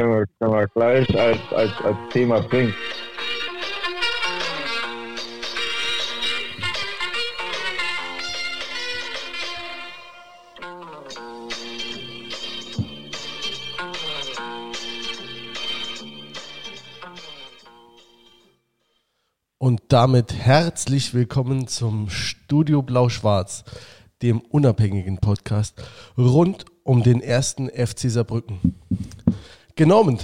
können wir, können wir gleich als, als, als Thema bringen. Und damit herzlich willkommen zum Studio Blau-Schwarz, dem unabhängigen Podcast rund um den ersten FC Saarbrücken. Genommen.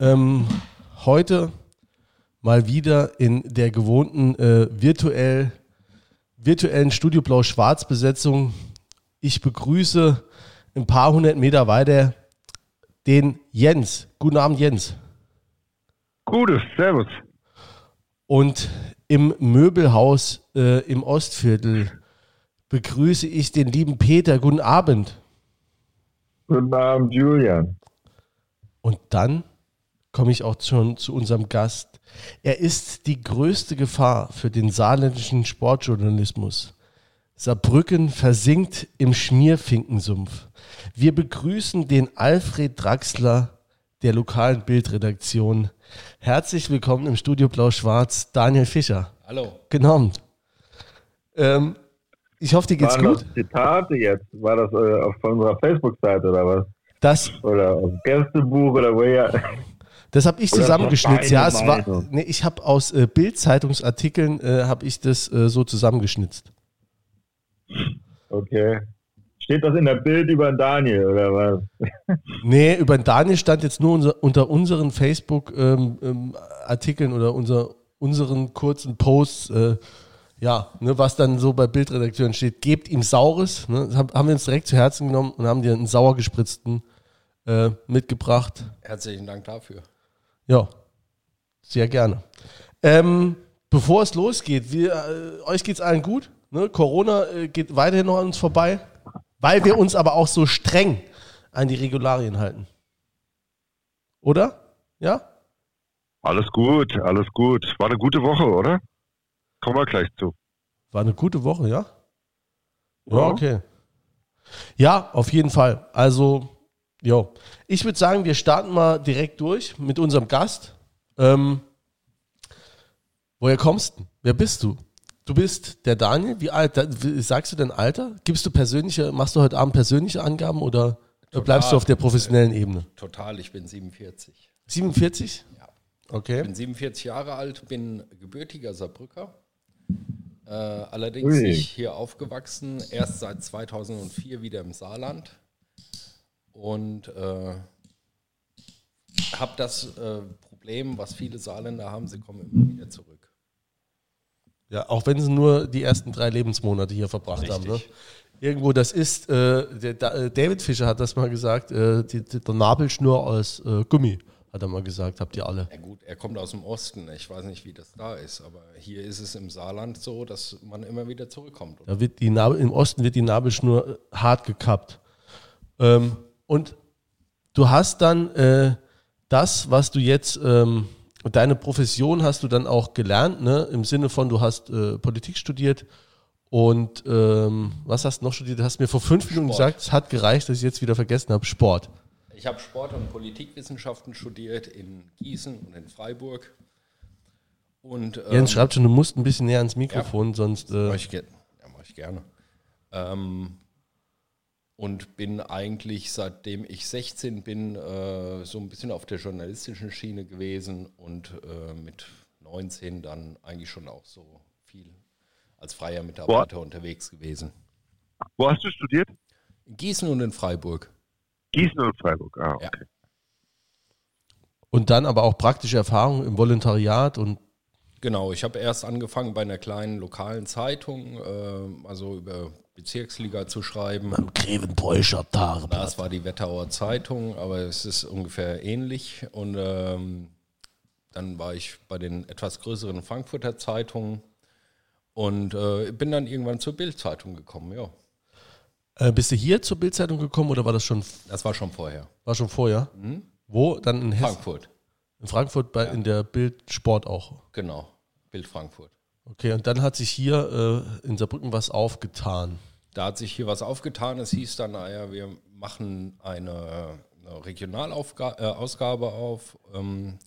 Ähm, heute mal wieder in der gewohnten äh, virtuell, virtuellen Studio Blau-Schwarz Besetzung. Ich begrüße ein paar hundert Meter weiter den Jens. Guten Abend, Jens. Gutes, Servus. Und im Möbelhaus äh, im Ostviertel begrüße ich den lieben Peter. Guten Abend. Guten Abend, Julian. Und dann komme ich auch schon zu unserem Gast. Er ist die größte Gefahr für den saarländischen Sportjournalismus. Saarbrücken versinkt im Schmierfinkensumpf. Wir begrüßen den Alfred Draxler der lokalen Bildredaktion. Herzlich willkommen im Studio Blau-Schwarz, Daniel Fischer. Hallo. Genau. Ähm, ich hoffe, dir geht's Waren gut. das Zitate jetzt? War das äh, auf unserer Facebook-Seite oder was? Das, Oder aus dem Gästebuch oder woher? das habe ich zusammengeschnitzt. Ja, es war, nee, ich habe aus äh, Bild-Zeitungsartikeln äh, habe ich das äh, so zusammengeschnitzt. Okay. Steht das in der Bild über den Daniel oder was? Nee, über den Daniel stand jetzt nur unser, unter unseren Facebook-Artikeln oder unser, unseren kurzen Posts, äh, ja, ne, was dann so bei Bildredakteuren steht, gebt ihm Saures. Ne, das haben, haben wir uns direkt zu Herzen genommen und haben dir einen sauer gespritzten äh, mitgebracht. Herzlichen Dank dafür. Ja, sehr gerne. Ähm, bevor es losgeht, wir, äh, euch geht's allen gut. Ne? Corona äh, geht weiterhin noch an uns vorbei, weil wir uns aber auch so streng an die Regularien halten. Oder? Ja? Alles gut, alles gut. War eine gute Woche, oder? Kommen wir gleich zu. War eine gute Woche, ja? Ja, Ja. okay. Ja, auf jeden Fall. Also, jo. Ich würde sagen, wir starten mal direkt durch mit unserem Gast. Ähm, woher kommst du? Wer bist du? Du bist der Daniel. Wie alt? Sagst du dein Alter? Gibst du persönliche, machst du heute Abend persönliche Angaben oder bleibst du auf der professionellen Ebene? Total, ich bin 47. 47? Ja. Ich Okay. bin 47 Jahre alt, bin gebürtiger Saarbrücker. Äh, allerdings Ui. nicht hier aufgewachsen, erst seit 2004 wieder im Saarland. Und äh, habe das äh, Problem, was viele Saarländer haben, sie kommen immer wieder zurück. Ja, auch wenn sie nur die ersten drei Lebensmonate hier verbracht haben. Ne? Richtig. Irgendwo, das ist, äh, der, da, äh, David Fischer hat das mal gesagt, äh, die, die, der Nabelschnur aus äh, Gummi, hat er mal gesagt, habt ihr alle. Ja gut, er kommt aus dem Osten, ich weiß nicht, wie das da ist, aber hier ist es im Saarland so, dass man immer wieder zurückkommt. Da wird die Nabel, Im Osten wird die Nabelschnur äh, hart gekappt. Ähm, und du hast dann äh, das, was du jetzt, ähm, deine Profession hast du dann auch gelernt, ne? im Sinne von, du hast äh, Politik studiert und ähm, was hast du noch studiert? Du hast mir vor fünf Minuten gesagt, es hat gereicht, dass ich jetzt wieder vergessen habe, Sport. Ich habe Sport- und Politikwissenschaften studiert in Gießen und in Freiburg. Und, ähm, Jens schreibt schon, du musst ein bisschen näher ans Mikrofon, sonst. Mach Äh, ich, ge- ja, mach ich gerne. Ähm, und bin eigentlich, seitdem ich 16 bin, äh, so ein bisschen auf der journalistischen Schiene gewesen und äh, mit 19 dann eigentlich schon auch so viel als freier Mitarbeiter unterwegs gewesen. Wo hast du studiert? In Gießen und in Freiburg. Gießen und Freiburg. Ah, Ja. okay. und dann aber auch praktische Erfahrungen im Volontariat und Genau, ich habe erst angefangen bei einer kleinen lokalen Zeitung, äh, also über Bezirksliga zu schreiben. am Grevenbräuscher Tage. Das war die Wettauer Zeitung, aber es ist ungefähr ähnlich. Und ähm, dann war ich bei den etwas größeren Frankfurter Zeitungen und äh, bin dann irgendwann zur Bild-Zeitung gekommen. Ja, Äh, bist du hier zur Bildzeitung gekommen oder war das schon, das war schon vorher. war schon vorher? Wo? Dann in Hessen? Frankfurt, In Frankfurt bei, in der Bild Sport auch. genau. Bild Frankfurt. Okay, und dann hat sich hier äh, in Saarbrücken was aufgetan. Da hat sich hier was aufgetan. Es hieß dann, naja, wir machen eine eine Regionalausgabe auf. Ähm,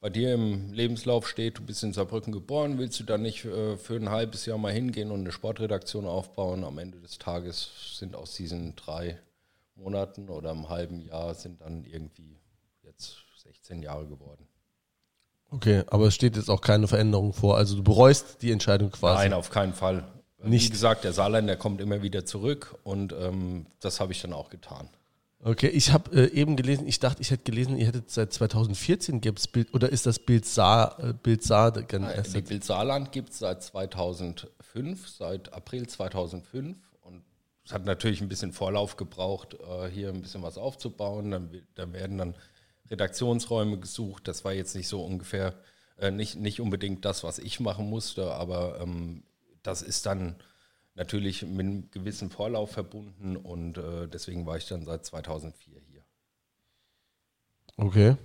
bei dir im Lebenslauf steht, du bist in Saarbrücken geboren, willst du dann nicht äh, für ein halbes Jahr mal hingehen und eine Sportredaktion aufbauen? Am Ende des Tages sind aus diesen drei Monaten oder einem halben Jahr sind dann irgendwie jetzt 16 Jahre geworden. Okay, aber es steht jetzt auch keine Veränderung vor. Also du bereust die Entscheidung quasi. Nein, auf keinen Fall. Nicht. Wie gesagt, der Saarländer kommt immer wieder zurück und ähm, das habe ich dann auch getan. Okay, ich habe äh, eben gelesen, ich dachte, ich hätte gelesen, ihr hättet seit 2014 gibt es Bild, oder ist das Bild Saar, äh, Bild Saar Nein, die Bild Saarland gibt es seit 2005, seit April 2005 und es hat natürlich ein bisschen Vorlauf gebraucht, äh, hier ein bisschen was aufzubauen. Dann, dann werden dann Redaktionsräume gesucht. Das war jetzt nicht so ungefähr, äh, nicht, nicht unbedingt das, was ich machen musste, aber ähm, das ist dann natürlich mit einem gewissen Vorlauf verbunden und äh, deswegen war ich dann seit 2004 hier. Okay.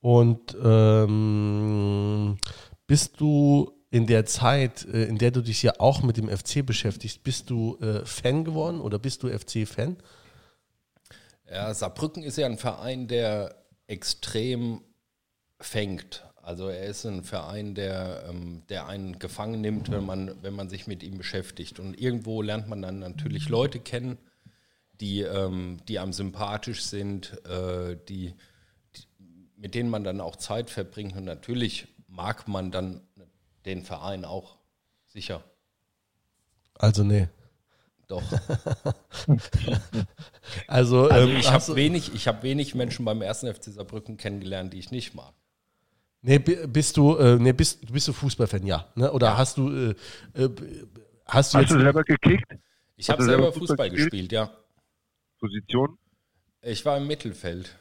Und ähm, bist du in der Zeit, äh, in der du dich ja auch mit dem FC beschäftigst, bist du äh, Fan geworden oder bist du FC-Fan? Ja, Saarbrücken ist ja ein Verein, der extrem fängt. Also er ist ein Verein, der, ähm, der einen gefangen nimmt, wenn man, wenn man sich mit ihm beschäftigt. Und irgendwo lernt man dann natürlich Leute kennen, die, ähm, die einem sympathisch sind, äh, die, mit denen man dann auch Zeit verbringt. Und natürlich mag man dann den Verein auch sicher. Also nee. Doch. Also, Also ähm, ich habe wenig, ich hab wenig Menschen beim ersten FC Saarbrücken kennengelernt, die ich nicht mag. Nee, bi- bist du, äh, nee, bist, bist du Fußballfan, ja. Ne? Oder hast du, äh, äh, hast du Hast jetzt, du selber gekickt? Ich habe selber selber Fußball Fußball gespielt? gespielt, ja. Position? Ich war im Mittelfeld.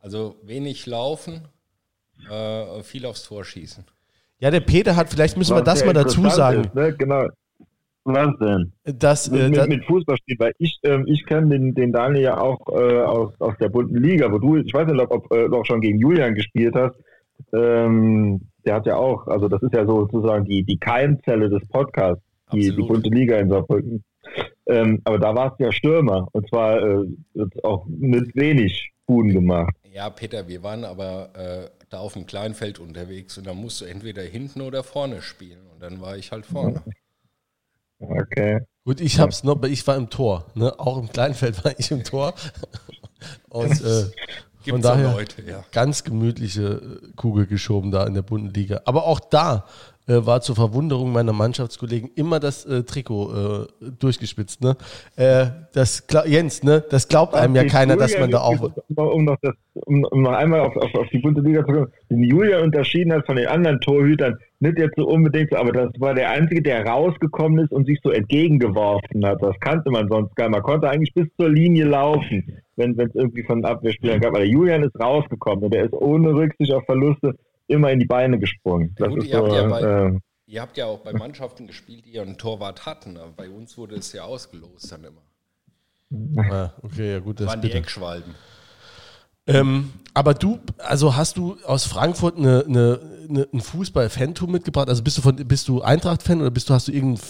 Also wenig laufen, äh, viel aufs Tor schießen. ja, der Peter hat, vielleicht müssen wir das mal dazu sagen, Ist, ne? Genau. Was denn? dass, äh, mit, da, mit, mit Fußballspiel, weil ich, ähm, ich kenne den, den Daniel ja auch äh, aus, aus der bunten Liga, wo du, ich weiß nicht, ob, äh, du auch schon gegen Julian gespielt hast. Ähm, der hat ja auch, also das ist ja so sozusagen die, die Keimzelle des Podcasts, die, die bunte Liga in Saarbrücken. Ähm, aber da warst du ja Stürmer und zwar äh, auch mit wenig Buden gemacht. Ja, Peter, wir waren aber äh, da auf dem Kleinfeld unterwegs und da musst du entweder hinten oder vorne spielen. Und dann war ich halt vorne. Okay. gut, ich hab's noch, ich war im Tor, ne? Auch im Kleinfeld war ich im Tor. Und äh, von daher Leute, ja. ganz gemütliche äh, Kugel geschoben da in der bunten Liga. Aber auch da äh, war zur Verwunderung meiner Mannschaftskollegen immer das äh, Trikot äh, durchgespitzt. Ne? Äh, das, Jens, ne? das glaubt einem ja keiner, dass Julian man da auch. Um noch, das, um, um noch einmal auf, auf, auf die bunte Liga zu kommen, den Julian unterschieden hat von den anderen Torhütern, nicht jetzt so unbedingt, so, aber das war der Einzige, der rausgekommen ist und sich so entgegengeworfen hat. Das kannte man sonst gar nicht. Man konnte eigentlich bis zur Linie laufen, wenn es irgendwie von Abwehrspielern gab. Aber der Julian ist rausgekommen und der ist ohne Rücksicht auf Verluste immer in die Beine gesprungen. Das gut, ist ihr habt so, ja bei- äh, Ihr habt ja auch bei Mannschaften gespielt, die einen Torwart hatten. Aber bei uns wurde es ja ausgelost dann immer. Ah, okay, ja gut, das waren die bitte. Eckschwalben. Ähm, aber du, also hast du aus Frankfurt eine, eine, eine, ein Fußball-Fantum mitgebracht? Also bist du von bist du Eintracht-Fan oder bist du, hast du irgendein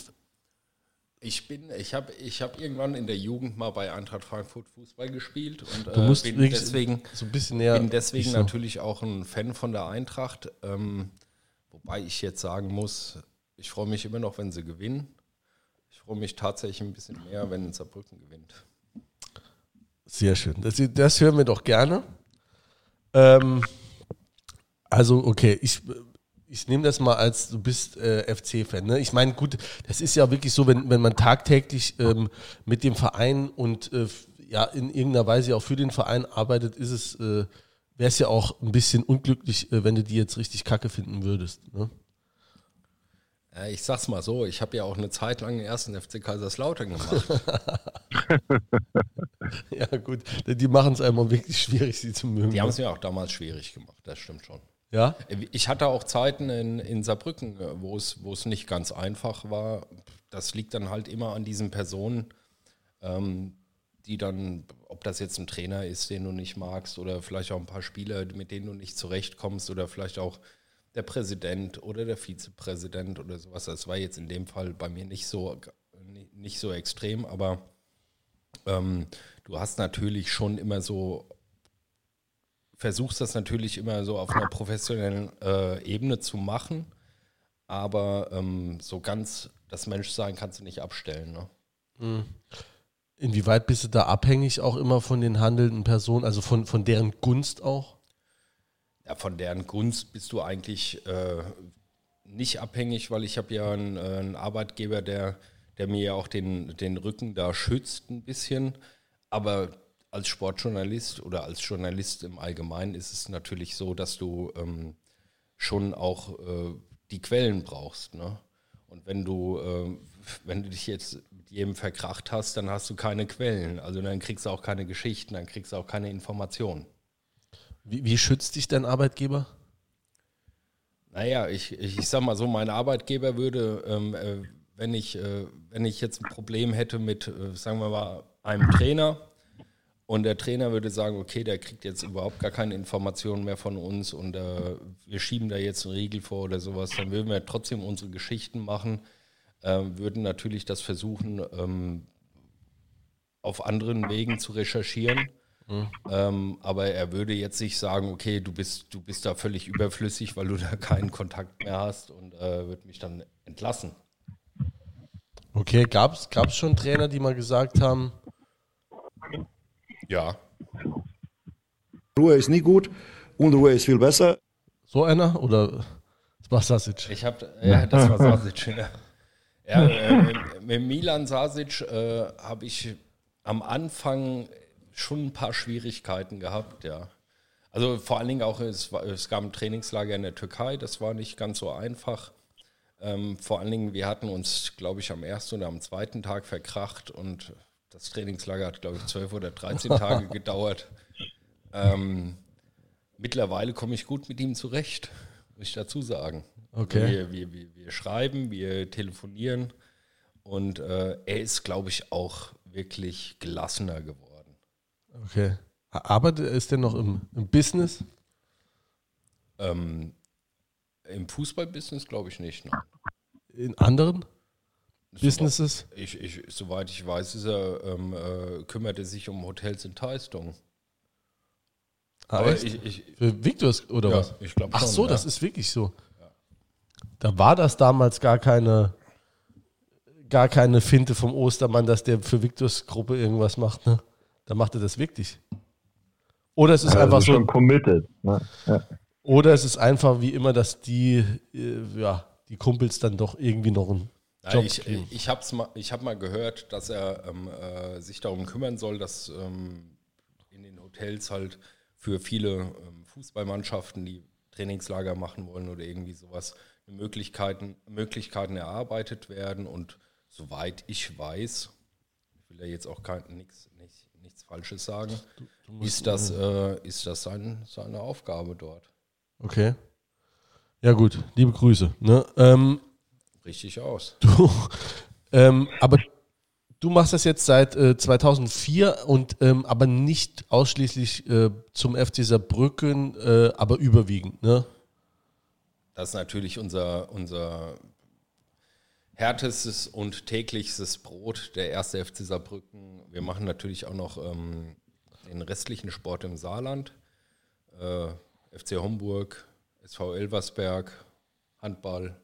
Ich bin, ich habe ich hab irgendwann in der Jugend mal bei Eintracht Frankfurt Fußball gespielt und äh, musst bin deswegen, so ein bisschen näher. bin deswegen so. natürlich auch ein Fan von der Eintracht. Ähm, wobei ich jetzt sagen muss, ich freue mich immer noch, wenn sie gewinnen. Ich freue mich tatsächlich ein bisschen mehr, wenn Saarbrücken gewinnt. Sehr schön. Das, das hören wir doch gerne. Ähm, also, okay, ich, ich nehme das mal als, du bist äh, FC-Fan. Ne? Ich meine, gut, das ist ja wirklich so, wenn, wenn man tagtäglich ähm, mit dem Verein und äh, ja in irgendeiner Weise auch für den Verein arbeitet, ist es, äh, wäre es ja auch ein bisschen unglücklich, äh, wenn du die jetzt richtig kacke finden würdest. Ne? Ich sag's mal so, ich habe ja auch eine Zeit lang den ersten FC Kaiserslautern gemacht. Ja, gut, die machen es einem auch wirklich schwierig, sie zu mögen. Die haben es mir auch damals schwierig gemacht, das stimmt schon. ja? Ich hatte auch Zeiten in, in Saarbrücken, äh, wo es, wo es nicht ganz einfach war. Das liegt dann halt immer an diesen Personen, ähm, die dann, ob das jetzt ein Trainer ist, den du nicht magst, oder vielleicht auch ein paar Spieler, mit denen du nicht zurechtkommst, oder vielleicht auch der Präsident oder der Vizepräsident oder sowas. Das war jetzt in dem Fall bei mir nicht so, nicht so extrem, aber ähm, du hast natürlich schon immer so, versuchst das natürlich immer so auf einer professionellen äh, Ebene zu machen, aber ähm, so ganz das Menschsein kannst du nicht abstellen. Ne? Mhm. Inwieweit bist du da abhängig auch immer von den handelnden Personen, also von, von deren Gunst auch? Ja, von deren Gunst bist du eigentlich äh, nicht abhängig, weil ich habe ja einen, äh, einen, Arbeitgeber, der, der mir ja auch den, den Rücken da schützt ein bisschen. Aber als Sportjournalist oder als Journalist im Allgemeinen ist es natürlich so, dass du ähm, schon auch äh, die Quellen brauchst. Ne? Und wenn du, äh, wenn du dich jetzt mit jedem verkracht hast, dann hast du keine Quellen. Also dann kriegst du auch keine Geschichten, dann kriegst du auch keine Informationen. Wie, wie schützt dich dein Arbeitgeber? Naja, ich, ich, ich sag mal so, mein Arbeitgeber würde, ähm, äh, wenn, ich, äh, wenn ich jetzt ein Problem hätte mit, äh, sagen wir mal, einem Trainer und der Trainer würde sagen, okay, der kriegt jetzt überhaupt gar keine Informationen mehr von uns und äh, wir schieben da jetzt einen Riegel vor oder sowas, dann würden wir trotzdem unsere Geschichten machen, äh, würden natürlich das versuchen, ähm, auf anderen Wegen zu recherchieren. Mhm. Ähm, aber er würde jetzt nicht sagen, okay, du bist, du bist da völlig überflüssig, weil du da keinen Kontakt mehr hast und äh, wird mich dann entlassen. Okay, gab es schon Trainer, die mal gesagt haben, ja. Ruhe ist nie gut, Unruhe ist viel besser. So einer oder das war Sasic? Ich habe, ja, das war Sasic. ja. ja äh, mit Milan Sasic äh, habe ich am Anfang schon ein paar Schwierigkeiten gehabt, ja. Also vor allen Dingen auch, es, war, es gab ein Trainingslager in der Türkei, das war nicht ganz so einfach. Ähm, vor allen Dingen, wir hatten uns, glaube ich, am ersten oder am zweiten Tag verkracht und das Trainingslager hat, glaube ich, zwölf oder 13 Tage gedauert. Ähm, mittlerweile komme ich gut mit ihm zurecht, muss ich dazu sagen. Okay. Wir, wir, wir, wir schreiben, wir telefonieren und äh, er ist, glaube ich, auch wirklich gelassener geworden. Okay. Arbeitet ist er noch im, im Business? Ähm, Im Fußballbusiness glaube ich nicht. Ne? In anderen? Businesses? Ich, ich, soweit ich weiß, ist er, ähm, äh, kümmert er sich um Hotels in Teistung. Ah, Aber ich, ich, Für Victors oder ja, was? Ich glaube Ach so, ja. das ist wirklich so. Ja. Da war das damals gar keine, gar keine Finte vom Ostermann, dass der für Victors Gruppe irgendwas macht. Ne? Da macht er das wirklich. Oder es ist also einfach so. Schon committed. Ne? Oder es ist einfach wie immer, dass die, äh, ja, die Kumpels dann doch irgendwie noch ein ja, ich ich habe mal, hab mal gehört, dass er ähm, äh, sich darum kümmern soll, dass ähm, in den Hotels halt für viele ähm, Fußballmannschaften, die Trainingslager machen wollen oder irgendwie sowas, Möglichkeiten, Möglichkeiten erarbeitet werden. Und soweit ich weiß, ich will ja jetzt auch kein, nix, nicht, nichts Falsches sagen, du, du ist, das, äh, ist das sein, seine Aufgabe dort. Okay. Ja gut, liebe Grüße. Ne? Ähm, richtig aus. Du, ähm, aber du machst das jetzt seit äh, 2004 und ähm, aber nicht ausschließlich äh, zum FC Saarbrücken, äh, aber überwiegend, ne? Das ist natürlich unser, unser härtestes und täglichstes Brot, der erste FC Saarbrücken. Wir machen natürlich auch noch ähm, den restlichen Sport im Saarland. Äh, FC Homburg, SV Elversberg, Handball,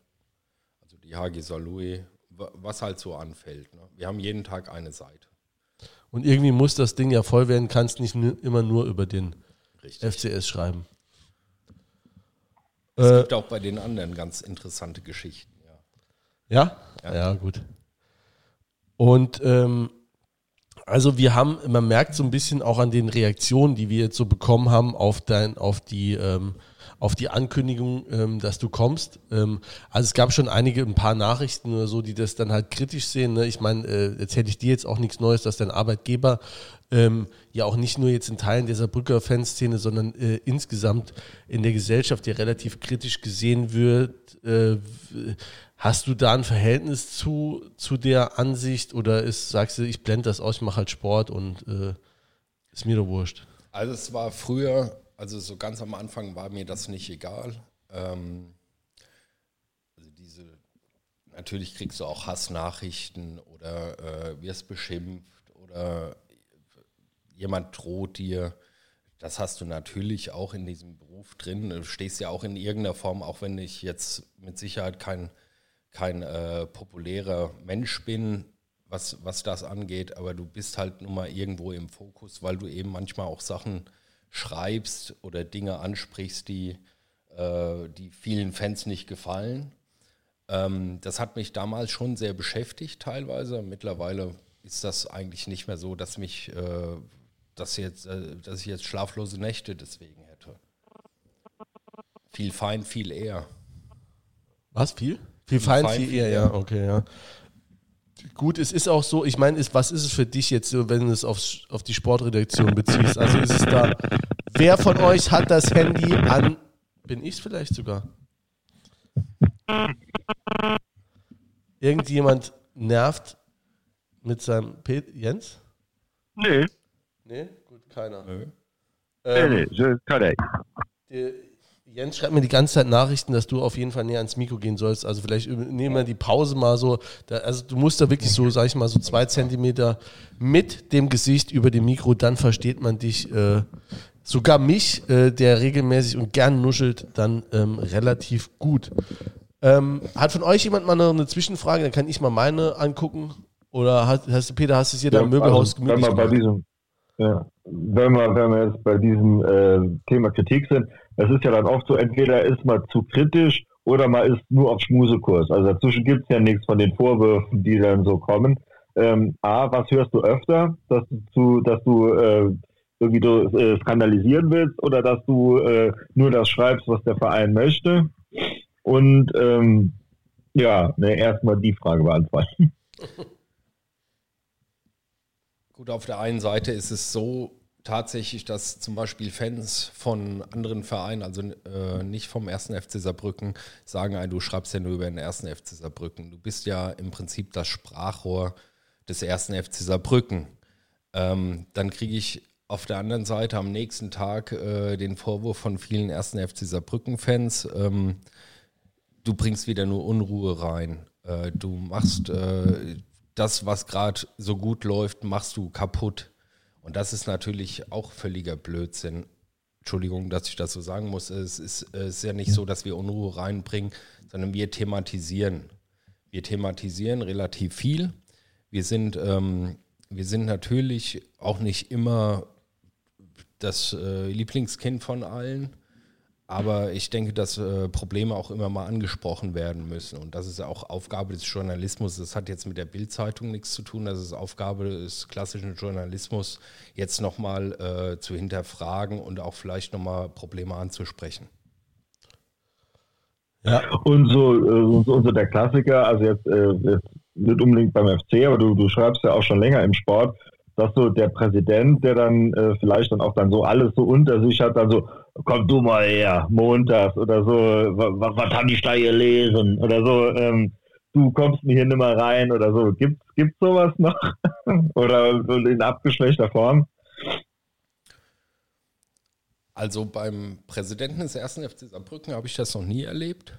die HG Salui, was halt so anfällt. Ne? Wir haben jeden Tag eine Seite. Und irgendwie muss das Ding ja voll werden, kannst nicht immer nur über den Richtig. FCS schreiben. Es äh, gibt auch bei den anderen ganz interessante Geschichten. Ja? Ja, ja, ja gut. Und ähm, also wir haben, man merkt so ein bisschen auch an den Reaktionen, die wir jetzt so bekommen haben auf dein, auf die ähm, auf die Ankündigung, ähm, dass du kommst. Ähm, also es gab schon einige, ein paar Nachrichten oder so, die das dann halt kritisch sehen. Ne? Ich meine, äh, hätte ich dir jetzt auch nichts Neues, dass dein Arbeitgeber ähm, ja auch nicht nur jetzt in Teilen dieser Brücker Fanszene, sondern äh, insgesamt in der Gesellschaft ja relativ kritisch gesehen wird. Äh, hast du da ein Verhältnis zu, zu der Ansicht oder ist, sagst du, ich blende das aus, ich mache halt Sport und äh, ist mir doch wurscht? Also es war früher also so ganz am Anfang war mir das nicht egal. Ähm, also diese, natürlich kriegst du auch Hassnachrichten oder äh, wirst beschimpft oder jemand droht dir, das hast du natürlich auch in diesem Beruf drin. Du stehst ja auch in irgendeiner Form, auch wenn ich jetzt mit Sicherheit kein, kein äh, populärer Mensch bin, was, was das angeht, aber du bist halt nun mal irgendwo im Fokus, weil du eben manchmal auch Sachen schreibst oder Dinge ansprichst, die, äh, die vielen Fans nicht gefallen. Ähm, das hat mich damals schon sehr beschäftigt teilweise. Mittlerweile ist das eigentlich nicht mehr so, dass mich äh, dass, jetzt, äh, dass ich jetzt schlaflose Nächte deswegen hätte. Viel fein, viel eher. Was? Viel? Viel, viel fein, fein, viel, viel eher, ja, okay, ja. Gut, es ist auch so, ich meine, was ist es für dich jetzt, wenn du es auf, auf die Sportredaktion beziehst? Also ist es da, wer von euch hat das Handy an, bin ich es vielleicht sogar? Irgendjemand nervt mit seinem P Jens? Nee. Nee? Gut, keiner. Nee. Ähm, nee, nee, keiner. Jens schreibt mir die ganze Zeit Nachrichten, dass du auf jeden Fall näher ans Mikro gehen sollst. Also vielleicht nehmen wir die Pause mal so. Da, also du musst da wirklich so, sag ich mal, so zwei Zentimeter mit dem Gesicht über dem Mikro, dann versteht man dich. Äh, sogar mich, äh, der regelmäßig und gern nuschelt, dann ähm, relativ gut. Ähm, hat von euch jemand mal eine Zwischenfrage? Dann kann ich mal meine angucken. Oder hast, hast du, Peter, hast du es hier ja, da im Möbelhaus also, gemütlich mal bei diesem, ja, wenn wir, wenn wir jetzt bei diesem äh, Thema Kritik sind, es ist ja dann oft so, entweder ist man zu kritisch oder man ist nur auf Schmusekurs. Also dazwischen gibt es ja nichts von den Vorwürfen, die dann so kommen. Ähm, A, was hörst du öfter, dass du, dass du äh, irgendwie du, äh, skandalisieren willst oder dass du äh, nur das schreibst, was der Verein möchte? Und ähm, ja, ne, erstmal die Frage beantworten. Gut, auf der einen Seite ist es so tatsächlich, dass zum Beispiel Fans von anderen Vereinen, also äh, nicht vom ersten FC Saarbrücken, sagen, du schreibst ja nur über den ersten FC Saarbrücken. Du bist ja im Prinzip das Sprachrohr des ersten FC Saarbrücken. Ähm, dann kriege ich auf der anderen Seite am nächsten Tag äh, den Vorwurf von vielen ersten FC Saarbrücken-Fans, ähm, du bringst wieder nur Unruhe rein. Äh, du machst äh, das, was gerade so gut läuft, machst du kaputt. Und das ist natürlich auch völliger Blödsinn. Entschuldigung, dass ich das so sagen muss. Es ist, es ist ja nicht so, dass wir Unruhe reinbringen, sondern wir thematisieren. Wir thematisieren relativ viel. Wir sind, ähm, wir sind natürlich auch nicht immer das äh, Lieblingskind von allen. Aber ich denke, dass äh, Probleme auch immer mal angesprochen werden müssen. Und das ist auch Aufgabe des Journalismus. Das hat jetzt mit der Bildzeitung nichts zu tun. Das ist Aufgabe des klassischen Journalismus, jetzt nochmal äh, zu hinterfragen und auch vielleicht nochmal Probleme anzusprechen. Ja. Und so, äh, so, so der Klassiker, also jetzt, äh, jetzt nicht unbedingt beim FC, aber du, du schreibst ja auch schon länger im Sport, dass so der Präsident, der dann äh, vielleicht dann auch dann so alles so unter sich hat, dann so, komm du mal her, montags oder so, was, was haben die da gelesen oder so, ähm, du kommst mir hier nicht mehr rein oder so. Gibt es sowas noch? oder in abgeschwächter Form? Also beim Präsidenten des ersten FC Saarbrücken habe ich das noch nie erlebt.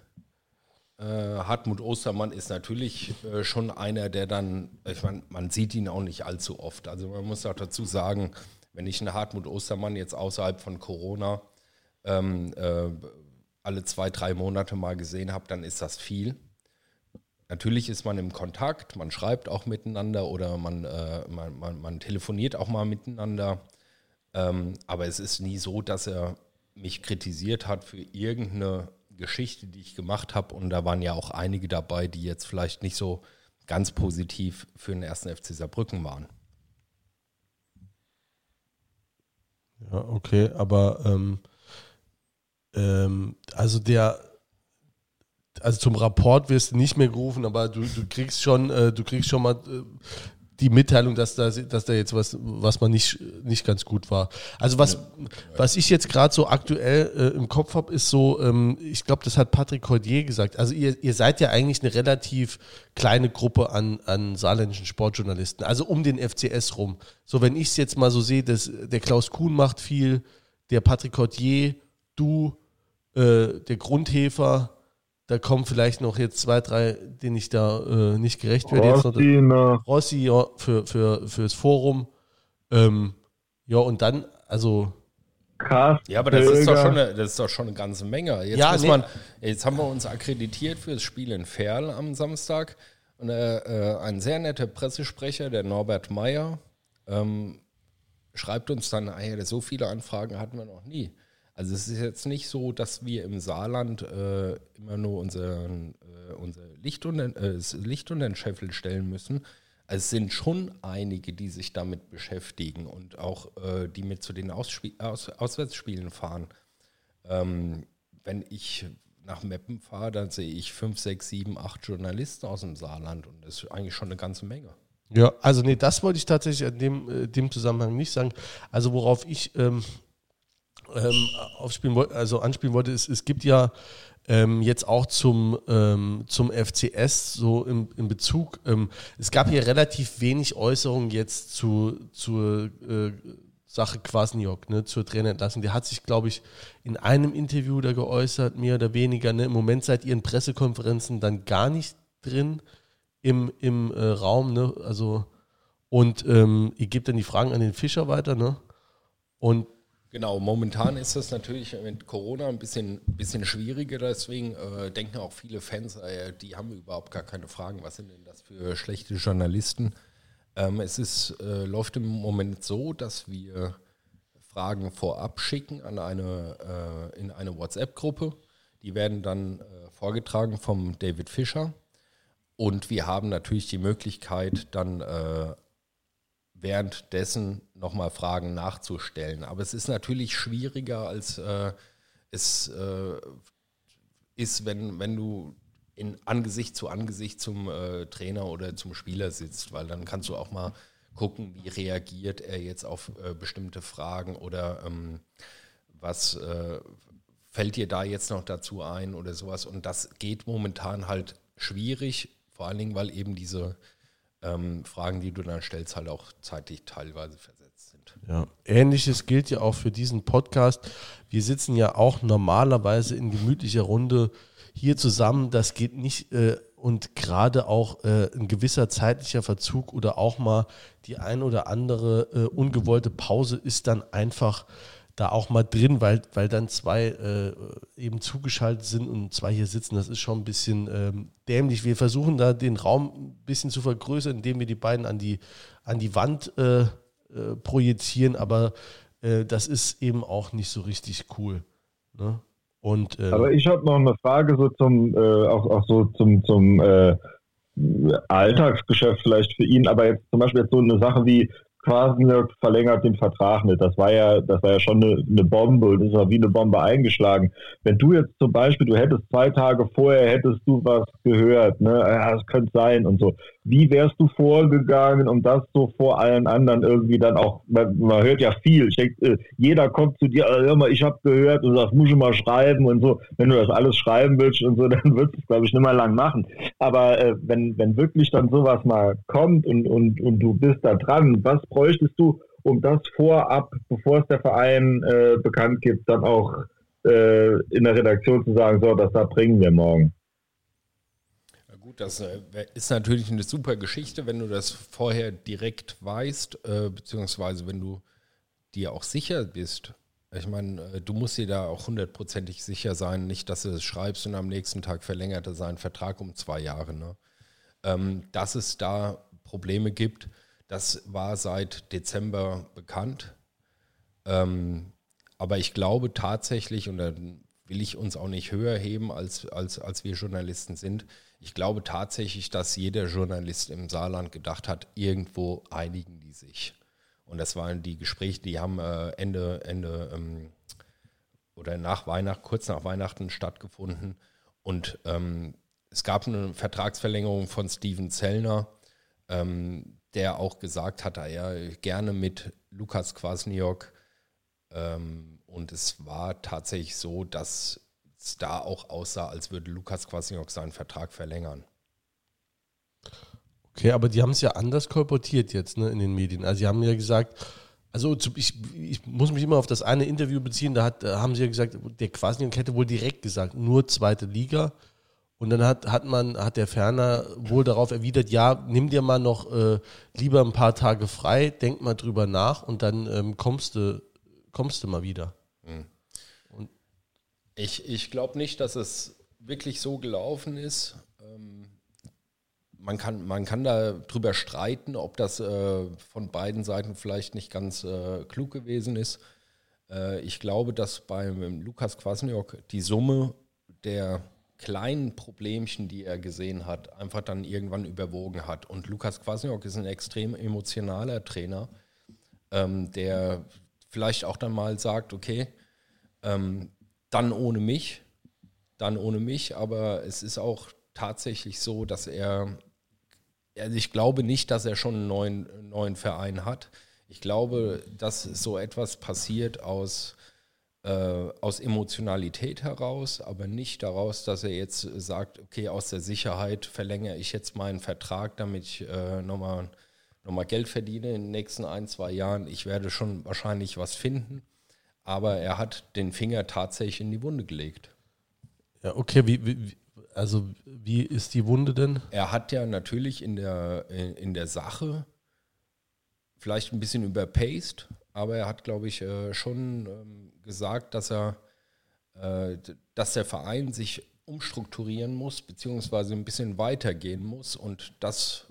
Äh, Hartmut Ostermann ist natürlich äh, schon einer, der dann, ich meine, man sieht ihn auch nicht allzu oft. Also man muss auch dazu sagen, wenn ich einen Hartmut Ostermann jetzt außerhalb von Corona ähm, äh, alle zwei, drei Monate mal gesehen habe, dann ist das viel. Natürlich ist man im Kontakt, man schreibt auch miteinander oder man, äh, man, man, man, telefoniert auch mal miteinander. Ähm, aber es ist nie so, dass er mich kritisiert hat für irgendeine Geschichte, die ich gemacht habe. Und da waren ja auch einige dabei, die jetzt vielleicht nicht so ganz positiv für den ersten FC Saarbrücken waren. Ja, okay, aber ähm, ähm, also der, also zum Rapport wirst du nicht mehr gerufen, aber du, du kriegst schon, äh, du kriegst schon mal äh, die Mitteilung, dass da, dass da jetzt was, was man nicht, nicht ganz gut war. Also was, was ich jetzt gerade so aktuell äh, im Kopf habe, ist so, ähm, ich glaube, das hat Patrick Cordier gesagt. Also ihr, ihr seid ja eigentlich eine relativ kleine Gruppe an, an saarländischen Sportjournalisten, also um den FCS rum. So, wenn ich es jetzt mal so sehe, dass der Klaus Kuhn macht viel, der Patrick Cordier, du, äh, der Grundhefer, da kommen vielleicht noch jetzt zwei, drei, denen ich da äh, nicht gerecht werde. Rossi, jetzt noch, Rossi ja, für, für, fürs Forum. Ähm, Ja, und dann, also Krass. Ja, aber das ist, doch schon eine, das ist doch schon eine ganze Menge. Jetzt, Ja, muss nee. man, jetzt haben wir uns akkreditiert für das Spiel in Ferl am Samstag. Und äh, äh, ein sehr netter Pressesprecher, der Norbert Meyer, ähm, schreibt uns dann, ah so viele Anfragen hatten wir noch nie. Also es ist jetzt nicht so, dass wir im Saarland äh, immer nur unseren, äh, unser Licht unter, äh, Licht unter den Scheffel stellen müssen. Also es sind schon einige, die sich damit beschäftigen und auch äh, die mit zu den Ausspie Aus Auswärtsspielen fahren. Ähm, wenn ich nach Meppen fahre, dann sehe ich fünf, sechs, sieben, acht Journalisten aus dem Saarland und das ist eigentlich schon eine ganze Menge. Ja, also nee, das wollte ich tatsächlich in dem, äh, dem Zusammenhang nicht sagen. Also worauf ich ähm, ähm, aufspielen wollte, also anspielen wollte, ist, es gibt ja ähm, jetzt auch zum, ähm, zum FCS so im, im Bezug, ähm, es gab hier relativ wenig Äußerungen jetzt zu, zur äh, Sache Kwasniok, ne, zur Trainerentlassung. Der hat sich, glaube ich, in einem Interview da geäußert, mehr oder weniger. Ne? Im Moment seid ihr in Pressekonferenzen dann gar nicht drin im, im äh, Raum, ne? Also, und ähm, ihr gebt dann die Fragen an den Fischer weiter, ne? Und Genau, momentan ist das natürlich mit Corona ein bisschen, bisschen schwieriger, deswegen äh, denken auch viele Fans, äh, die haben überhaupt gar keine Fragen, was sind denn das für schlechte Journalisten. Ähm, es ist, äh, läuft im Moment so, dass wir Fragen vorab schicken an eine, äh, in eine WhatsApp-Gruppe. Die werden dann äh, vorgetragen vom David Fischer. Und wir haben natürlich die Möglichkeit, dann äh, währenddessen nochmal Fragen nachzustellen. Aber es ist natürlich schwieriger, als äh, es äh, ist, wenn, wenn du in Angesicht zu Angesicht zum äh, Trainer oder zum Spieler sitzt, weil dann kannst du auch mal gucken, wie reagiert er jetzt auf äh, bestimmte Fragen oder ähm, was äh, fällt dir da jetzt noch dazu ein oder sowas. Und das geht momentan halt schwierig, vor allen Dingen, weil eben diese ähm, Fragen, die du dann stellst, halt auch zeitlich teilweise versetzt sind. ja, ähnliches gilt ja auch für diesen Podcast. Wir sitzen ja auch normalerweise in gemütlicher Runde hier zusammen. Das geht nicht äh, und gerade auch äh, ein gewisser zeitlicher Verzug oder auch mal die ein oder andere äh, ungewollte Pause ist dann einfach da auch mal drin, weil, weil dann zwei äh, eben zugeschaltet sind und zwei hier sitzen. Das ist schon ein bisschen ähm, dämlich. Wir versuchen da den Raum ein bisschen zu vergrößern, indem wir die beiden an die, an die Wand äh, äh, projizieren, aber äh, das ist eben auch nicht so richtig cool. Ne? Und, ähm, Aber ich habe noch eine Frage so zum, äh, auch, auch so zum, zum äh, Alltagsgeschäft vielleicht für ihn, aber jetzt zum Beispiel jetzt so eine Sache wie Quasniok verlängert den Vertrag nicht. Das war ja, das war ja schon eine, eine Bombe und das war wie eine Bombe eingeschlagen. Wenn du jetzt zum Beispiel, du hättest zwei Tage vorher, hättest du was gehört, ne, ja, das könnte sein und so. Wie wärst du vorgegangen, um das so vor allen anderen irgendwie dann auch, man, man hört ja viel, ich denk, äh, jeder kommt zu dir, äh, hör mal, ich habe gehört und das muss ich mal schreiben und so. Wenn du das alles schreiben willst und so, dann wirst du es, glaube ich, nicht mehr lang machen. Aber äh, wenn, wenn wirklich dann sowas mal kommt und, und, und du bist da dran, was bräuchtest du, um das vorab, bevor es der Verein äh, bekannt gibt, dann auch äh, in der Redaktion zu sagen, so, das da bringen wir morgen. Gut, das äh, ist natürlich eine super Geschichte, wenn du das vorher direkt weißt, äh, beziehungsweise wenn du dir auch sicher bist. Ich meine, äh, du musst dir da auch hundertprozentig sicher sein, nicht, dass du es schreibst und am nächsten Tag verlängert er seinen Vertrag um zwei Jahre. Ne? Ähm, dass es da Probleme gibt, das war seit Dezember bekannt. Ähm, aber ich glaube tatsächlich, und da will ich uns auch nicht höher heben, als, als, als wir Journalisten sind, ich glaube tatsächlich, dass jeder Journalist im Saarland gedacht hat, irgendwo einigen die sich. Und das waren die Gespräche, die haben äh, Ende, Ende ähm, oder nach Weihnachten, kurz nach Weihnachten stattgefunden. Und ähm, es gab eine Vertragsverlängerung von Steven Zellner, ähm, der auch gesagt hat, ah ja, gerne mit Lukas Kwasniok. Ähm, und es war tatsächlich so, dass es da auch aussah, als würde Lukas Kwasniok seinen Vertrag verlängern. Okay, aber die haben es ja anders kolportiert jetzt ne, in den Medien. Also sie haben ja gesagt, also ich, ich muss mich immer auf das eine Interview beziehen, da, hat, da haben sie ja gesagt, der Quasniok hätte wohl direkt gesagt, nur zweite Liga. Und dann hat, hat man, hat der Ferner wohl darauf erwidert, ja, nimm dir mal noch äh, lieber ein paar Tage frei, denk mal drüber nach und dann ähm, kommst du, kommst du mal wieder. Ich, ich glaube nicht, dass es wirklich so gelaufen ist. Ähm, man, kann, man kann da drüber streiten, ob das äh, von beiden Seiten vielleicht nicht ganz äh, klug gewesen ist. Äh, ich glaube, dass beim Lukas Kwasniok die Summe der kleinen Problemchen, die er gesehen hat, einfach dann irgendwann überwogen hat. Und Lukas Kwasniok ist ein extrem emotionaler Trainer, ähm, der vielleicht auch dann mal sagt, okay, ähm, dann ohne mich, dann ohne mich, aber es ist auch tatsächlich so, dass er, also ich glaube nicht, dass er schon einen neuen, neuen Verein hat. Ich glaube, dass so etwas passiert aus, äh, aus Emotionalität heraus, aber nicht daraus, dass er jetzt sagt, okay, aus der Sicherheit verlängere ich jetzt meinen Vertrag, damit ich äh, nochmal noch mal Geld verdiene in den nächsten ein, zwei Jahren. Ich werde schon wahrscheinlich was finden aber er hat den Finger tatsächlich in die Wunde gelegt. Ja, okay, wie, wie, also wie ist die Wunde denn? Er hat ja natürlich in der, in der Sache vielleicht ein bisschen überpaced, aber er hat, glaube ich, äh, schon ähm, gesagt, dass er, äh, dass der Verein sich umstrukturieren muss, beziehungsweise ein bisschen weitergehen muss und das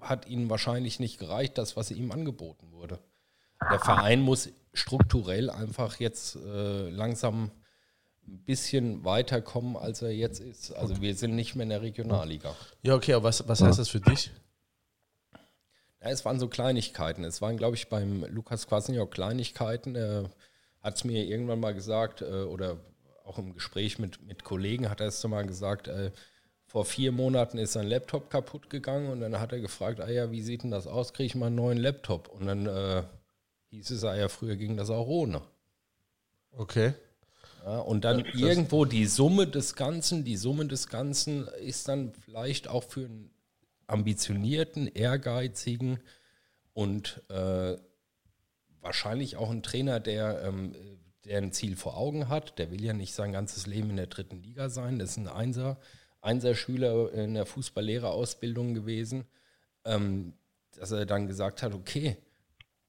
hat ihnen wahrscheinlich nicht gereicht, das, was ihm angeboten wurde. Der Verein muss strukturell einfach jetzt äh, langsam ein bisschen weiterkommen, als er jetzt ist. Also wir sind nicht mehr in der Regionalliga. Ja, okay, aber was, was heißt das für dich? Ja, es waren so Kleinigkeiten. Es waren, glaube ich, beim Lukas Kwasniok Kleinigkeiten. Er hat es mir irgendwann mal gesagt, äh, oder auch im Gespräch mit, mit Kollegen hat er es mal gesagt, äh, vor vier Monaten ist sein Laptop kaputt gegangen und dann hat er gefragt, ah ja, wie sieht denn das aus, kriege ich mal einen neuen Laptop? Und dann äh, hieß es ja, früher ging das auch ohne. Okay. Ja, und dann ja, irgendwo die Summe des Ganzen, die Summe des Ganzen ist dann vielleicht auch für einen ambitionierten, ehrgeizigen und äh, wahrscheinlich auch einen Trainer, der, ähm, der ein Ziel vor Augen hat. Der will ja nicht sein ganzes Leben in der dritten Liga sein. Das ist ein Einser, Einser-Schüler in der Fußballlehrerausbildung gewesen, ähm, dass er dann gesagt hat, okay,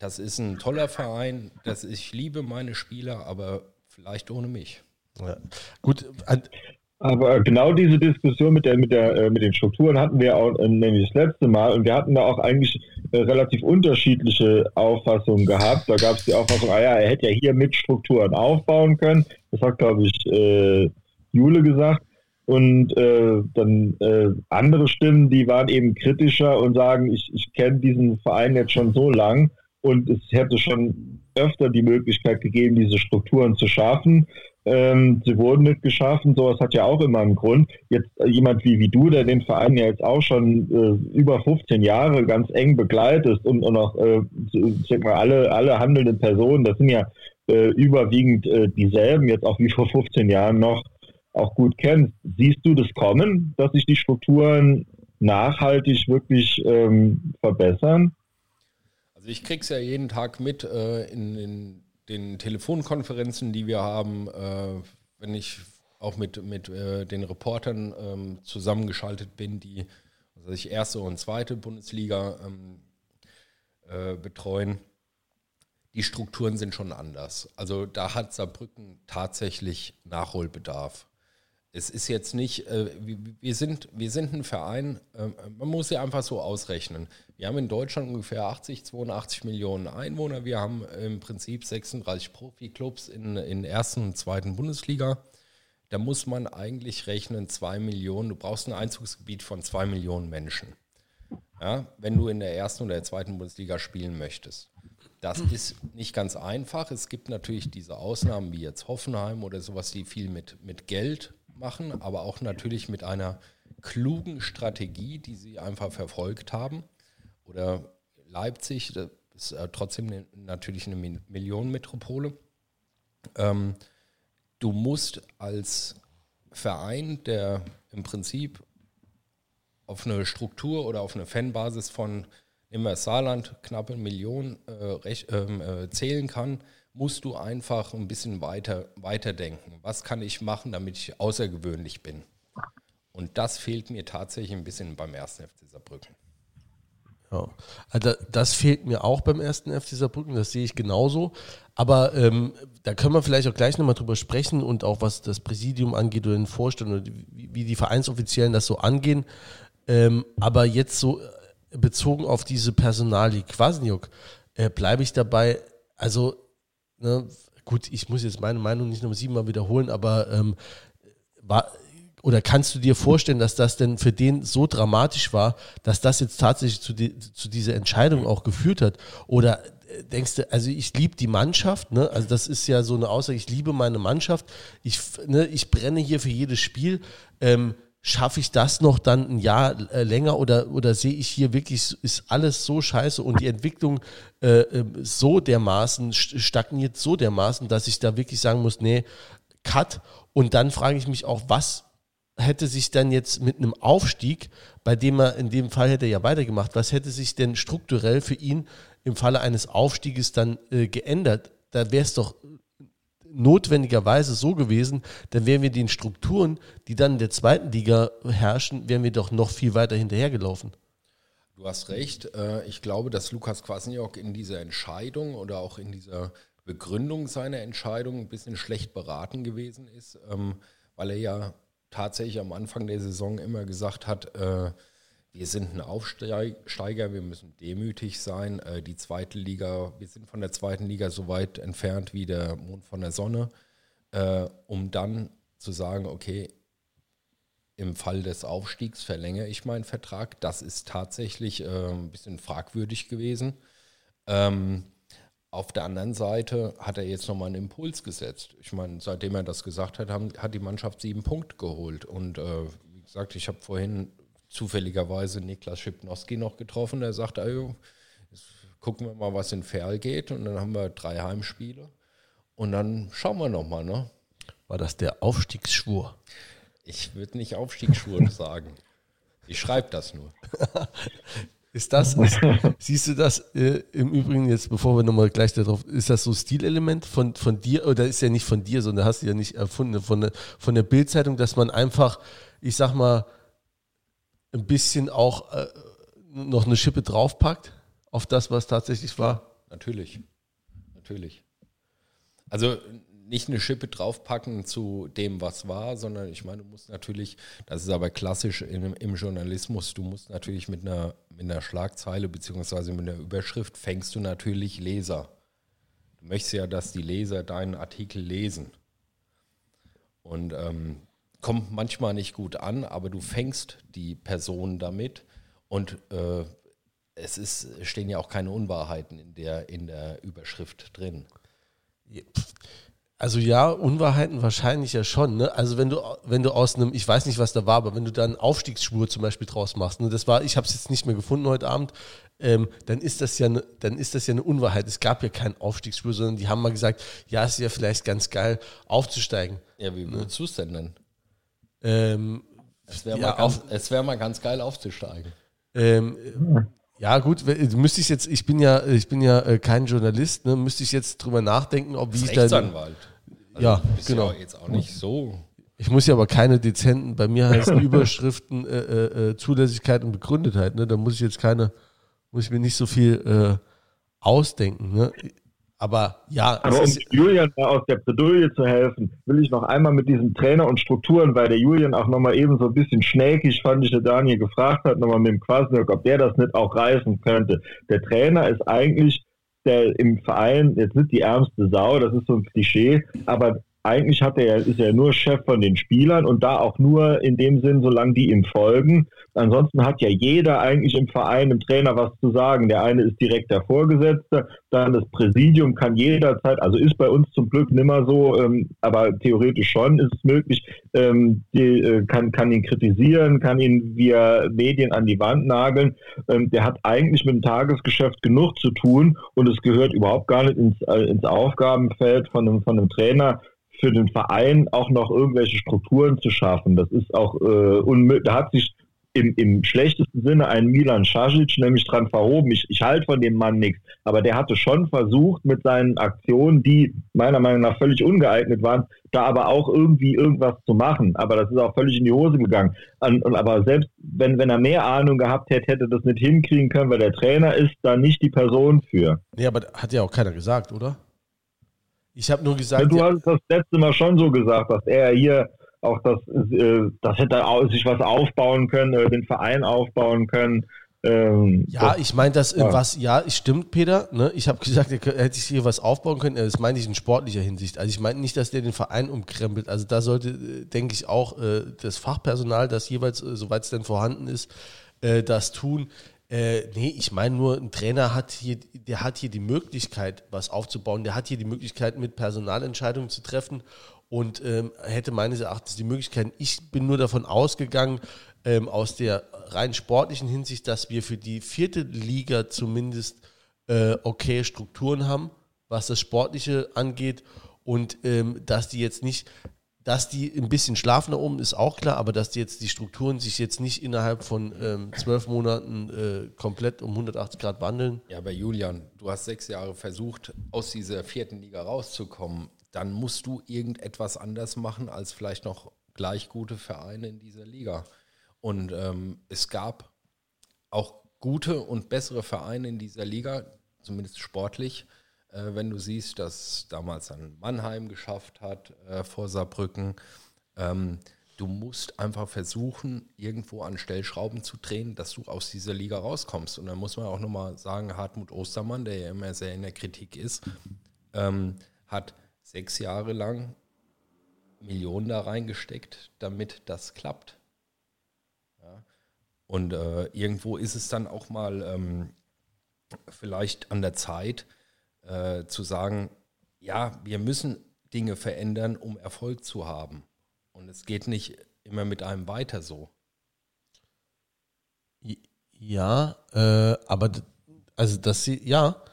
das ist ein toller Verein, das, ich liebe meine Spieler, aber vielleicht ohne mich. Ja. Gut. Aber genau diese Diskussion mit, der, mit, der, äh, mit den Strukturen hatten wir auch äh, nämlich das letzte Mal und wir hatten da auch eigentlich äh, relativ unterschiedliche Auffassungen gehabt. Da gab es die Auffassung, ah ja, er hätte ja hier mit Strukturen aufbauen können. Das hat, glaube ich, äh, Jule gesagt. Und äh, dann äh, andere Stimmen, die waren eben kritischer und sagen, ich, ich kenne diesen Verein jetzt schon so lang und es hätte schon öfter die Möglichkeit gegeben, diese Strukturen zu schaffen. Ähm, sie wurden nicht geschaffen, sowas hat ja auch immer einen Grund. Jetzt äh, jemand wie, wie du, der den Verein ja jetzt auch schon äh, über 15 Jahre ganz eng begleitest und, und auch, äh, sag mal, alle, alle handelnden Personen, das sind ja äh, überwiegend äh, dieselben, jetzt auch wie vor 15 Jahren noch, auch gut kennst. Siehst du das kommen, dass sich die Strukturen nachhaltig wirklich ähm, verbessern? Also ich kriege es ja jeden Tag mit äh, in, in, den Telefonkonferenzen, die wir haben, äh, wenn ich auch mit, mit äh, den Reportern ähm, zusammengeschaltet bin, die also ich erste und zweite Bundesliga ähm, äh, betreuen. Die Strukturen sind schon anders. Also da hat Saarbrücken tatsächlich Nachholbedarf es ist jetzt nicht, äh, wir, sind, wir sind ein Verein, äh, man muss ja einfach so ausrechnen. Wir haben in Deutschland ungefähr 80, 82 Millionen Einwohner. Wir haben im Prinzip 36 Profiklubs in, in ersten und zweiten Bundesliga. Da muss man eigentlich rechnen, zwei Millionen, du brauchst ein Einzugsgebiet von zwei Millionen Menschen. Ja, wenn du in der ersten oder der zweiten Bundesliga spielen möchtest. Das ist nicht ganz einfach. Es gibt natürlich diese Ausnahmen wie jetzt Hoffenheim oder sowas, die viel mit, mit Geld machen, aber auch natürlich mit einer klugen Strategie, die sie einfach verfolgt haben. Oder Leipzig, das ist äh, trotzdem eine, natürlich eine Millionenmetropole. Ähm, du musst als Verein, der im Prinzip auf eine Struktur oder auf eine Fanbasis von immer Saarland knappe eine Million äh, ähm, äh, zählen kann, musst du einfach ein bisschen weiter, denken. Was kann ich machen, damit ich außergewöhnlich bin? Und das fehlt mir tatsächlich ein bisschen beim ersten FC Saarbrücken. Ja. Also das fehlt mir auch beim ersten FC Saarbrücken, das sehe ich genauso. Aber ähm, da können wir vielleicht auch gleich nochmal drüber sprechen und auch was das Präsidium angeht oder den Vorstand oder wie, die Vereinsoffiziellen das so angehen. Ähm, aber jetzt so äh, bezogen auf diese Personalie Kwasniok, äh, bleibe ich dabei, also ne, gut, ich muss jetzt meine Meinung nicht nochmal siebenmal wiederholen, aber ähm, war, oder kannst du dir vorstellen, dass das denn für den so dramatisch war, dass das jetzt tatsächlich zu, die, zu dieser Entscheidung auch geführt hat? Oder äh, denkst du, also ich liebe die Mannschaft, ne? Also das ist ja so eine Aussage, ich liebe meine Mannschaft, ich, ne, ich brenne hier für jedes Spiel. Ähm, schaffe ich das noch dann ein Jahr äh, länger oder, oder sehe ich hier wirklich, ist alles so scheiße und die Entwicklung äh, ähm, so dermaßen, stagniert so dermaßen, dass ich da wirklich sagen muss, nee, Cut. Und dann frage ich mich auch, was hätte sich dann jetzt mit einem Aufstieg, bei dem er in dem Fall hätte er ja weitergemacht, was hätte sich denn strukturell für ihn im Falle eines Aufstieges dann äh, geändert? Da wäre es doch notwendigerweise so gewesen, dann wären wir den Strukturen, die dann in der zweiten Liga herrschen, wären wir doch noch viel weiter hinterhergelaufen. Du hast recht. Äh, ich glaube, dass Lukas Kwasniok in dieser Entscheidung oder auch in dieser Begründung seiner Entscheidung ein bisschen schlecht beraten gewesen ist, ähm, weil er ja tatsächlich am Anfang der Saison immer gesagt hat, äh, wir sind ein Aufsteiger, wir müssen demütig sein. Äh, die zweite Liga, wir sind von der zweiten Liga so weit entfernt wie der Mond von der Sonne, äh, um dann zu sagen, okay, im Fall des Aufstiegs verlängere ich meinen Vertrag. Das ist tatsächlich äh, ein bisschen fragwürdig gewesen. Ähm, auf der anderen Seite hat er jetzt nochmal einen Impuls gesetzt. Ich meine, seitdem er das gesagt hat, haben, hat die Mannschaft sieben Punkte geholt. Und wie gesagt, ich habe vorhin zufälligerweise Niklas Schipnowski noch getroffen. Der sagte, also, gucken wir mal, was in Ferl geht. Und dann haben wir drei Heimspiele. Und dann schauen wir nochmal. Ne? War das der Aufstiegsschwur? Ich würde nicht Aufstiegsschwur sagen. Ich schreibe das nur. Ist das, ist, siehst du das äh, im Übrigen jetzt, bevor wir nochmal gleich darauf, ist das so Stilelement von, von dir, oder ist ja nicht von dir, sondern hast du ja nicht erfunden, von, von der Bildzeitung, dass man einfach, ich sag mal, ein bisschen auch äh, noch eine Schippe draufpackt auf das, was tatsächlich war? Natürlich. Natürlich. Also nicht eine Schippe draufpacken zu dem, was war, sondern ich meine, du musst natürlich, das ist aber klassisch in, im Journalismus, du musst natürlich mit einer, mit einer Schlagzeile beziehungsweise mit einer Überschrift fängst du natürlich Leser. Du möchtest ja, dass die Leser deinen Artikel lesen. Und ähm, kommt manchmal nicht gut an, aber du fängst die Person damit und äh, es ist, stehen ja auch keine Unwahrheiten in der, in der Überschrift drin. Also ja, Unwahrheiten wahrscheinlich ja schon. Ne? Also wenn du, wenn du aus einem, ich weiß nicht, was da war, aber wenn du da einen Aufstiegsschwur zum Beispiel draus machst, ne, das war, ich habe es jetzt nicht mehr gefunden heute Abend, ähm, dann ist das ja, ne, dann ist das ja eine Unwahrheit. Es gab ja keinen Aufstiegsschwur, sondern die haben mal gesagt, ja, es ist ja vielleicht ganz geil aufzusteigen. Ja, wie würdest du es denn nennen? Ähm, es wäre ja, mal, wär mal, ganz geil aufzusteigen. Ähm, ja, gut, müsste ich jetzt, ich bin ja, ich bin ja äh, kein Journalist, ne, müsste ich jetzt drüber nachdenken, ob wie ich dann. Rechtsanwalt. Also ja, genau. Ja jetzt auch nicht so. Ich muss ja aber keine dezenten, bei mir heißen Überschriften äh, äh, äh, Zulässigkeit und Begründetheit, ne? Da muss ich jetzt keine, muss ich mir nicht so viel äh, ausdenken, ne? Aber ja. Aber um Julian da aus der Bredouille zu helfen, will ich noch einmal mit diesem Trainer und Strukturen, weil der Julian auch nochmal eben so ein bisschen schnäkig, fand ich, der Daniel gefragt hat, nochmal mit dem Quasniok, ob der das nicht auch reißen könnte. Der Trainer ist eigentlich der im Verein jetzt nicht die ärmste Sau, das ist so ein Klischee, aber eigentlich hat er, ist er nur Chef von den Spielern und da auch nur in dem Sinn, solange die ihm folgen. Ansonsten hat ja jeder eigentlich im Verein, im Trainer was zu sagen. Der eine ist direkt der Vorgesetzte, dann das Präsidium kann jederzeit, also ist bei uns zum Glück nimmer so, ähm, aber theoretisch schon ist es möglich, ähm, die, äh, kann, kann ihn kritisieren, kann ihn via Medien an die Wand nageln. Ähm, der hat eigentlich mit dem Tagesgeschäft genug zu tun und es gehört überhaupt gar nicht ins, äh, ins Aufgabenfeld von einem, von einem Trainer, für den Verein auch noch irgendwelche Strukturen zu schaffen. Das ist auch äh, unmöglich. Da hat sich im, im schlechtesten Sinne einen Milan Šašić nämlich dran verhoben. Ich, ich halte von dem Mann nichts, aber der hatte schon versucht mit seinen Aktionen, die meiner Meinung nach völlig ungeeignet waren, da aber auch irgendwie irgendwas zu machen. Aber das ist auch völlig in die Hose gegangen. Und, und aber selbst wenn, wenn er mehr Ahnung gehabt hätte, hätte das nicht hinkriegen können, weil der Trainer ist da nicht die Person für. Nee, aber hat ja auch keiner gesagt, oder? Ich habe nur gesagt. Ja, du hast das letzte Mal schon so gesagt, dass er hier auch das, äh, das hätte sich was aufbauen können, äh, den Verein aufbauen können. Ähm, ja, das, ich meine das ja. was, ja, stimmt, Peter. Ne? Ich habe gesagt, er hätte sich hier was aufbauen können. Das meine ich in sportlicher Hinsicht. Also ich meine nicht, dass der den Verein umkrempelt. Also da sollte, äh, denke ich, auch äh, das Fachpersonal, das jeweils, äh, soweit es denn vorhanden ist, äh, das tun. Äh, nee, ich meine nur, ein Trainer hat hier, der hat hier die Möglichkeit, was aufzubauen. Der hat hier die Möglichkeit, mit Personalentscheidungen zu treffen. Und ähm, hätte meines Erachtens die Möglichkeit, ich bin nur davon ausgegangen, ähm, aus der rein sportlichen Hinsicht, dass wir für die vierte Liga zumindest äh, okay Strukturen haben, was das Sportliche angeht. Und ähm, dass die jetzt nicht, dass die ein bisschen schlafen da oben, ist auch klar, aber dass die jetzt die Strukturen sich jetzt nicht innerhalb von ähm, zwölf Monaten äh, komplett um 180 Grad wandeln. Ja, aber Julian, du hast sechs Jahre versucht, aus dieser vierten Liga rauszukommen dann musst du irgendetwas anders machen als vielleicht noch gleich gute Vereine in dieser Liga. Und ähm, es gab auch gute und bessere Vereine in dieser Liga, zumindest sportlich. Äh, wenn du siehst, dass damals dann Mannheim geschafft hat äh, vor Saarbrücken. Ähm, du musst einfach versuchen, irgendwo an Stellschrauben zu drehen, dass du aus dieser Liga rauskommst. Und dann muss man auch nochmal sagen, Hartmut Ostermann, der ja immer sehr in der Kritik ist, ähm, hat sechs Jahre lang Millionen da reingesteckt, damit das klappt. Ja. Und äh, irgendwo ist es dann auch mal ähm, vielleicht an der Zeit äh, zu sagen, ja, wir müssen Dinge verändern, um Erfolg zu haben. Und es geht nicht immer mit einem weiter so. Ja, äh, aber also das ja,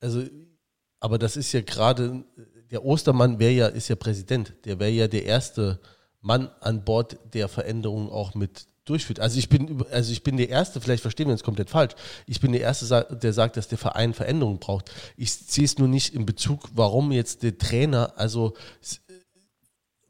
also aber das ist ja gerade der Ostermann wäre ja, ist ja Präsident, der wäre ja der erste Mann an Bord, der Veränderungen auch mit durchführt. Also ich bin, also ich bin der Erste, vielleicht verstehen wir uns komplett falsch. Ich bin der Erste, der sagt, dass der Verein Veränderungen braucht. Ich sehe es nur nicht in Bezug, warum jetzt der Trainer, also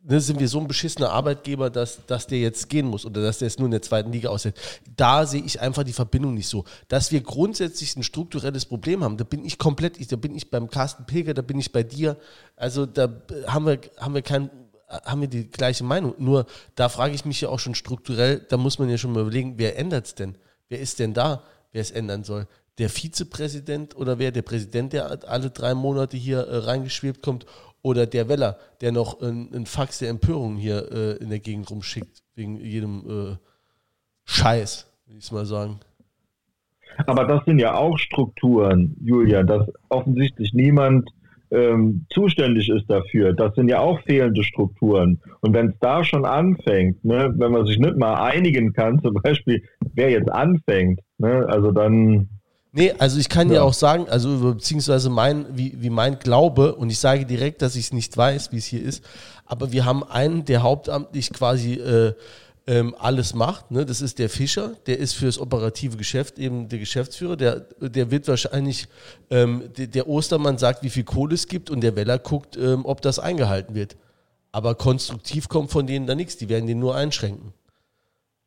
ne, sind wir so ein beschissener Arbeitgeber, dass, dass der jetzt gehen muss oder dass der es nur in der zweiten Liga aussetzt. Da sehe ich einfach die Verbindung nicht so. Dass wir grundsätzlich ein strukturelles Problem haben, da bin ich komplett, da bin ich beim Carsten Pilger, da bin ich bei dir. Also da haben wir, haben wir kein, haben wir die gleiche Meinung. Nur da frage ich mich ja auch schon strukturell, da muss man ja schon mal überlegen, wer ändert es denn? Wer ist denn da, wer es ändern soll? Der Vizepräsident oder wer? Der Präsident, der alle drei Monate hier äh, reingeschwebt kommt oder der Weller, der noch einen Fax der Empörung hier äh, in der Gegend rumschickt, wegen jedem äh, Scheiß, will ich mal sagen. Aber das sind ja auch Strukturen, Julia, dass offensichtlich niemand ähm, zuständig ist dafür. Das sind ja auch fehlende Strukturen. Und wenn es da schon anfängt, ne, wenn man sich nicht mal einigen kann, zum Beispiel, wer jetzt anfängt, ne, also dann Nee, also ich kann ja. ja auch sagen, also beziehungsweise mein, wie, wie mein Glaube, und ich sage direkt, dass ich es nicht weiß, wie es hier ist, aber wir haben einen, der hauptamtlich quasi äh, ähm, alles macht. Ne? Das ist der Fischer, der ist fürs operative Geschäft eben der Geschäftsführer. Der, der wird wahrscheinlich, ähm, der, der, Ostermann sagt, wie viel Kohle es gibt und der Weller guckt, ähm, ob das eingehalten wird. Aber konstruktiv kommt von denen da nichts, die werden den nur einschränken.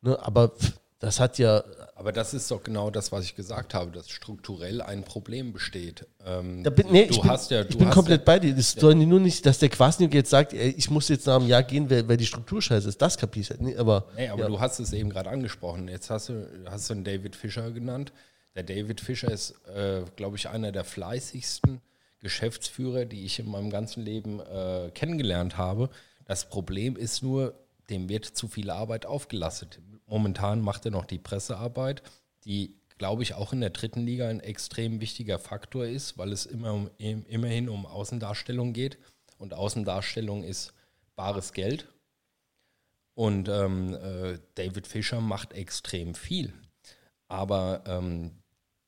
Ne? Aber das hat ja aber das ist doch genau das, was ich gesagt habe, dass strukturell ein Problem besteht. Ähm, bin, nee, du ich bin, hast ja, ich bin komplett ja, bei dir. Das ja. soll nur nicht, dass der Quasniok jetzt sagt, ey, ich muss jetzt nach einem Jahr gehen, weil, weil die Struktur scheiße ist. Das kapiere ich halt nicht. Aber, nee, aber ja. du hast es eben gerade angesprochen. Jetzt hast du, hast du einen David Fischer genannt. Der David Fischer ist, äh, glaube ich, einer der fleißigsten Geschäftsführer, die ich in meinem ganzen Leben äh, kennengelernt habe. Das Problem ist nur, dem wird zu viel Arbeit aufgelastet momentan macht er noch die Pressearbeit, die, glaube ich, auch in der dritten Liga ein extrem wichtiger Faktor ist, weil es immer immerhin um Außendarstellung geht. Und Außendarstellung ist bares Geld. Und ähm, äh, David Fischer macht extrem viel. Aber ähm,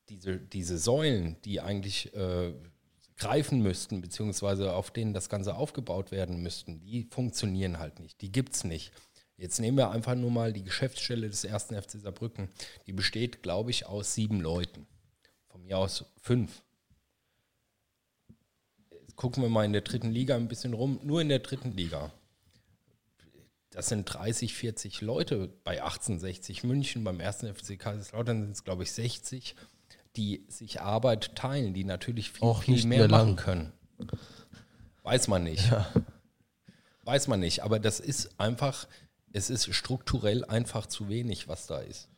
diese, diese Säulen, die eigentlich äh, greifen müssten, beziehungsweise auf denen das Ganze aufgebaut werden müssten, die funktionieren halt nicht. Die gibt es nicht. Jetzt nehmen wir einfach nur mal die Geschäftsstelle des ersten FC Saarbrücken. Die besteht, glaube ich, aus sieben Leuten. Von mir aus fünf. Jetzt gucken wir mal in der dritten Liga ein bisschen rum. Nur in der dritten Liga. Das sind 30, 40 Leute bei 1860 München. Beim ersten FC Kaiserslautern sind es, glaube ich, 60, die sich Arbeit teilen, die natürlich viel, Auch viel nicht mehr mehr machen können. Weiß man nicht. Weiß man nicht. Aber das ist einfach, es ist strukturell einfach zu wenig, was da ist.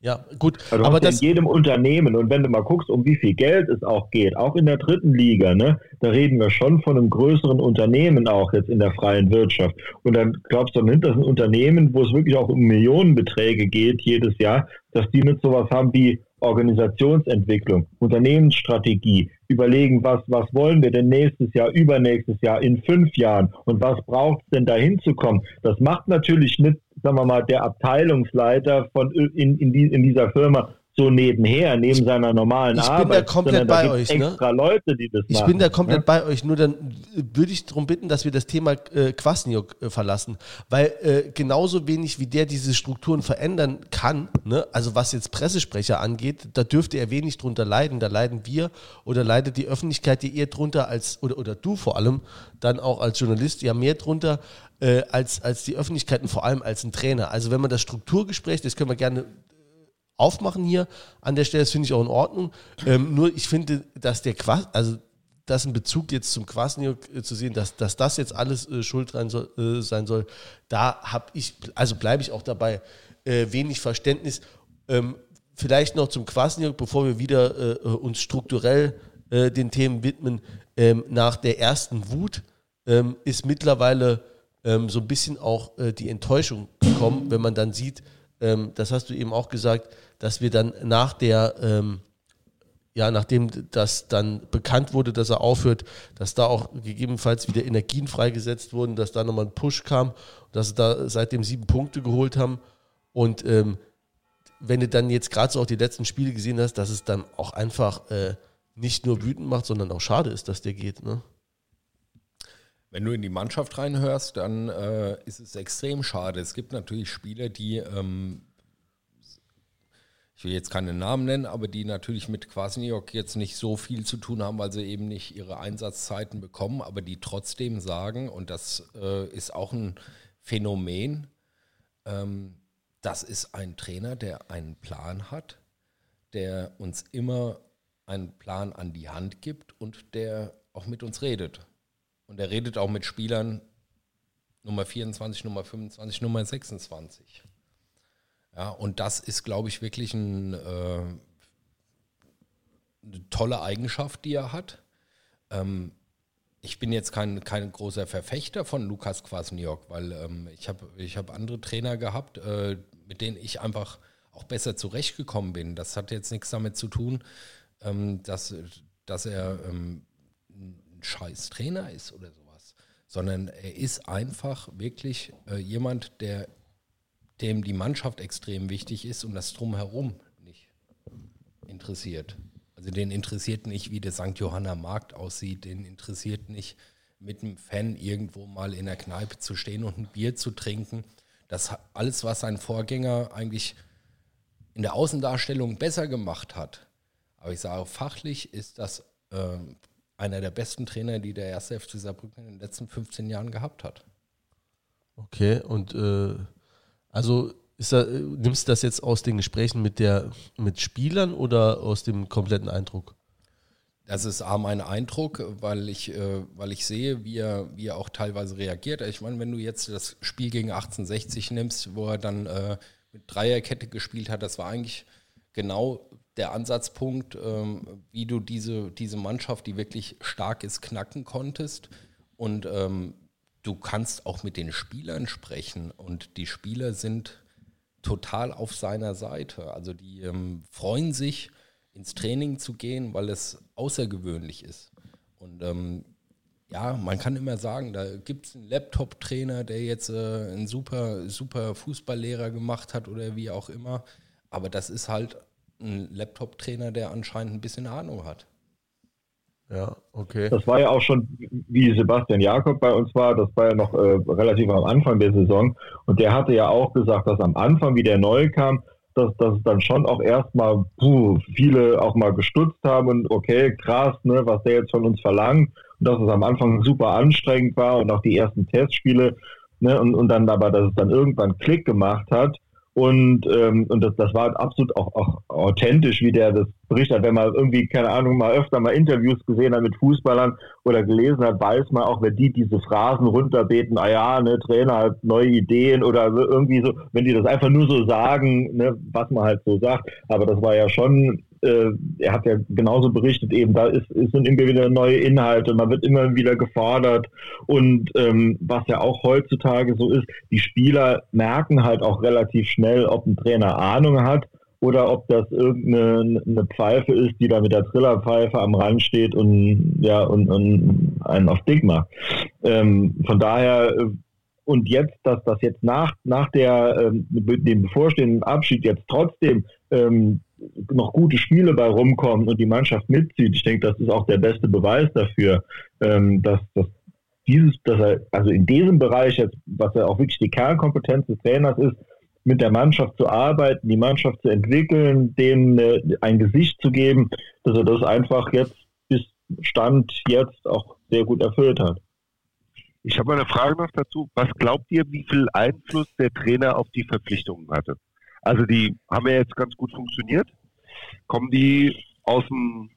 Ja, gut. Also aber das, in jedem Unternehmen und wenn du mal guckst, um wie viel Geld es auch geht, auch in der dritten Liga, ne, da reden wir schon von einem größeren Unternehmen auch jetzt in der freien Wirtschaft. Und dann glaubst du nicht, dass ein Unternehmen, wo es wirklich auch um Millionenbeträge geht jedes Jahr, dass die nicht sowas haben wie Organisationsentwicklung, Unternehmensstrategie, überlegen, was, was wollen wir denn nächstes Jahr, übernächstes Jahr, in fünf Jahren und was braucht es denn da hinzukommen? Das macht natürlich nicht, sagen wir mal, der Abteilungsleiter von in, in, die, in dieser Firma so nebenher, neben seiner normalen ich bin Arbeit. da komplett sondern da bei gibt's euch, ne? extra Leute, die das Ich machen. bin da komplett ne? bei euch, nur dann würde ich darum bitten, dass wir das Thema äh, Kwasniok äh, verlassen, weil äh, genauso wenig wie der diese Strukturen verändern kann, ne, also was jetzt Pressesprecher angeht, da dürfte er wenig drunter leiden, da leiden wir oder leidet die Öffentlichkeit, die ihr drunter als, oder, oder du vor allem, dann auch als Journalist ja mehr drunter äh, als, als die Öffentlichkeit und vor allem als ein Trainer. Also wenn man das Strukturgespräch, das können wir gerne aufmachen hier an der Stelle, das finde ich auch in Ordnung. Ähm, nur ich finde, dass der Quas, also das in Bezug jetzt zum Kwasniok äh, zu sehen, dass, dass das jetzt alles äh, schuld soll, äh, sein soll, da habe ich, also bleibe ich auch dabei, äh, wenig Verständnis. Ähm, vielleicht noch zum Kwasniok, bevor wir wieder äh, uns strukturell äh, den Themen widmen. Ähm, nach der ersten Wut ähm, ist mittlerweile ähm, so ein bisschen auch die Enttäuschung gekommen, wenn man dann sieht, ähm, das hast du eben auch gesagt, dass wir dann nach der, ähm, ja, nachdem das dann bekannt wurde, dass er aufhört, dass da auch gegebenenfalls wieder Energien freigesetzt wurden, dass da nochmal ein Push kam, dass sie da seitdem sieben Punkte geholt haben. Und ähm, wenn du dann jetzt gerade so auch die letzten Spiele gesehen hast, dass es dann auch einfach äh, nicht nur wütend macht, sondern auch schade ist, dass der geht. Ne? Wenn du in die Mannschaft reinhörst, dann äh, ist es extrem schade. Es gibt natürlich Spieler, die, ähm, ich will jetzt keine Namen nennen, aber die natürlich mit Kwasniok jetzt nicht so viel zu tun haben, weil sie eben nicht ihre Einsatzzeiten bekommen, aber die trotzdem sagen, und das äh, ist auch ein Phänomen, ähm, das ist ein Trainer, der einen Plan hat, der uns immer einen Plan an die Hand gibt und der auch mit uns redet. Und er redet auch mit Spielern Nummer 24, Nummer 25, Nummer 26. Ja, und das ist, glaube ich, wirklich ein, äh, eine tolle Eigenschaft, die er hat. Ähm, ich bin jetzt kein, kein großer Verfechter von Lukas Kwasniok, weil ähm, ich habe ich hab andere Trainer gehabt, äh, mit denen ich einfach auch besser zurechtgekommen bin. Das hat jetzt nichts damit zu tun, ähm, dass, dass er ähm, ein scheiß Trainer ist oder sowas, sondern er ist einfach wirklich äh, jemand, der dem die Mannschaft extrem wichtig ist und das drumherum nicht interessiert. Also den interessiert nicht, wie der St. Johanna Markt aussieht, den interessiert nicht, mit einem Fan irgendwo mal in der Kneipe zu stehen und ein Bier zu trinken. Das alles, was sein Vorgänger eigentlich in der Außendarstellung besser gemacht hat. Aber ich sage, fachlich ist das ähm, einer der besten Trainer, die der erste FC Saarbrücken in den letzten 15 Jahren gehabt hat. Okay, und äh, also da, nimmst du das jetzt aus den Gesprächen mit der mit Spielern oder aus dem kompletten Eindruck? Das ist A, mein Eindruck, weil ich, äh, weil ich sehe, wie er, wie er auch teilweise reagiert. Ich meine, wenn du jetzt das Spiel gegen 1860 nimmst, wo er dann äh, mit Dreierkette gespielt hat, das war eigentlich genau der Ansatzpunkt, ähm, wie du diese, diese Mannschaft, die wirklich stark ist, knacken konntest. Und ähm, du kannst auch mit den Spielern sprechen und die Spieler sind total auf seiner Seite. Also die ähm, freuen sich, ins Training zu gehen, weil es außergewöhnlich ist. Und ähm, ja, man kann immer sagen, da gibt es einen Laptop-Trainer, der jetzt äh, einen super, super Fußballlehrer gemacht hat oder wie auch immer. Aber das ist halt ein Laptop-Trainer, der anscheinend ein bisschen Ahnung hat. Ja, okay. Das war ja auch schon, wie Sebastian Jakob bei uns war, das war ja noch äh, relativ am Anfang der Saison. Und der hatte ja auch gesagt, dass am Anfang, wie der neu kam, dass, dass dann schon auch erstmal viele auch mal gestutzt haben und okay, krass, ne, was der jetzt von uns verlangt. Und dass es am Anfang super anstrengend war und auch die ersten Testspiele, ne, und, und dann aber, dass es dann irgendwann Klick gemacht hat und, ähm, und das, das war absolut auch, auch authentisch, wie der das berichtet hat. Wenn man irgendwie, keine Ahnung, mal öfter mal Interviews gesehen hat mit Fußballern oder gelesen hat, weiß man auch, wenn die diese Phrasen runterbeten, ah ja, ne, Trainer hat neue Ideen oder irgendwie so, wenn die das einfach nur so sagen, ne, was man halt so sagt. Aber das war ja schon äh, er hat ja genauso berichtet, eben da ist, ist sind immer wieder neue Inhalte, man wird immer wieder gefordert und ähm, was ja auch heutzutage so ist, die Spieler merken halt auch relativ schnell, ob ein Trainer Ahnung hat oder ob das irgendeine eine Pfeife ist, die da mit der Trillerpfeife am Rand steht und ja und, und einen auf Dick macht. Ähm, von daher äh, und jetzt, dass das jetzt nach nach der ähm, dem bevorstehenden Abschied jetzt trotzdem ähm, noch gute Spiele bei rumkommen und die Mannschaft mitzieht, ich denke, das ist auch der beste Beweis dafür, ähm, dass, dass dieses, dass er, also in diesem Bereich jetzt, was ja auch wirklich die Kernkompetenz des Trainers ist, mit der Mannschaft zu arbeiten, die Mannschaft zu entwickeln, denen äh, ein Gesicht zu geben, dass er das einfach jetzt bis Stand jetzt auch sehr gut erfüllt hat. Ich habe eine Frage noch dazu. Was glaubt ihr, wie viel Einfluss der Trainer auf die Verpflichtungen hatte? Also die haben ja jetzt ganz gut funktioniert. Kommen die aus dem,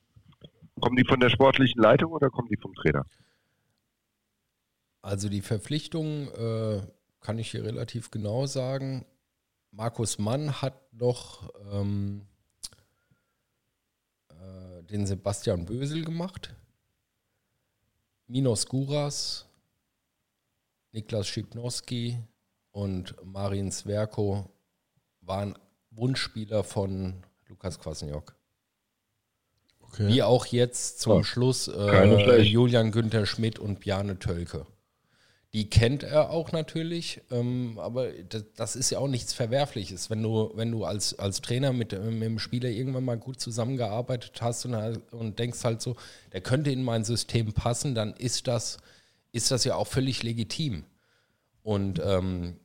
kommen die von der sportlichen Leitung oder kommen die vom Trainer? Also die Verpflichtung äh, kann ich hier relativ genau sagen. Markus Mann hat noch ähm, äh, den Sebastian Bösel gemacht. Minos Guras, Niklas Schipnowski und Marin Sverko waren Wunschspieler von Lukas Kwasniok. Okay. Wie auch jetzt zum oh, Schluss äh, Julian Günther Schmidt und Bjane Tölke. Die kennt er auch natürlich, ähm, aber das, das, ist ja auch nichts Verwerfliches. Wenn du, wenn du als, als Trainer mit, mit dem Spieler irgendwann mal gut zusammengearbeitet hast und, und denkst halt so, der könnte in mein System passen, dann ist das, ist das ja auch völlig legitim. Und ähm,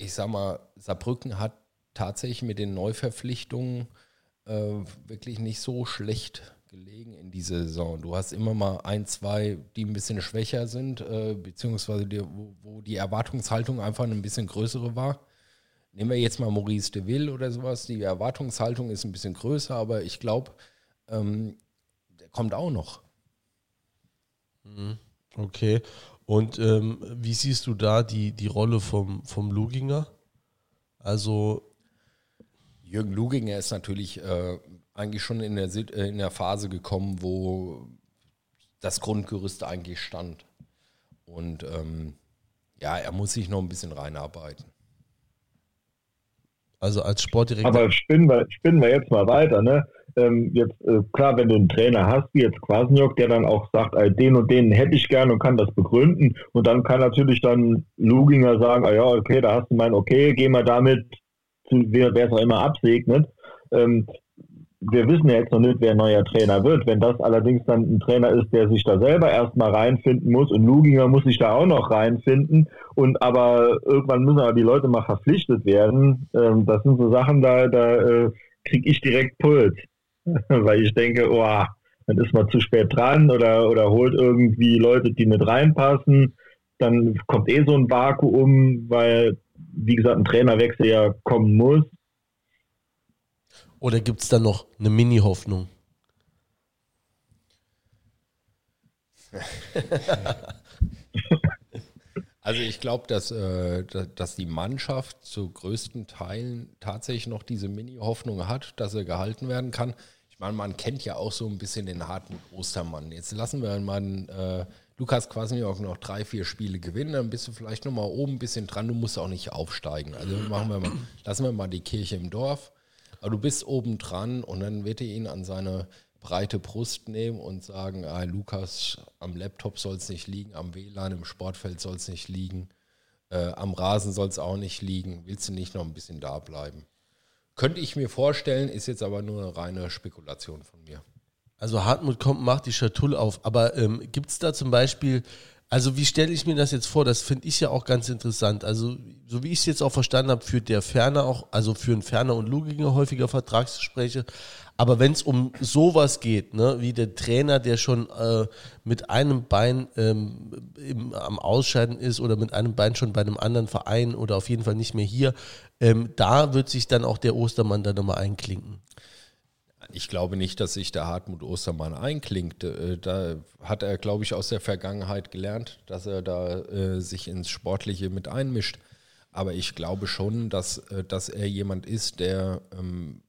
ich sag mal, Saarbrücken hat tatsächlich mit den Neuverpflichtungen äh, wirklich nicht so schlecht gelegen in dieser Saison. Du hast immer mal ein, zwei, die ein bisschen schwächer sind, äh, beziehungsweise die, wo, wo, die Erwartungshaltung einfach ein bisschen größere war. Nehmen wir jetzt mal Maurice de Ville oder sowas. Die Erwartungshaltung ist ein bisschen größer, aber ich glaube, ähm, der kommt auch noch. Mhm. Okay. Und ähm, wie siehst du da die, die Rolle vom, vom Luginger? Also. Jürgen Luginger ist natürlich äh, eigentlich schon in der, äh, in der Phase gekommen, wo das Grundgerüst eigentlich stand. Und ähm, ja, er muss sich noch ein bisschen reinarbeiten. Also als Sportdirektor. Aber spinnen wir, spinnen wir jetzt mal weiter, ne? Ähm, jetzt äh, klar, wenn du einen Trainer hast, wie jetzt Kwasniok, der dann auch sagt, äh, den und den hätte ich gern und kann das begründen und dann kann natürlich dann Luginger sagen, ah ja, okay, da hast du mein Okay, geh mal damit, wer es auch immer absegnet. Ähm, wir wissen ja jetzt noch nicht, wer neuer Trainer wird. Wenn das allerdings dann ein Trainer ist, der sich da selber erstmal reinfinden muss und Luginger muss sich da auch noch reinfinden und aber irgendwann müssen aber die Leute mal verpflichtet werden. Ähm, das sind so Sachen, da, da äh, kriege ich direkt Puls. weil ich denke, oh, dann ist man zu spät dran oder, oder holt irgendwie Leute, die nicht reinpassen. Dann kommt eh so ein Vakuum, weil, wie gesagt, ein Trainerwechsel ja kommen muss. Oder gibt es da noch eine Mini-Hoffnung? Also ich glaube, dass, äh, dass die Mannschaft zu größten Teilen tatsächlich noch diese Mini-Hoffnung hat, dass er gehalten werden kann. Meine, man kennt ja auch so ein bisschen den harten Ostermann. Jetzt lassen wir mal äh, Lukas Kwasniok noch drei, vier Spiele gewinnen, dann bist du vielleicht noch mal oben ein bisschen dran. Du musst auch nicht aufsteigen. Also machen wir mal, lassen wir mal die Kirche im Dorf. Aber du bist oben dran und dann wird er ihn an seine breite Brust nehmen und sagen, ah, Lukas, am Laptop soll es nicht liegen, am WLAN, im Sportfeld soll es nicht liegen, äh, am Rasen soll es auch nicht liegen, willst du nicht noch ein bisschen da bleiben? Könnte ich mir vorstellen, ist jetzt aber nur eine reine Spekulation von mir. Also Hartmut kommt, macht die Schatulle auf. Aber ähm, gibt es da zum Beispiel, also wie stelle ich mir das jetzt vor? Das finde ich ja auch ganz interessant. Also so wie ich es jetzt auch verstanden habe, führt der Ferner auch, also führen Ferner und Luginger häufiger Vertragsgespräche. Aber wenn es um sowas geht, ne, wie der Trainer, der schon äh, mit einem Bein ähm, im, am Ausscheiden ist oder mit einem Bein schon bei einem anderen Verein oder auf jeden Fall nicht mehr hier, ähm, da wird sich dann auch der Ostermann dann nochmal einklinken. Ich glaube nicht, dass sich der Hartmut Ostermann einklingt. Äh, da hat er, glaube ich, aus der Vergangenheit gelernt, dass er da äh, sich ins Sportliche mit einmischt. Aber ich glaube schon, dass, äh, dass er jemand ist, der ähm,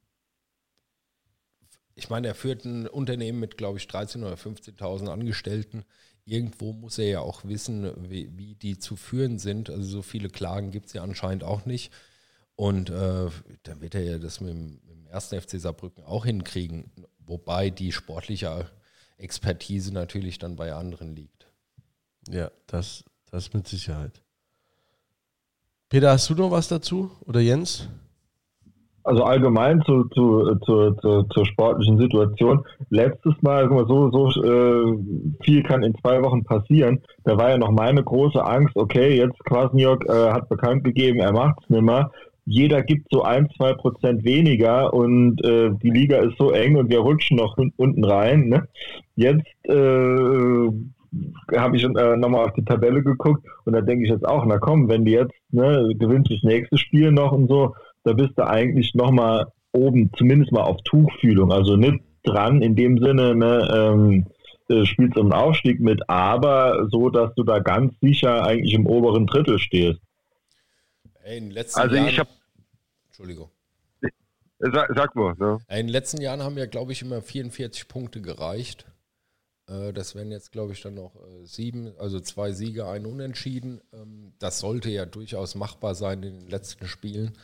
ich meine, er führt ein Unternehmen mit, glaube ich, 13.000 oder 15.000 Angestellten. Irgendwo muss er ja auch wissen, wie, wie die zu führen sind. Also so viele Klagen gibt es ja anscheinend auch nicht. Und äh, dann wird er ja das mit dem, mit dem ersten FC Saarbrücken auch hinkriegen, wobei die sportliche Expertise natürlich dann bei anderen liegt. Ja, das, das mit Sicherheit. Peter, hast du noch was dazu? Oder Jens? Also allgemein zu, zu, zu, zu, zur sportlichen Situation. Letztes Mal, so, so äh, viel kann in zwei Wochen passieren. Da war ja noch meine große Angst, okay, jetzt Kwasniok äh, hat bekannt gegeben, er macht es nicht mehr. Jeder gibt so ein, zwei Prozent weniger und äh, die Liga ist so eng und wir rutschen noch unten rein. Ne? Jetzt äh, habe ich äh, nochmal auf die Tabelle geguckt und da denke ich jetzt auch, na komm, wenn die jetzt ne, gewinnt das nächste Spiel noch und so, da bist du eigentlich nochmal oben, zumindest mal auf Tuchfühlung. Also nicht dran in dem Sinne, ne, ähm, äh, spielst um den Aufstieg mit, aber so, dass du da ganz sicher eigentlich im oberen Drittel stehst. Ey, in den letzten Also Jahren, ich habe, Entschuldigung. sag, sag mal, ne? In den letzten Jahren haben ja, glaube ich, immer 44 Punkte gereicht. Äh, Das wären jetzt, glaube ich, dann noch äh, sieben, also zwei Siege, ein Unentschieden. Ähm, Das sollte ja durchaus machbar sein in den letzten Spielen.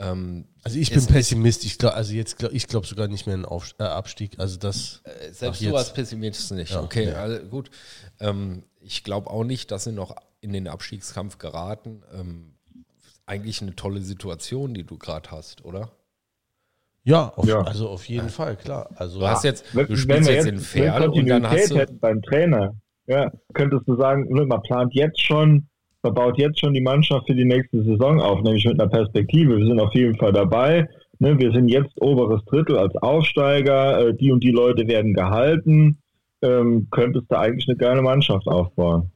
Ähm, Also ich bin Pessimist. Ich glaube, also jetzt glaub, ich glaube sogar nicht mehr in Auf, äh, Abstieg. Also das. Äh, Selbst du als. Pessimist nicht. Ja, okay, nee. also gut. Ähm, ich glaube auch nicht, dass sie noch in den Abstiegskampf geraten. Ähm, eigentlich eine tolle Situation, die du gerade hast, oder? Ja, auf, Ja. also auf jeden Fall, klar. Also Du hast jetzt, Wenn, du spielst wir jetzt jetzt in Ferl eine und dann hast du. hätten beim Trainer, ja, könntest du sagen, man plant jetzt schon, man baut jetzt schon die Mannschaft für die nächste Saison auf, nämlich mit einer Perspektive. Wir sind auf jeden Fall dabei. Ne, wir sind jetzt oberes Drittel als Aufsteiger, äh, die und die Leute werden gehalten. Ähm, könntest du eigentlich eine geile Mannschaft aufbauen.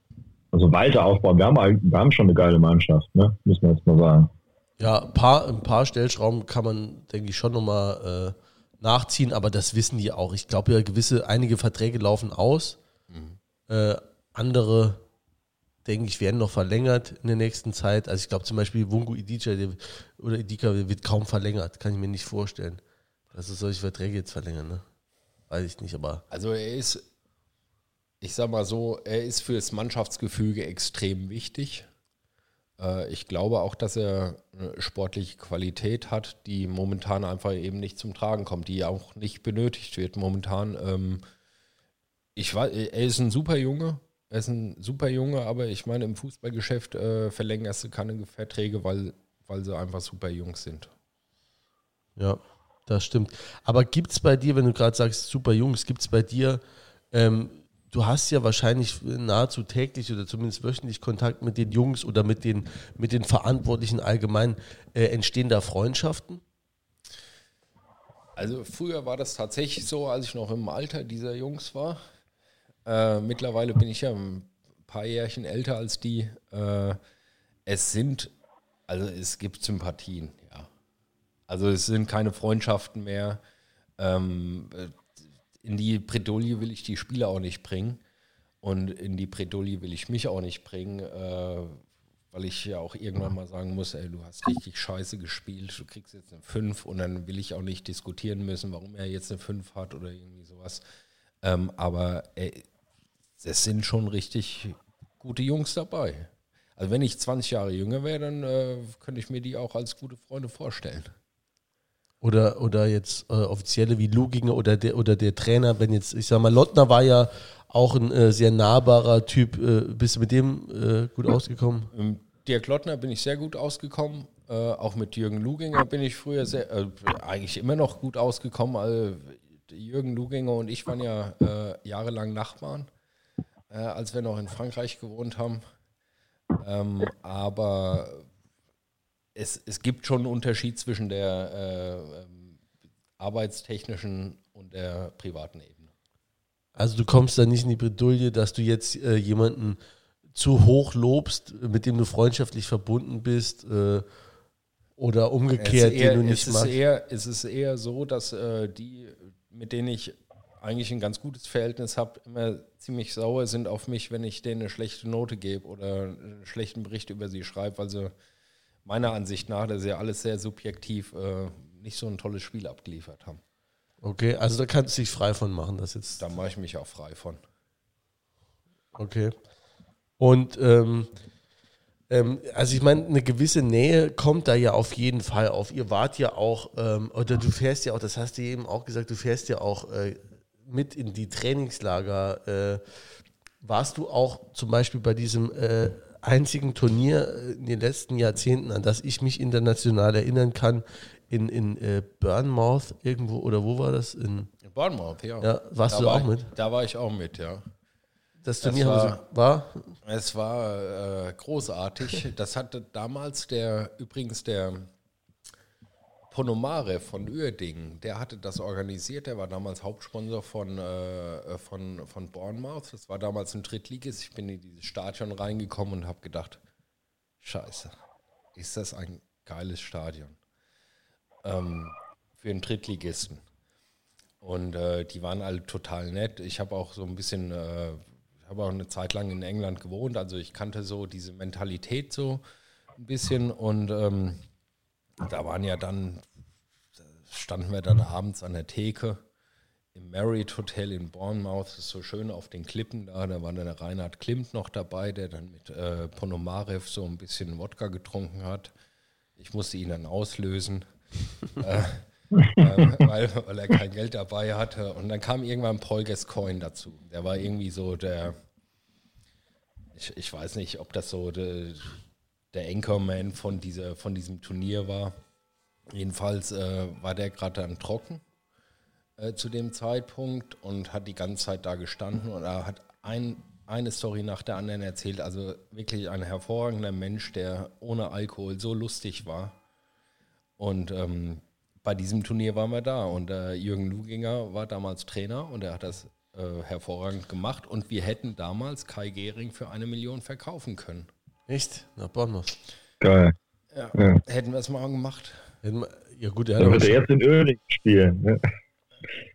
Also weiter aufbauen. Wir haben, wir haben schon eine geile Mannschaft, ne? müssen wir jetzt mal sagen. Ja, ein paar, ein paar Stellschrauben kann man, denke ich, schon nochmal äh, nachziehen, aber das wissen die auch. Ich glaube ja, gewisse, einige Verträge laufen aus. Äh, andere, denke ich, werden noch verlängert in der nächsten Zeit. Also ich glaube zum Beispiel Wungu Idika der, oder Idika wird kaum verlängert. Kann ich mir nicht vorstellen, dass es solche Verträge jetzt verlängern. Ne? Weiß ich nicht, aber Also er ist, ich sag mal so, er ist für das Mannschaftsgefüge extrem wichtig. Äh, Ich glaube auch, dass er eine sportliche Qualität hat, die momentan einfach eben nicht zum Tragen kommt, die auch nicht benötigt wird momentan. Ähm, Ich weiß, er ist ein super Junge, er ist ein super Junge, aber ich meine, im Fußballgeschäft äh, verlängerst du keine Verträge, weil, weil sie einfach super Jungs sind. Ja, das stimmt. Aber gibt es bei dir, wenn du gerade sagst, super Jungs, gibt es bei dir, ähm, du hast ja wahrscheinlich nahezu täglich oder zumindest wöchentlich Kontakt mit den Jungs oder mit den, mit den Verantwortlichen allgemein. Äh, entstehen da Freundschaften? Also früher war das tatsächlich so, als ich noch im Alter dieser Jungs war. Äh, mittlerweile bin ich ja ein paar Jährchen älter als die. Äh, es sind, also es gibt Sympathien, ja. Also es sind keine Freundschaften mehr. Ähm, äh, in die Bredouille will ich die Spieler auch nicht bringen. Und in die Bredouille will ich mich auch nicht bringen, äh, weil ich ja auch irgendwann mal sagen muss, ey, du hast richtig scheiße gespielt, du kriegst jetzt eine 5 und dann will ich auch nicht diskutieren müssen, warum er jetzt eine 5 hat oder irgendwie sowas. Ähm, aber ey, es sind schon richtig gute Jungs dabei. Also wenn ich 20 Jahre jünger wäre, dann äh, könnte ich mir die auch als gute Freunde vorstellen. Oder, oder jetzt äh, Offizielle wie Luginger oder der, oder der Trainer, wenn jetzt, ich sag mal, Lottner war ja auch ein äh, sehr nahbarer Typ. Äh, bist du mit dem äh, gut ausgekommen? Ähm, Dirk Lottner bin ich sehr gut ausgekommen. Äh, auch mit Jürgen Luginger bin ich früher sehr, äh, eigentlich immer noch gut ausgekommen. Also Jürgen Luginger und ich waren ja jahrelang Nachbarn, als wir noch in Frankreich gewohnt haben. Ähm, aber es, es gibt schon einen Unterschied zwischen der äh, ähm, arbeitstechnischen und der privaten Ebene. Also du kommst da nicht in die Bredouille, dass du jetzt äh, jemanden zu hoch lobst, mit dem du freundschaftlich verbunden bist äh, oder umgekehrt, eher, den du nicht es magst. Ist eher, es ist eher so, dass äh, die, mit denen ich eigentlich ein ganz gutes Verhältnis habe, immer ziemlich sauer sind auf mich, wenn ich denen eine schlechte Note gebe oder einen schlechten Bericht über sie schreibe. Also meiner Ansicht nach, das ist ja alles sehr subjektiv, äh, nicht so ein tolles Spiel abgeliefert haben. Okay, also da kannst du dich frei von machen, das jetzt. Da mache ich mich auch frei von. Okay. Und ähm, ähm, also ich meine, eine gewisse Nähe kommt da ja auf jeden Fall auf. Ihr wart ja auch, ähm, oder du fährst ja auch, das hast du eben auch gesagt, du fährst ja auch äh, mit in die Trainingslager. Äh, warst du auch zum Beispiel bei diesem äh, einzigen Turnier in den letzten Jahrzehnten, an das ich mich international erinnern kann, in, in äh, Bournemouth irgendwo, oder wo war das? In, In Bournemouth, ja. Ja, warst da du war auch ich, mit? Da war ich auch mit, ja. das Das Turnier war- haben sie- war? Es war äh, großartig. Das hatte damals der, übrigens der Ponomare von Uerdingen, der hatte das organisiert. Der war damals Hauptsponsor von, äh, von, von Bournemouth. Das war damals ein Drittligist. Ich bin in dieses Stadion reingekommen und habe gedacht, scheiße, ist das ein geiles Stadion ähm, für einen Drittligisten. Und äh, die waren alle total nett. Ich habe auch so ein bisschen, äh, ich habe auch eine Zeit lang in England gewohnt, also ich kannte so diese Mentalität so ein bisschen. Und ähm, da waren ja dann, da standen wir dann abends an der Theke im Marriott Hotel in Bournemouth, das ist so schön auf den Klippen da. Da war dann der Reinhard Klimt noch dabei, der dann mit äh, Ponomarev so ein bisschen Wodka getrunken hat. Ich musste ihn dann auslösen äh, weil, weil er kein Geld dabei hatte. Und dann kam irgendwann Paul Gascoigne dazu. Der war irgendwie so der, ich, ich weiß nicht, ob das so der, der Anchorman von, dieser, von diesem Turnier war. Jedenfalls äh, war der gerade dann trocken äh, zu dem Zeitpunkt und hat die ganze Zeit da gestanden und er hat ein, eine Story nach der anderen erzählt. Also wirklich ein hervorragender Mensch, der ohne Alkohol so lustig war. Und ähm, bei diesem Turnier waren wir da und äh, Jürgen Luginger war damals Trainer und er hat das äh, hervorragend gemacht und wir hätten damals Kai Gehring für eine Million verkaufen können. Echt? Nach Bournemouth. Geil. Ja. Ja. Hätten wir es mal gemacht. Hätten wir- Ja gut, der Dann hat, er schon, jetzt in Öling spielen. Ne?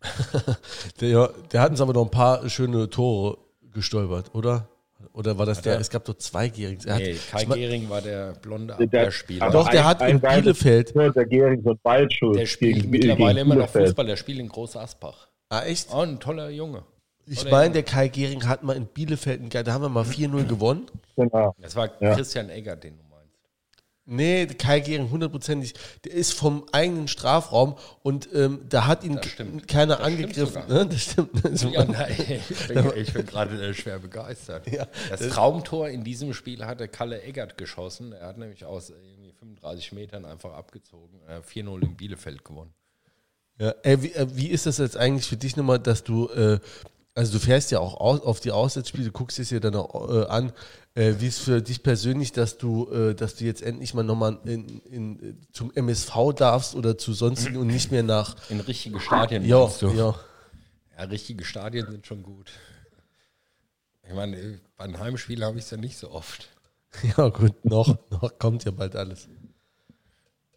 der, der hat uns aber noch ein paar schöne Tore gestolpert, oder? Oder war das der? er? Es gab doch zwei Gerings. Er hat, Nee, Kai mein- Gehring war der blonde Der- Abwehrspieler. Doch, der hat in Bielefeld- Der Gehring so ein Ballschuss. der spielt gegen- mittlerweile gegen immer noch. Fußball, der spielt in Groß Asbach. ah, echt? Oh, ein toller Junge. Ich meine, der Kai Gehring hat mal in Bielefeld, da haben wir mal 4-0 gewonnen. Genau. Das war Ja. Christian Egger, den du meinst. Nee, Kai Gehring hundertprozentig. Der ist vom eigenen Strafraum und ähm, da hat ihn Das stimmt. keiner Das angegriffen. Ne? Das stimmt. Also, Ja, nein, ich bin, ich bin gerade äh, schwer begeistert. Ja, das das- Traumtor in diesem Spiel hatte Kalle Eggert geschossen. Er hat nämlich aus äh, irgendwie 35 Metern einfach abgezogen. Äh, 4-0 in Bielefeld gewonnen. Ja, äh, wie, äh, wie ist das jetzt eigentlich für dich nochmal, dass du, äh, also du fährst ja auch aus, auf die Auswärtsspiele, guckst es dir dann auch äh, an, äh, wie ist für dich persönlich, dass du, äh, dass du jetzt endlich mal nochmal in, in, zum MSV darfst oder zu sonstigen und nicht mehr nach. In richtige Stadien. Ja, du? ja. ja, richtige Stadien sind schon gut. Ich meine, bei einem Heimspiel habe ich es ja nicht so oft. Ja, gut, noch, noch kommt ja bald alles.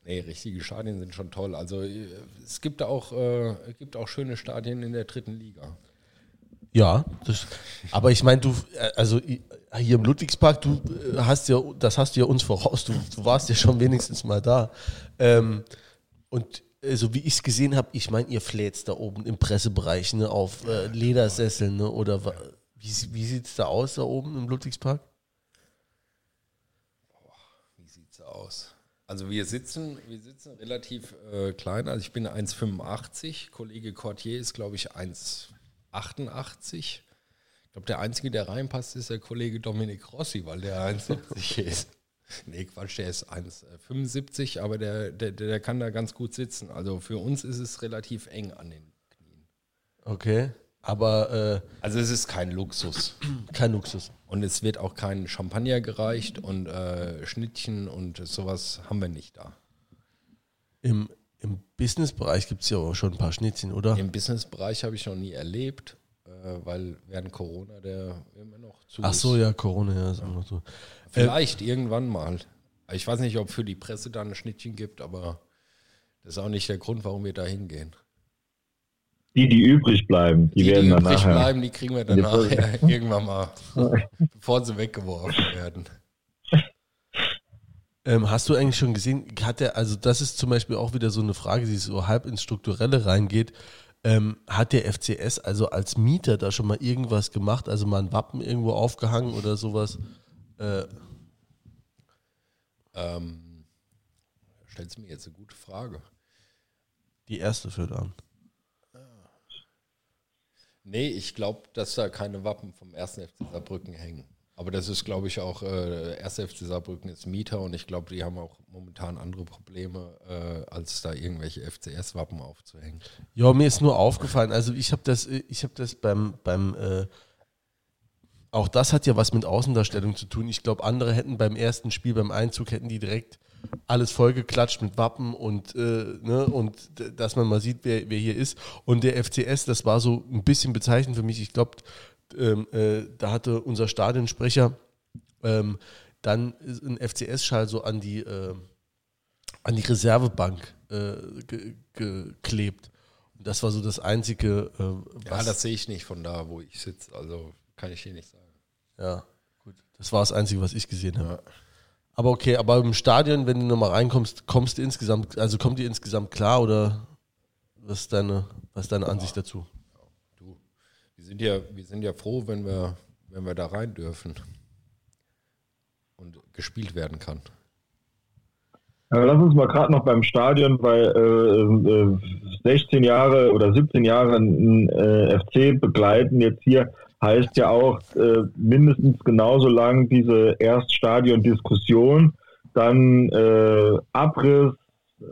Nee, richtige Stadien sind schon toll. Also äh, es gibt auch, äh, es gibt auch schöne Stadien in der dritten Liga. Ja, das, aber ich meine, du, äh, also hier im Ludwigspark, du äh, hast ja, das hast du ja uns voraus, du, du warst ja schon wenigstens mal da. Ähm, und äh, so wie ich es gesehen habe, ich meine, ihr fläzt da oben im Pressebereich ne, auf äh, Ledersesseln ne, oder wie, wie sieht es da aus da oben im Ludwigspark? Wie sieht's aus? Also wir sitzen, wir sitzen relativ äh, klein. Also ich bin 1,85. Kollege Cortier ist, glaube ich, 1,88. Ich glaube, der Einzige, der reinpasst, ist der Kollege Dominik Rossi, weil der 1,70 ist. Nee, Quatsch, der ist 1,75, aber der, der, der kann da ganz gut sitzen. Also für uns ist es relativ eng an den Knien. Okay. Aber äh, Also es ist kein Luxus. kein Luxus. Und es wird auch kein Champagner gereicht und äh, Schnittchen und sowas haben wir nicht da. Im, im Businessbereich gibt es ja auch schon ein paar Schnittchen, oder? Im Businessbereich habe ich noch nie erlebt, äh, weil während Corona der immer noch zu Ach ist. so, ja, Corona, ja, ist immer noch so. Vielleicht irgendwann mal. Ich weiß nicht, ob für die Presse da ein Schnittchen gibt, aber das ist auch nicht der Grund, warum wir da hingehen. Die, die übrig bleiben, die, Die, die werden dann übrig nachher. bleiben, die kriegen wir dann Die nachher irgendwann mal, bevor sie weggeworfen werden. Ähm, hast du eigentlich schon gesehen, hat der, also das ist zum Beispiel auch wieder so eine Frage, die so halb ins Strukturelle reingeht. Ähm, hat der FCS also als Mieter da schon mal irgendwas gemacht, also mal ein Wappen irgendwo aufgehangen oder sowas? Äh, Ähm, stellst du mir jetzt eine gute Frage. die erste führt an. Nee, ich glaube, dass da keine Wappen vom 1. FC Saarbrücken hängen. Aber das ist, glaube ich, auch, äh, 1. FC Saarbrücken ist Mieter und ich glaube, die haben auch momentan andere Probleme, äh, als da irgendwelche FCS-Wappen aufzuhängen. Ja, mir ist nur aufgefallen, also ich habe das, äh, ich habe das beim, beim äh, auch das hat ja was mit Außendarstellung zu tun. Ich glaube, andere hätten beim ersten Spiel, beim Einzug, hätten die direkt alles vollgeklatscht mit Wappen und, äh, ne, und dass man mal sieht, wer, wer hier ist. Und der FCS, das war so ein bisschen bezeichnend für mich. Ich glaube, ähm, äh, da hatte unser Stadionsprecher ähm, dann ein FCS-Schal so an die, äh, an die Reservebank äh, ge geklebt. Und das war so das Einzige, äh, Ja, was, das sehe ich nicht von da, wo ich sitze. Also kann ich dir nicht sagen. ja, gut. Das war das Einzige, was ich gesehen habe. Ja. Aber okay, aber im Stadion, wenn du nochmal reinkommst, kommst du insgesamt, also kommt dir insgesamt klar oder was ist deine, was ist deine Ansicht dazu? Sind ja, wir sind ja froh, wenn wir, wenn wir da rein dürfen und gespielt werden kann. Lass uns mal gerade noch beim Stadion, weil äh, äh, 16 Jahre oder 17 Jahre äh, FC begleiten jetzt hier heißt ja auch äh, mindestens genauso lang diese Erststadion-Diskussion, dann äh, Abriss,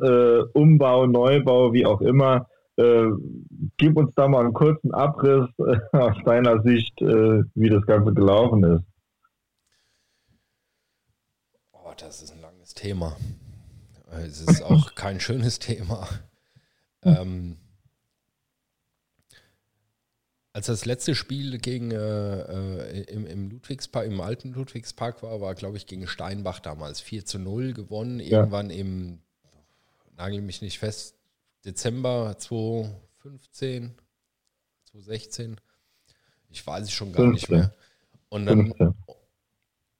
äh, Umbau, Neubau, wie auch immer. Äh, gib uns da mal einen kurzen Abriss äh, aus deiner Sicht, äh, wie das Ganze gelaufen ist. Oh, das ist ein langes Thema. Es ist auch kein schönes Thema. Ähm, als das letzte Spiel gegen äh, äh, im, im Ludwigspark, im alten Ludwigspark war, war, glaube ich, gegen Steinbach damals 4 zu 0 gewonnen. Irgendwann im, nagel mich nicht fest, Dezember 2015, 2016. Ich weiß es schon gar nicht 15. mehr. Und dann, 15.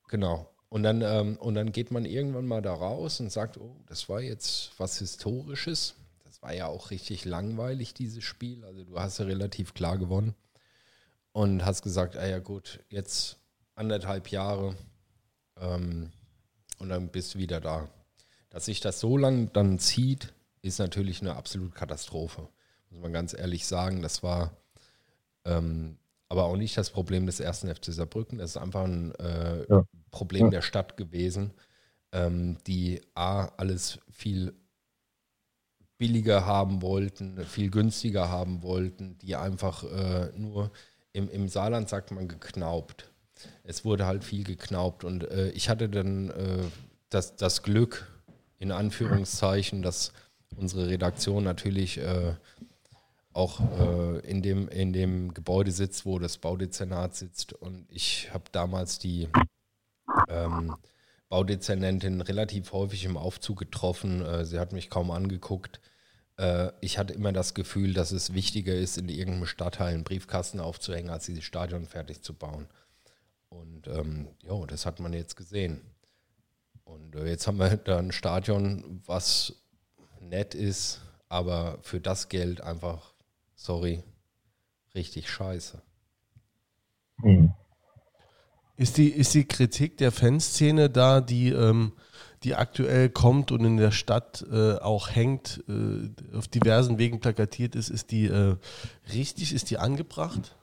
Genau. Und dann, ähm, und dann geht man irgendwann mal da raus und sagt, oh, das war jetzt was Historisches. Das war ja auch richtig langweilig, dieses Spiel. Also du hast ja relativ klar gewonnen. Und hast gesagt, ah ja gut, jetzt anderthalb Jahre ähm, und dann bist du wieder da. Dass sich das so lang dann zieht, ist natürlich eine absolute Katastrophe. Muss man ganz ehrlich sagen. Das war ähm, aber auch nicht das Problem des ersten FC Saarbrücken. Das ist einfach ein äh, Ja. Problem Ja. der Stadt gewesen, ähm, die A, alles viel billiger haben wollten, viel günstiger haben wollten, die einfach äh, nur im, im Saarland sagt man geknaubt. Es wurde halt viel geknaubt und äh, ich hatte dann äh, das, das Glück, in Anführungszeichen, dass unsere Redaktion natürlich äh, auch äh, in, dem, in dem Gebäude sitzt, wo das Baudezernat sitzt. Und ich habe damals die ähm, Baudezernentin relativ häufig im Aufzug getroffen. Äh, sie hat mich kaum angeguckt. Äh, ich hatte immer das Gefühl, dass es wichtiger ist, in irgendeinem Stadtteil einen Briefkasten aufzuhängen, als dieses Stadion fertig zu bauen. Und ähm, jo, das hat man jetzt gesehen. Und äh, jetzt haben wir da ein Stadion, was nett ist, aber für das Geld einfach, sorry, richtig scheiße. Hm. Ist die, ist die Kritik der Fanszene da, die, ähm, die aktuell kommt und in der Stadt äh, auch hängt, äh, auf diversen Wegen plakatiert ist, ist die äh, richtig, ist die angebracht?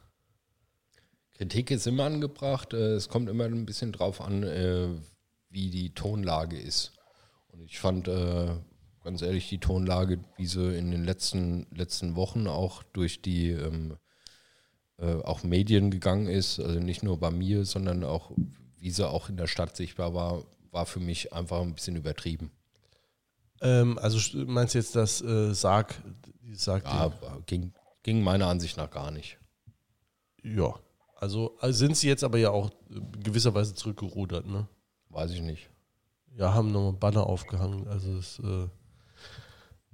Kritik ist immer angebracht. äh, Es kommt immer ein bisschen drauf an, äh, wie die Tonlage ist. Und ich fand, äh, ganz ehrlich, die Tonlage, wie sie in den letzten, letzten Wochen auch durch die ähm, äh, auch Medien gegangen ist, also nicht nur bei mir, sondern auch, wie sie auch in der Stadt sichtbar war, war für mich einfach ein bisschen übertrieben. Ähm, also meinst du jetzt das äh, Sarg? Sarg ja, ging, ging meiner Ansicht nach gar nicht. Ja, also, also sind sie jetzt aber ja auch gewisserweise zurückgerudert, ne? Weiß ich nicht. Ja, haben nochmal Banner aufgehangen. Also es äh,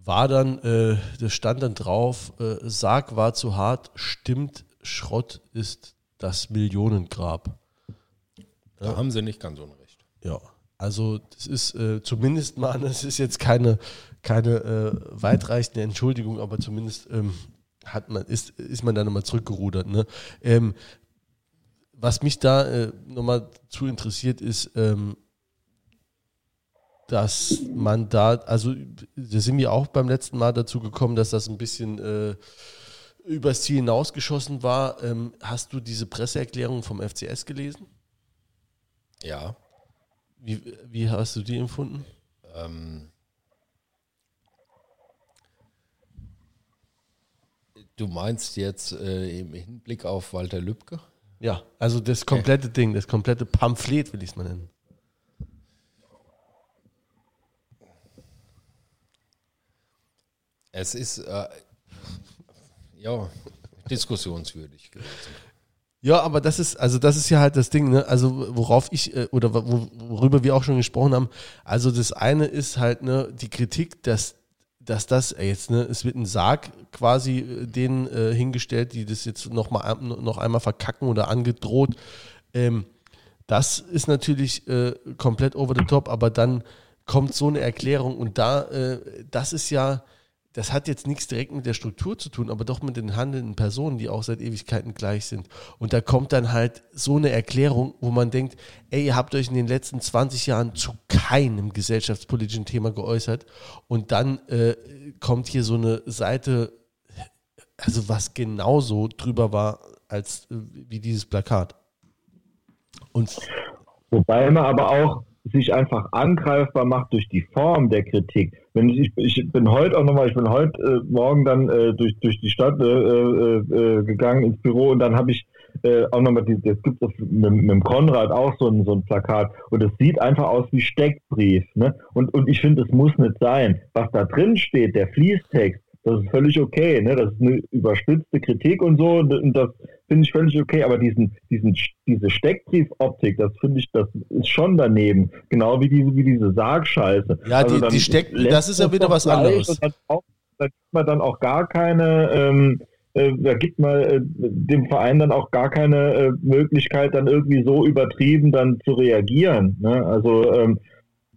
war dann, äh, das stand dann drauf, äh, Sarg war zu hart, stimmt, Schrott ist das Millionengrab. Da ja. haben sie nicht ganz unrecht. Ja, also das ist äh, zumindest mal, das ist jetzt keine, keine äh, weitreichende Entschuldigung, aber zumindest ähm, hat man, ist, ist man da nochmal zurückgerudert. Ne? Ähm, was mich da äh, nochmal zu interessiert ist, ähm, dass man da, also da sind wir auch beim letzten Mal dazu gekommen, dass das ein bisschen äh, übers Ziel hinausgeschossen war. Ähm, hast du diese Presseerklärung vom FCS gelesen? Ja. Wie, wie hast du die empfunden? Ähm, du meinst jetzt äh, im Hinblick auf Walter Lübcke? Ja, also das komplette okay. Ding, das komplette Pamphlet will ich es mal nennen. Es ist äh, ja diskussionswürdig. Ja, aber das ist, also das ist ja halt das Ding, ne? Also worauf ich, äh, oder worüber wir auch schon gesprochen haben, also das eine ist halt, ne, die Kritik, dass, dass das jetzt, ne, es wird ein Sarg quasi äh, denen äh, hingestellt, die das jetzt noch mal noch einmal verkacken oder angedroht. Ähm, das ist natürlich äh, komplett over the top, aber dann kommt so eine Erklärung und da, äh, das ist ja, das hat jetzt nichts direkt mit der Struktur zu tun, aber doch mit den handelnden Personen, die auch seit Ewigkeiten gleich sind. Und da kommt dann halt so eine Erklärung, wo man denkt, ey, ihr habt euch in den letzten 20 Jahren zu keinem gesellschaftspolitischen Thema geäußert. Und dann äh, kommt hier so eine Seite, also was genauso drüber war als äh, wie dieses Plakat. Und Wobei man aber auch sich einfach angreifbar macht durch die Form der Kritik. Wenn ich, ich bin heute auch nochmal, ich bin heute äh, Morgen dann äh, durch, durch die Stadt äh, äh, äh gegangen ins Büro und dann habe ich äh, auch nochmal, das gibt es mit, mit dem Konrad auch so ein, so ein Plakat und es sieht einfach aus wie Steckbrief. Ne? Und, und ich finde, es muss nicht sein. Was da drin steht, der Fließtext, das ist völlig okay. Ne? Das ist eine überspitzte Kritik und so. Und das finde ich völlig okay. Aber diesen, diesen, diese Steckbriefoptik, das finde ich, das ist schon daneben. Genau wie diese, wie diese Sargscheiße. Ja, also die, die Steck, das ist ja wieder was anderes. Auch, da gibt man dann auch gar keine, ähm, äh, da gibt man äh, dem Verein dann auch gar keine äh, Möglichkeit, dann irgendwie so übertrieben dann zu reagieren. Ne? Also ähm,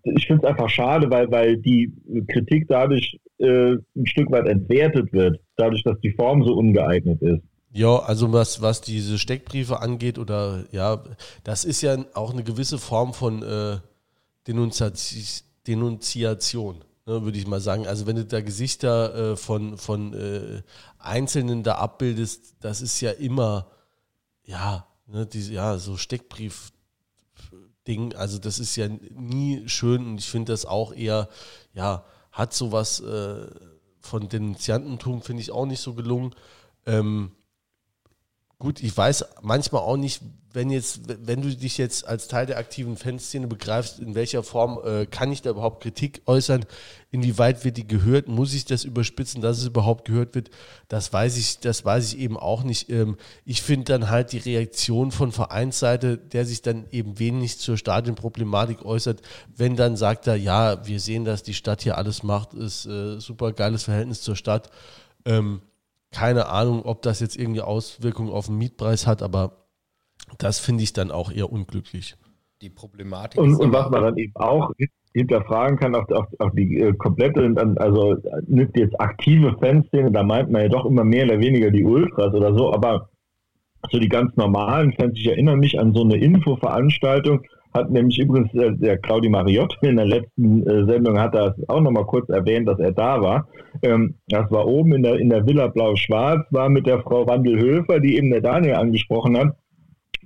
ich finde es einfach schade, weil, weil die Kritik dadurch äh, ein Stück weit entwertet wird, dadurch, dass die Form so ungeeignet ist. Ja, also was, was diese Steckbriefe angeht, oder ja, das ist ja auch eine gewisse Form von äh, Denunziation, Denunziation ne, würde ich mal sagen. Also wenn du da Gesichter äh, von, von äh, Einzelnen da abbildest, das ist ja immer, ja, ne, diese, ja, so Steckbrief. Ding, also das ist ja nie schön und ich finde das auch eher, ja, hat sowas äh, von Denunziantentum, finde ich auch nicht so gelungen. Ähm, gut, ich weiß manchmal auch nicht, wenn jetzt, wenn du dich jetzt als Teil der aktiven Fanszene begreifst, in welcher Form äh, kann ich da überhaupt Kritik äußern? Inwieweit wird die gehört? Muss ich das überspitzen, dass es überhaupt gehört wird? Das weiß ich, das weiß ich eben auch nicht. Ähm, ich finde dann halt die Reaktion von Vereinsseite, der sich dann eben wenig zur Stadionproblematik äußert, wenn dann sagt er, ja, wir sehen, dass die Stadt hier alles macht, ist äh, super geiles Verhältnis zur Stadt. Ähm, keine Ahnung, ob das jetzt irgendwie Auswirkungen auf den Mietpreis hat, aber das finde ich dann auch eher unglücklich. Die Problematik. Und, und was man dann eben auch hinterfragen kann, auch, auch, auch die äh, komplette, also nicht jetzt aktive Fanszene, da meint man ja doch immer mehr oder weniger die Ultras oder so, aber so die ganz normalen Fans, ich erinnere mich an so eine Infoveranstaltung, hat nämlich übrigens äh, der Claudi Mariotti in der letzten äh, Sendung hat das auch nochmal kurz erwähnt, dass er da war. Ähm, das war oben in der, in der Villa Blau-Schwarz, war mit der Frau Wandelhöfer, die eben der Daniel angesprochen hat,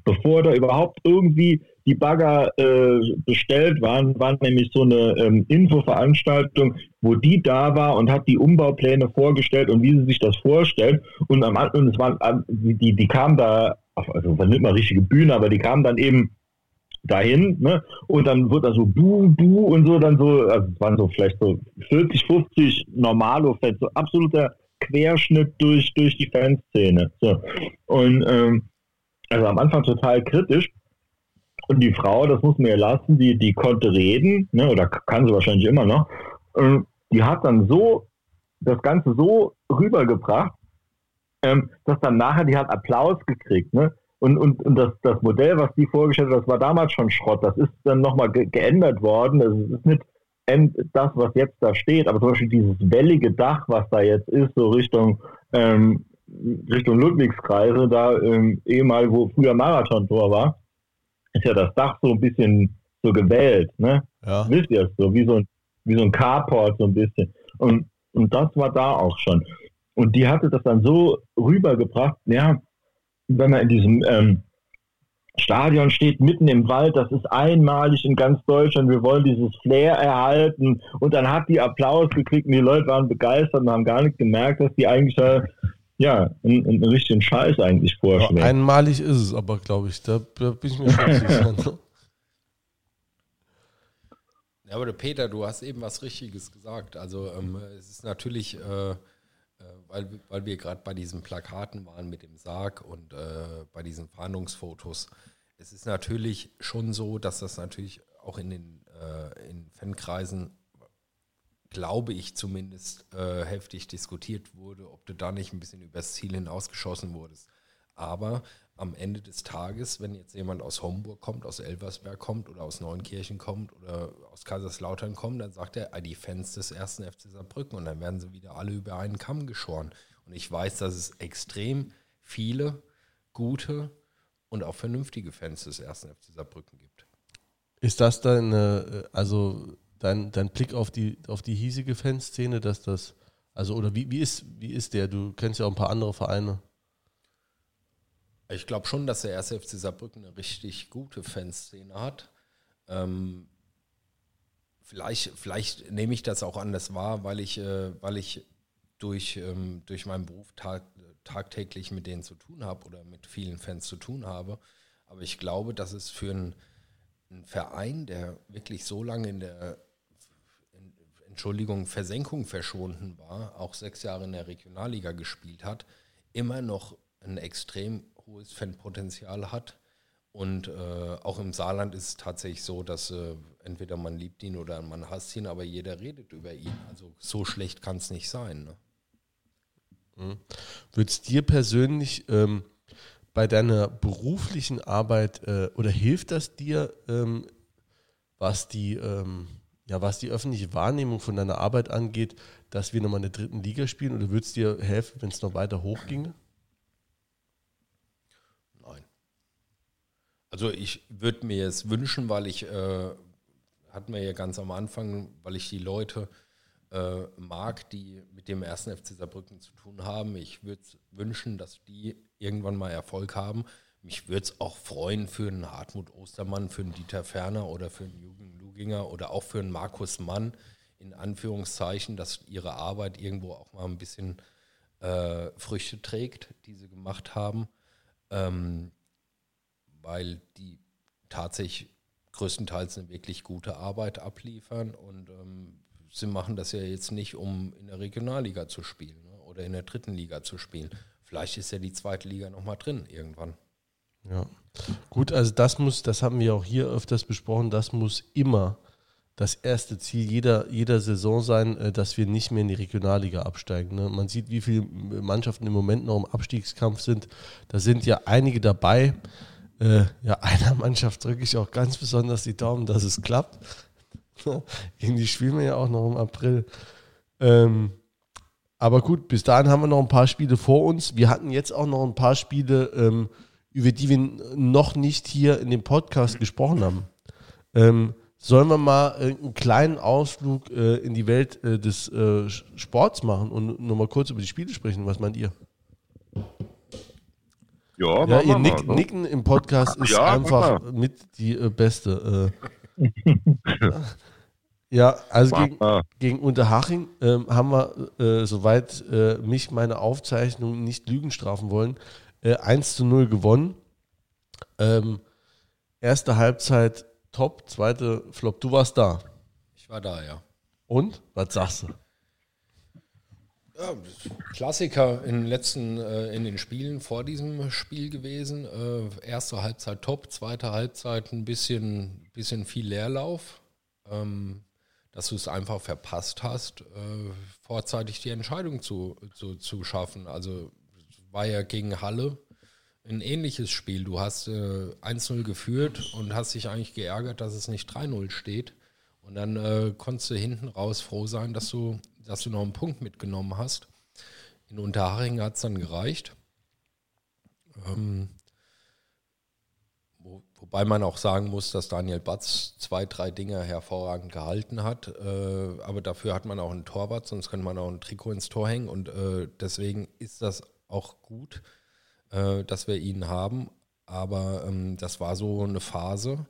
bevor da überhaupt irgendwie die Bagger äh, bestellt waren, war nämlich so eine ähm, Infoveranstaltung, wo die da war und hat die Umbaupläne vorgestellt und wie sie sich das vorstellt. Und am Anfang, es waren, äh, die, die kamen da, also war nicht mal richtige Bühne, aber die kamen dann eben dahin, ne? Und dann wird da so du, du und so dann so, also es waren so vielleicht so 40, 50 Normalo-Fans, so absoluter Querschnitt durch, durch die Fanszene. So. Und ähm, also am Anfang total kritisch. Und die Frau, das muss man ihr lassen, die, die konnte reden, ne, oder kann sie wahrscheinlich immer noch. Und die hat dann so das Ganze so rübergebracht, ähm, dass dann nachher die hat Applaus gekriegt. Ne? Und, und, und das, das Modell, was die vorgestellt hat, das war damals schon Schrott. Das ist dann nochmal ge geändert worden. Das ist nicht das, was jetzt da steht, aber zum Beispiel dieses wellige Dach, was da jetzt ist, so Richtung, ähm, Richtung Ludwigskreise, da ähm, ehemal, wo früher Marathontor war, ist ja das Dach so ein bisschen so gewellt, ne? Ja. Wisst ihr es so, wie so ein, wie so ein Carport so ein bisschen. Und, und das war da auch schon. Und die hatte das dann so rübergebracht, ja, wenn man in diesem ähm, Stadion steht mitten im Wald, das ist einmalig in ganz Deutschland, wir wollen dieses Flair erhalten und dann hat die Applaus gekriegt und die Leute waren begeistert und haben gar nicht gemerkt, dass die eigentlich da ja, einen, einen richtigen Scheiß eigentlich vorstellen. Ja, einmalig ist es aber, glaube ich, da, da, bin ich mir schon sicher. Ne? Ja, aber Peter, du hast eben was Richtiges gesagt. Also ähm, es ist natürlich, äh, weil, weil wir gerade bei diesen Plakaten waren mit dem Sarg und äh, bei diesen Fahndungsfotos, es ist natürlich schon so, dass das natürlich auch in den äh, in Fankreisen glaube ich zumindest, äh, heftig diskutiert wurde, ob du da nicht ein bisschen übers Ziel hinausgeschossen wurdest. Aber am Ende des Tages, wenn jetzt jemand aus Homburg kommt, aus Elversberg kommt oder aus Neunkirchen kommt oder aus Kaiserslautern kommt, dann sagt er, ah, die Fans des ersten FC Saarbrücken und dann werden sie wieder alle über einen Kamm geschoren. Und ich weiß, dass es extrem viele gute und auch vernünftige Fans des ersten FC Saarbrücken gibt. Ist das dann, also dein, dein Blick auf die, auf die hiesige Fanszene, dass das, also oder wie, wie, ist, wie ist der? Du kennst ja auch ein paar andere Vereine. Ich glaube schon, dass der erste FC Saarbrücken eine richtig gute Fanszene hat. Ähm, vielleicht, vielleicht nehme ich das auch anders wahr, weil ich, äh, weil ich durch, ähm, durch meinen Beruf tag, tagtäglich mit denen zu tun habe oder mit vielen Fans zu tun habe. Aber ich glaube, dass es für einen, einen Verein, der wirklich so lange in der Entschuldigung, Versenkung verschwunden war, auch sechs Jahre in der Regionalliga gespielt hat, immer noch ein extrem hohes Fanpotenzial hat. Und äh, auch im Saarland ist es tatsächlich so, dass äh, entweder man liebt ihn oder man hasst ihn, aber jeder redet über ihn. Also so schlecht kann es nicht sein. Ne? Mhm. Wird es dir persönlich ähm, bei deiner beruflichen Arbeit äh, oder hilft das dir, ähm, was die ähm, ja, was die öffentliche Wahrnehmung von deiner Arbeit angeht, dass wir nochmal in der dritten Liga spielen? Oder würde es dir helfen, wenn es noch weiter hochginge? Nein. Also ich würde mir es wünschen, weil ich, äh, hatten wir ja ganz am Anfang, weil ich die Leute äh, mag, die mit dem ersten FC Saarbrücken zu tun haben. Ich würde es wünschen, dass die irgendwann mal Erfolg haben. Mich würde es auch freuen für einen Hartmut Ostermann, für einen Dieter Ferner oder für einen Jürgen Luginger oder auch für einen Markus Mann, in Anführungszeichen, dass ihre Arbeit irgendwo auch mal ein bisschen äh, Früchte trägt, die sie gemacht haben, ähm, weil die tatsächlich größtenteils eine wirklich gute Arbeit abliefern und ähm, sie machen das ja jetzt nicht, um in der Regionalliga zu spielen ne, oder in der dritten Liga zu spielen. Vielleicht ist ja die zweite Liga nochmal drin irgendwann. Ja. Gut, also das muss, das haben wir auch hier öfters besprochen, das muss immer das erste Ziel jeder, jeder Saison sein, äh, dass wir nicht mehr in die Regionalliga absteigen. Ne? Man sieht, wie viele Mannschaften im Moment noch im Abstiegskampf sind. Da sind ja einige dabei. Äh, ja, einer Mannschaft drücke ich auch ganz besonders die Daumen, dass es klappt. Gegen die spielen wir ja auch noch im April. Ähm, aber gut, bis dahin haben wir noch ein paar Spiele vor uns. Wir hatten jetzt auch noch ein paar Spiele ähm, über die wir noch nicht hier in dem Podcast gesprochen haben. Ähm, sollen wir mal einen kleinen Ausflug äh, in die Welt äh, des äh, Sports machen und nochmal kurz über die Spiele sprechen? Was meint ihr? Ja, Ja, machen ihr wir Nick, mal? Nicken im Podcast ist Ja, einfach mit die äh, beste. Äh. ja, also gegen, gegen Unterhaching ähm, haben wir, äh, soweit äh, mich meine Aufzeichnung nicht Lügen strafen wollen, äh, 1 zu 0 gewonnen. Ähm, erste Halbzeit top, zweite Flop. Du warst da. Ich war da, ja. Und? Was sagst du? Ja, Klassiker in den letzten, äh, in den Spielen vor diesem Spiel gewesen. Äh, erste Halbzeit top, zweite Halbzeit ein bisschen, bisschen viel Leerlauf. Ähm, dass du es einfach verpasst hast, äh, vorzeitig die Entscheidung zu, zu, zu schaffen. Also war ja gegen Halle ein ähnliches Spiel. Du hast äh, 1-0 geführt und hast dich eigentlich geärgert, dass es nicht 3-0 steht. Und dann äh, konntest du hinten raus froh sein, dass du, dass du noch einen Punkt mitgenommen hast. In Unterhaching hat es dann gereicht. Ähm, wo, wobei man auch sagen muss, dass Daniel Batz zwei, drei Dinge hervorragend gehalten hat. Äh, aber dafür hat man auch einen Torwart, sonst könnte man auch ein Trikot ins Tor hängen. Und äh, deswegen ist das auch gut, äh, dass wir ihn haben. Aber ähm, das war so eine Phase,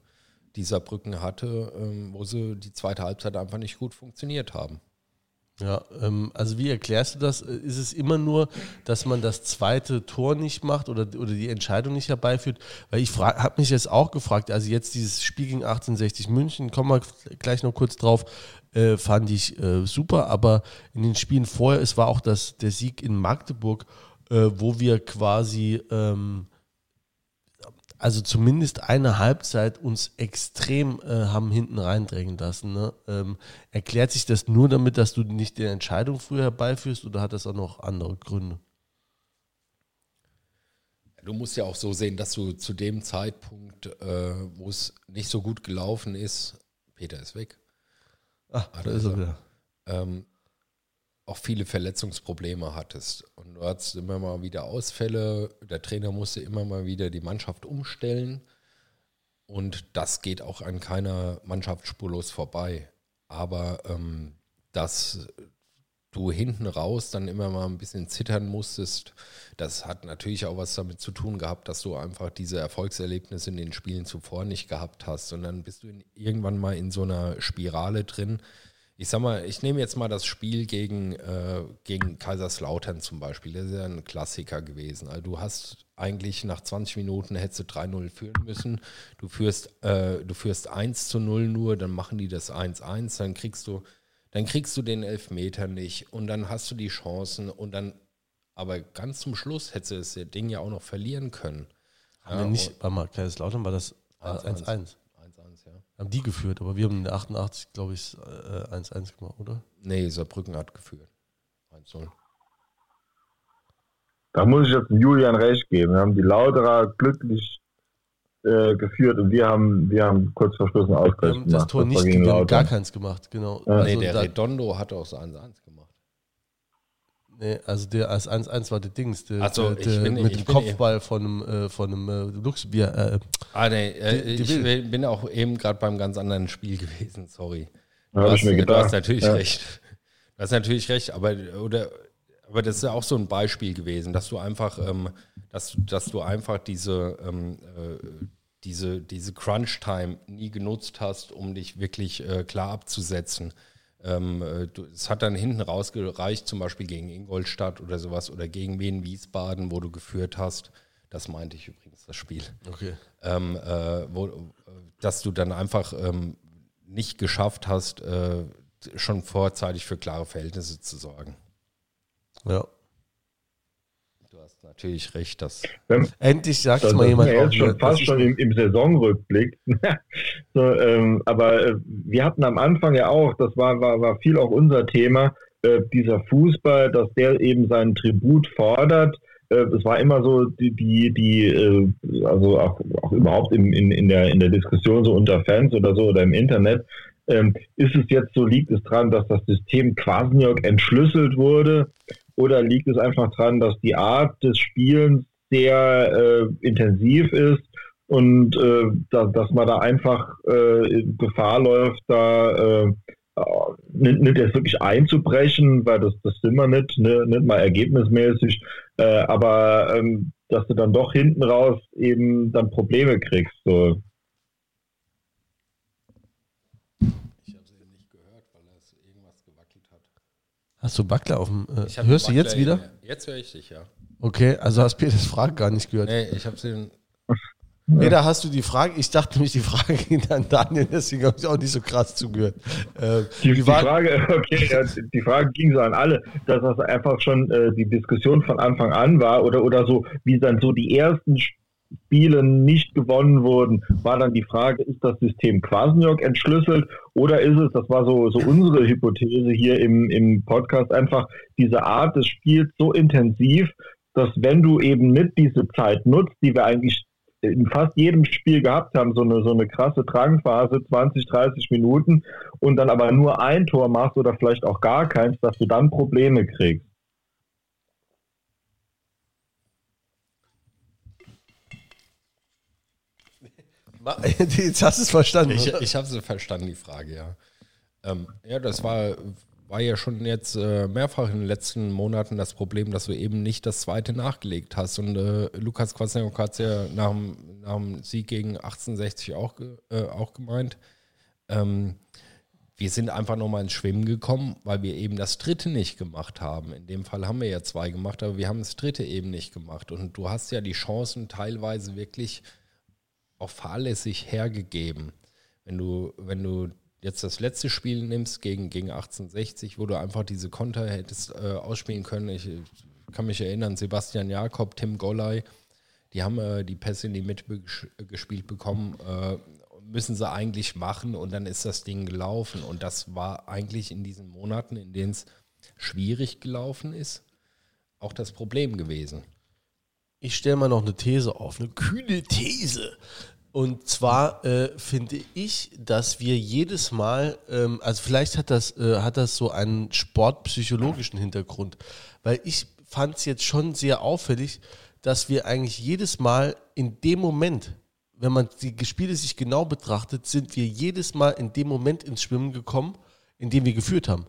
die Saarbrücken hatte, ähm, wo sie die zweite Halbzeit einfach nicht gut funktioniert haben. Ja, ähm, also wie erklärst du das? Äh, Ist es immer nur, dass man das zweite Tor nicht macht oder, oder die Entscheidung nicht herbeiführt? Weil ich habe mich jetzt auch gefragt, also jetzt dieses Spiel gegen 1860 München, kommen wir gleich noch kurz drauf, äh, fand ich äh, super, aber in den Spielen vorher, es war auch das, der Sieg in Magdeburg, äh, wo wir quasi ähm, also zumindest eine Halbzeit uns extrem äh, haben hinten reindrängen lassen. Ne? Ähm, erklärt sich das nur damit, dass du nicht die Entscheidung früher herbeiführst oder hat das auch noch andere Gründe? Du musst ja auch so sehen, dass du zu dem Zeitpunkt, äh, wo es nicht so gut gelaufen ist, Peter ist weg, Ah, da ist er wieder. ähm, auch viele Verletzungsprobleme hattest. Und du hattest immer mal wieder Ausfälle. Der Trainer musste immer mal wieder die Mannschaft umstellen. Und das geht auch an keiner Mannschaft spurlos vorbei. Aber ähm, dass du hinten raus dann immer mal ein bisschen zittern musstest, das hat natürlich auch was damit zu tun gehabt, dass du einfach diese Erfolgserlebnisse in den Spielen zuvor nicht gehabt hast. Und dann bist du in, irgendwann mal in so einer Spirale drin, ich sag mal, ich nehme jetzt mal das Spiel gegen, äh, gegen Kaiserslautern zum Beispiel. Das ist ja ein Klassiker gewesen. Also du hast eigentlich nach 20 Minuten hättest du 3-0 führen müssen. Du führst, äh, du führst 1 zu 0 nur, dann machen die das 1-1, dann kriegst du, dann kriegst du den Elfmeter nicht und dann hast du die Chancen und dann, aber ganz zum Schluss hättest du das Ding ja auch noch verlieren können. Haben wir nicht, warte mal, Kaiserslautern war das 1-1. 1-1, ja. Haben die geführt, aber wir haben in der 88, glaube ich, äh, 1-1 gemacht, oder? Nee, Saarbrücken hat geführt. 1-0. Da muss ich jetzt Julian recht geben. Wir haben die Lauterer glücklich äh, geführt und wir haben, wir haben kurz vor Schluss einen Wir Ausgleich haben das gemacht. Tor war nicht, gegen wir haben gar keins gemacht, genau. Ja. Also, nee, der da, Redondo hat auch so 1-1 gemacht. Nee, also der als 1-1 war der Dings, der, Ach so, der, ich der bin- mit ich dem bin Kopfball von einem, äh, von einem äh, Luxbier. Äh, Ah, nee, äh, Die- die ich will. bin auch eben gerade beim ganz anderen Spiel gewesen, sorry. Ja, du, ich hast, mir du gedacht. hast natürlich Ja. recht. Du hast natürlich recht, aber, oder, aber das ist ja auch so ein Beispiel gewesen, dass du einfach, ähm, dass, dass du einfach diese, ähm, äh, diese, diese Crunch-Time nie genutzt hast, um dich wirklich äh, klar abzusetzen. Ähm, äh, es hat dann hinten rausgereicht, zum Beispiel gegen Ingolstadt oder sowas oder gegen Wien Wiesbaden, wo du geführt hast. Das meinte ich übrigens, das Spiel okay. ähm, äh, wo, äh, dass du dann einfach ähm, nicht geschafft hast, äh, schon vorzeitig für klare Verhältnisse zu sorgen. Ja. Hast natürlich recht, dass Endlich sagt Das, mal jemand ja auch jetzt schon fast schon im, im Saisonrückblick. so, ähm, aber äh, wir hatten am Anfang ja auch, das war, war, war viel auch unser Thema, äh, dieser Fußball, dass der eben seinen Tribut fordert. Äh, es war immer so die, die, die äh, also auch, auch überhaupt in, in, in, der, in der Diskussion so unter Fans oder so oder im Internet, ähm, ist es jetzt so, liegt es dran, dass das System Kwasniok entschlüsselt wurde oder liegt es einfach dran, dass die Art des Spielens sehr äh, intensiv ist und äh, da, dass man da einfach äh, Gefahr läuft, da äh, nicht, nicht jetzt wirklich einzubrechen, weil das, das sind wir nicht, ne, nicht mal ergebnismäßig, äh, aber ähm, dass du dann doch hinten raus eben dann Probleme kriegst. So. Ich habe sie nicht gehört, weil es irgendwas gewackelt hat. Hast du Wackler auf dem. Äh, hörst du jetzt wieder? Jetzt höre ich dich, ja. Okay, also hast Peters Frage gar nicht gehört. Nee, ich habe sie. Peter, hast du die Frage? Ich dachte nämlich, die Frage ging an Daniel, deswegen habe ich auch nicht so krass zugehört. Äh, Die, die war- Frage, okay, ja, die Frage ging so an alle, dass das einfach schon äh, die Diskussion von Anfang an war oder, oder so, wie dann so die ersten Spiele nicht gewonnen wurden, war dann die Frage, ist das System Kwasniok entschlüsselt oder ist es, das war so, so unsere Hypothese hier im, im Podcast, einfach diese Art des Spiels so intensiv, dass wenn du eben nicht diese Zeit nutzt, die wir eigentlich in fast jedem Spiel gehabt haben, so eine, so eine krasse Drangphase, 20, 30 Minuten, und dann aber nur ein Tor machst oder vielleicht auch gar keins, dass du dann Probleme kriegst. Jetzt hast du es verstanden. Ich, ich habe sie verstanden, die Frage, ja. Ähm, ja, das war, war ja schon jetzt äh, mehrfach in den letzten Monaten das Problem, dass du eben nicht das zweite nachgelegt hast. Und äh, Lukas Kwasniok hat es ja nach dem, nach dem Sieg gegen 1860 auch, äh, auch gemeint. Ähm, wir sind einfach nochmal ins Schwimmen gekommen, weil wir eben das dritte nicht gemacht haben. In dem Fall haben wir ja zwei gemacht, aber wir haben das dritte eben nicht gemacht. Und du hast ja die Chancen teilweise wirklich auch fahrlässig hergegeben. Wenn du, wenn du jetzt das letzte Spiel nimmst gegen, gegen 1860, wo du einfach diese Konter hättest äh, ausspielen können. Ich äh, kann mich erinnern, Sebastian Jakob, Tim Golley, die haben äh, die Pässe in die Mitte gesch- gespielt bekommen, äh, müssen sie eigentlich machen und dann ist das Ding gelaufen. Und das war eigentlich in diesen Monaten, in denen es schwierig gelaufen ist, auch das Problem gewesen. Ich stelle mal noch eine These auf, eine kühne These. Und zwar äh, finde ich, dass wir jedes Mal, ähm, also vielleicht hat das, äh, hat das so einen sportpsychologischen Hintergrund, weil ich fand es jetzt schon sehr auffällig, dass wir eigentlich jedes Mal in dem Moment, wenn man die Spiele sich genau betrachtet, sind wir jedes Mal in dem Moment ins Schwimmen gekommen, in dem wir geführt haben.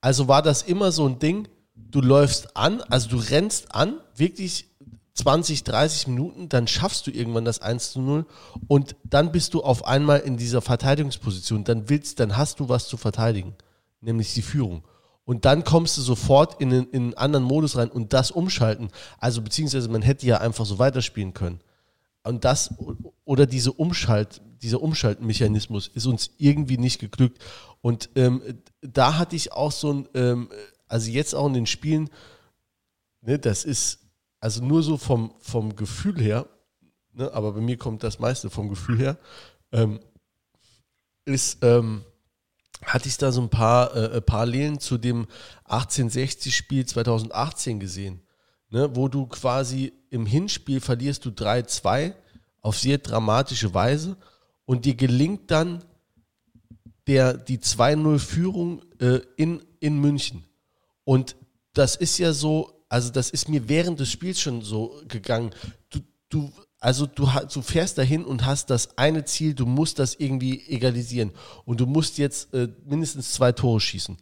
Also war das immer so ein Ding, du läufst an, also du rennst an, wirklich 20, 30 Minuten, dann schaffst du irgendwann das 1 zu 0 und dann bist du auf einmal in dieser Verteidigungsposition, dann willst, dann hast du was zu verteidigen, nämlich die Führung. Und dann kommst du sofort in einen, in einen anderen Modus rein und das umschalten. Also beziehungsweise man hätte ja einfach so weiterspielen können. Und das oder diese Umschalt, dieser Umschaltmechanismus ist uns irgendwie nicht geglückt. Und ähm, da hatte ich auch so ein, ähm, also jetzt auch in den Spielen, ne, das ist also nur so vom, vom Gefühl her, ne, aber bei mir kommt das meiste vom Gefühl her, ähm, ist, ähm, hatte ich da so ein paar äh, Parallelen zu dem 1860-Spiel 2018 gesehen, ne, wo du quasi im Hinspiel verlierst du 3-2 auf sehr dramatische Weise und dir gelingt dann der, die 2-0-Führung äh, in, in München. Und das ist ja so, also das ist mir während des Spiels schon so gegangen. Du, du, also du, du fährst dahin und hast das eine Ziel, du musst das irgendwie egalisieren. Und du musst jetzt äh, mindestens zwei Tore schießen.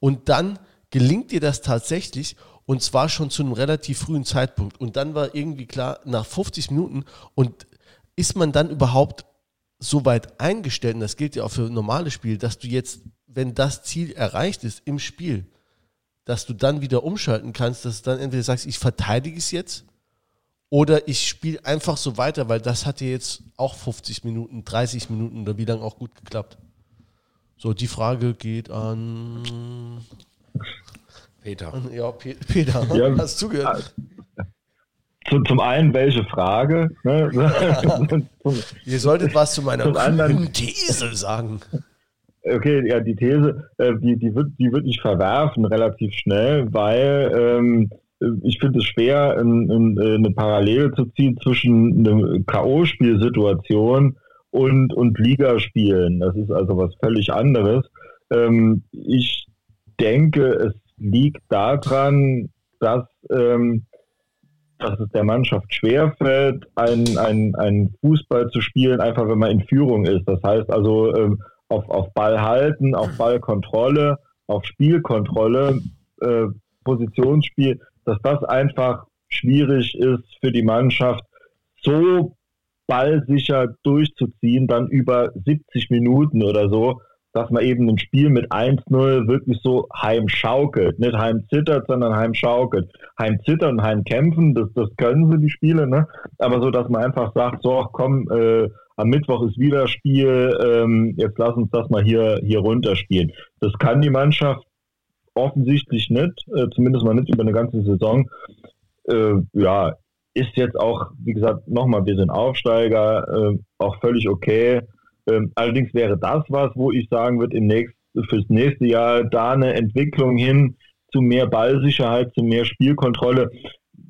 Und dann gelingt dir das tatsächlich und zwar schon zu einem relativ frühen Zeitpunkt. Und dann war irgendwie klar, nach 50 Minuten und ist man dann überhaupt so weit eingestellt, und das gilt ja auch für normale Spiele, dass du jetzt, wenn das Ziel erreicht ist im Spiel, dass du dann wieder umschalten kannst, dass du dann entweder sagst, ich verteidige es jetzt oder ich spiele einfach so weiter, weil das hat ja jetzt auch 50 Minuten, 30 Minuten oder wie lange auch gut geklappt. So, die Frage geht an, Peter. an ja, Pe Peter, Ja. hast du zugehört? Zu, zum einen, welche Frage? Ne? Zum- Ihr solltet was zu meiner Zum anderen- These sagen. Okay, ja, die These, äh, die, die, wird, die wird ich verwerfen relativ schnell, weil ähm, ich finde es schwer, in, in, äh, eine Parallele zu ziehen zwischen einer K.O.-Spielsituation und, und Ligaspielen. Das ist also was völlig anderes. Ähm, ich denke, es liegt daran, dass, ähm, dass es der Mannschaft schwerfällt, einen, einen Fußball zu spielen, einfach wenn man in Führung ist. Das heißt also, ähm, auf, auf Ball halten, auf Ballkontrolle, auf Spielkontrolle, äh, Positionsspiel, dass das einfach schwierig ist für die Mannschaft, so ballsicher durchzuziehen, dann über 70 Minuten oder so, dass man eben ein Spiel mit 1-0 wirklich so heimschaukelt. Nicht heimzittert, sondern heimschaukelt. Heimzittern, heimkämpfen, das, das können sie, die Spiele, ne? Aber so, dass man einfach sagt, so, komm, äh, am Mittwoch ist wieder Spiel, ähm, jetzt lass uns das mal hier, hier runterspielen. Das kann die Mannschaft offensichtlich nicht, äh, zumindest mal nicht über eine ganze Saison. Äh, ja, ist jetzt auch, wie gesagt, nochmal, wir sind Aufsteiger, äh, auch völlig okay. Ähm, allerdings wäre das was, wo ich sagen würde, im nächsten, fürs nächste Jahr da eine Entwicklung hin zu mehr Ballsicherheit, zu mehr Spielkontrolle.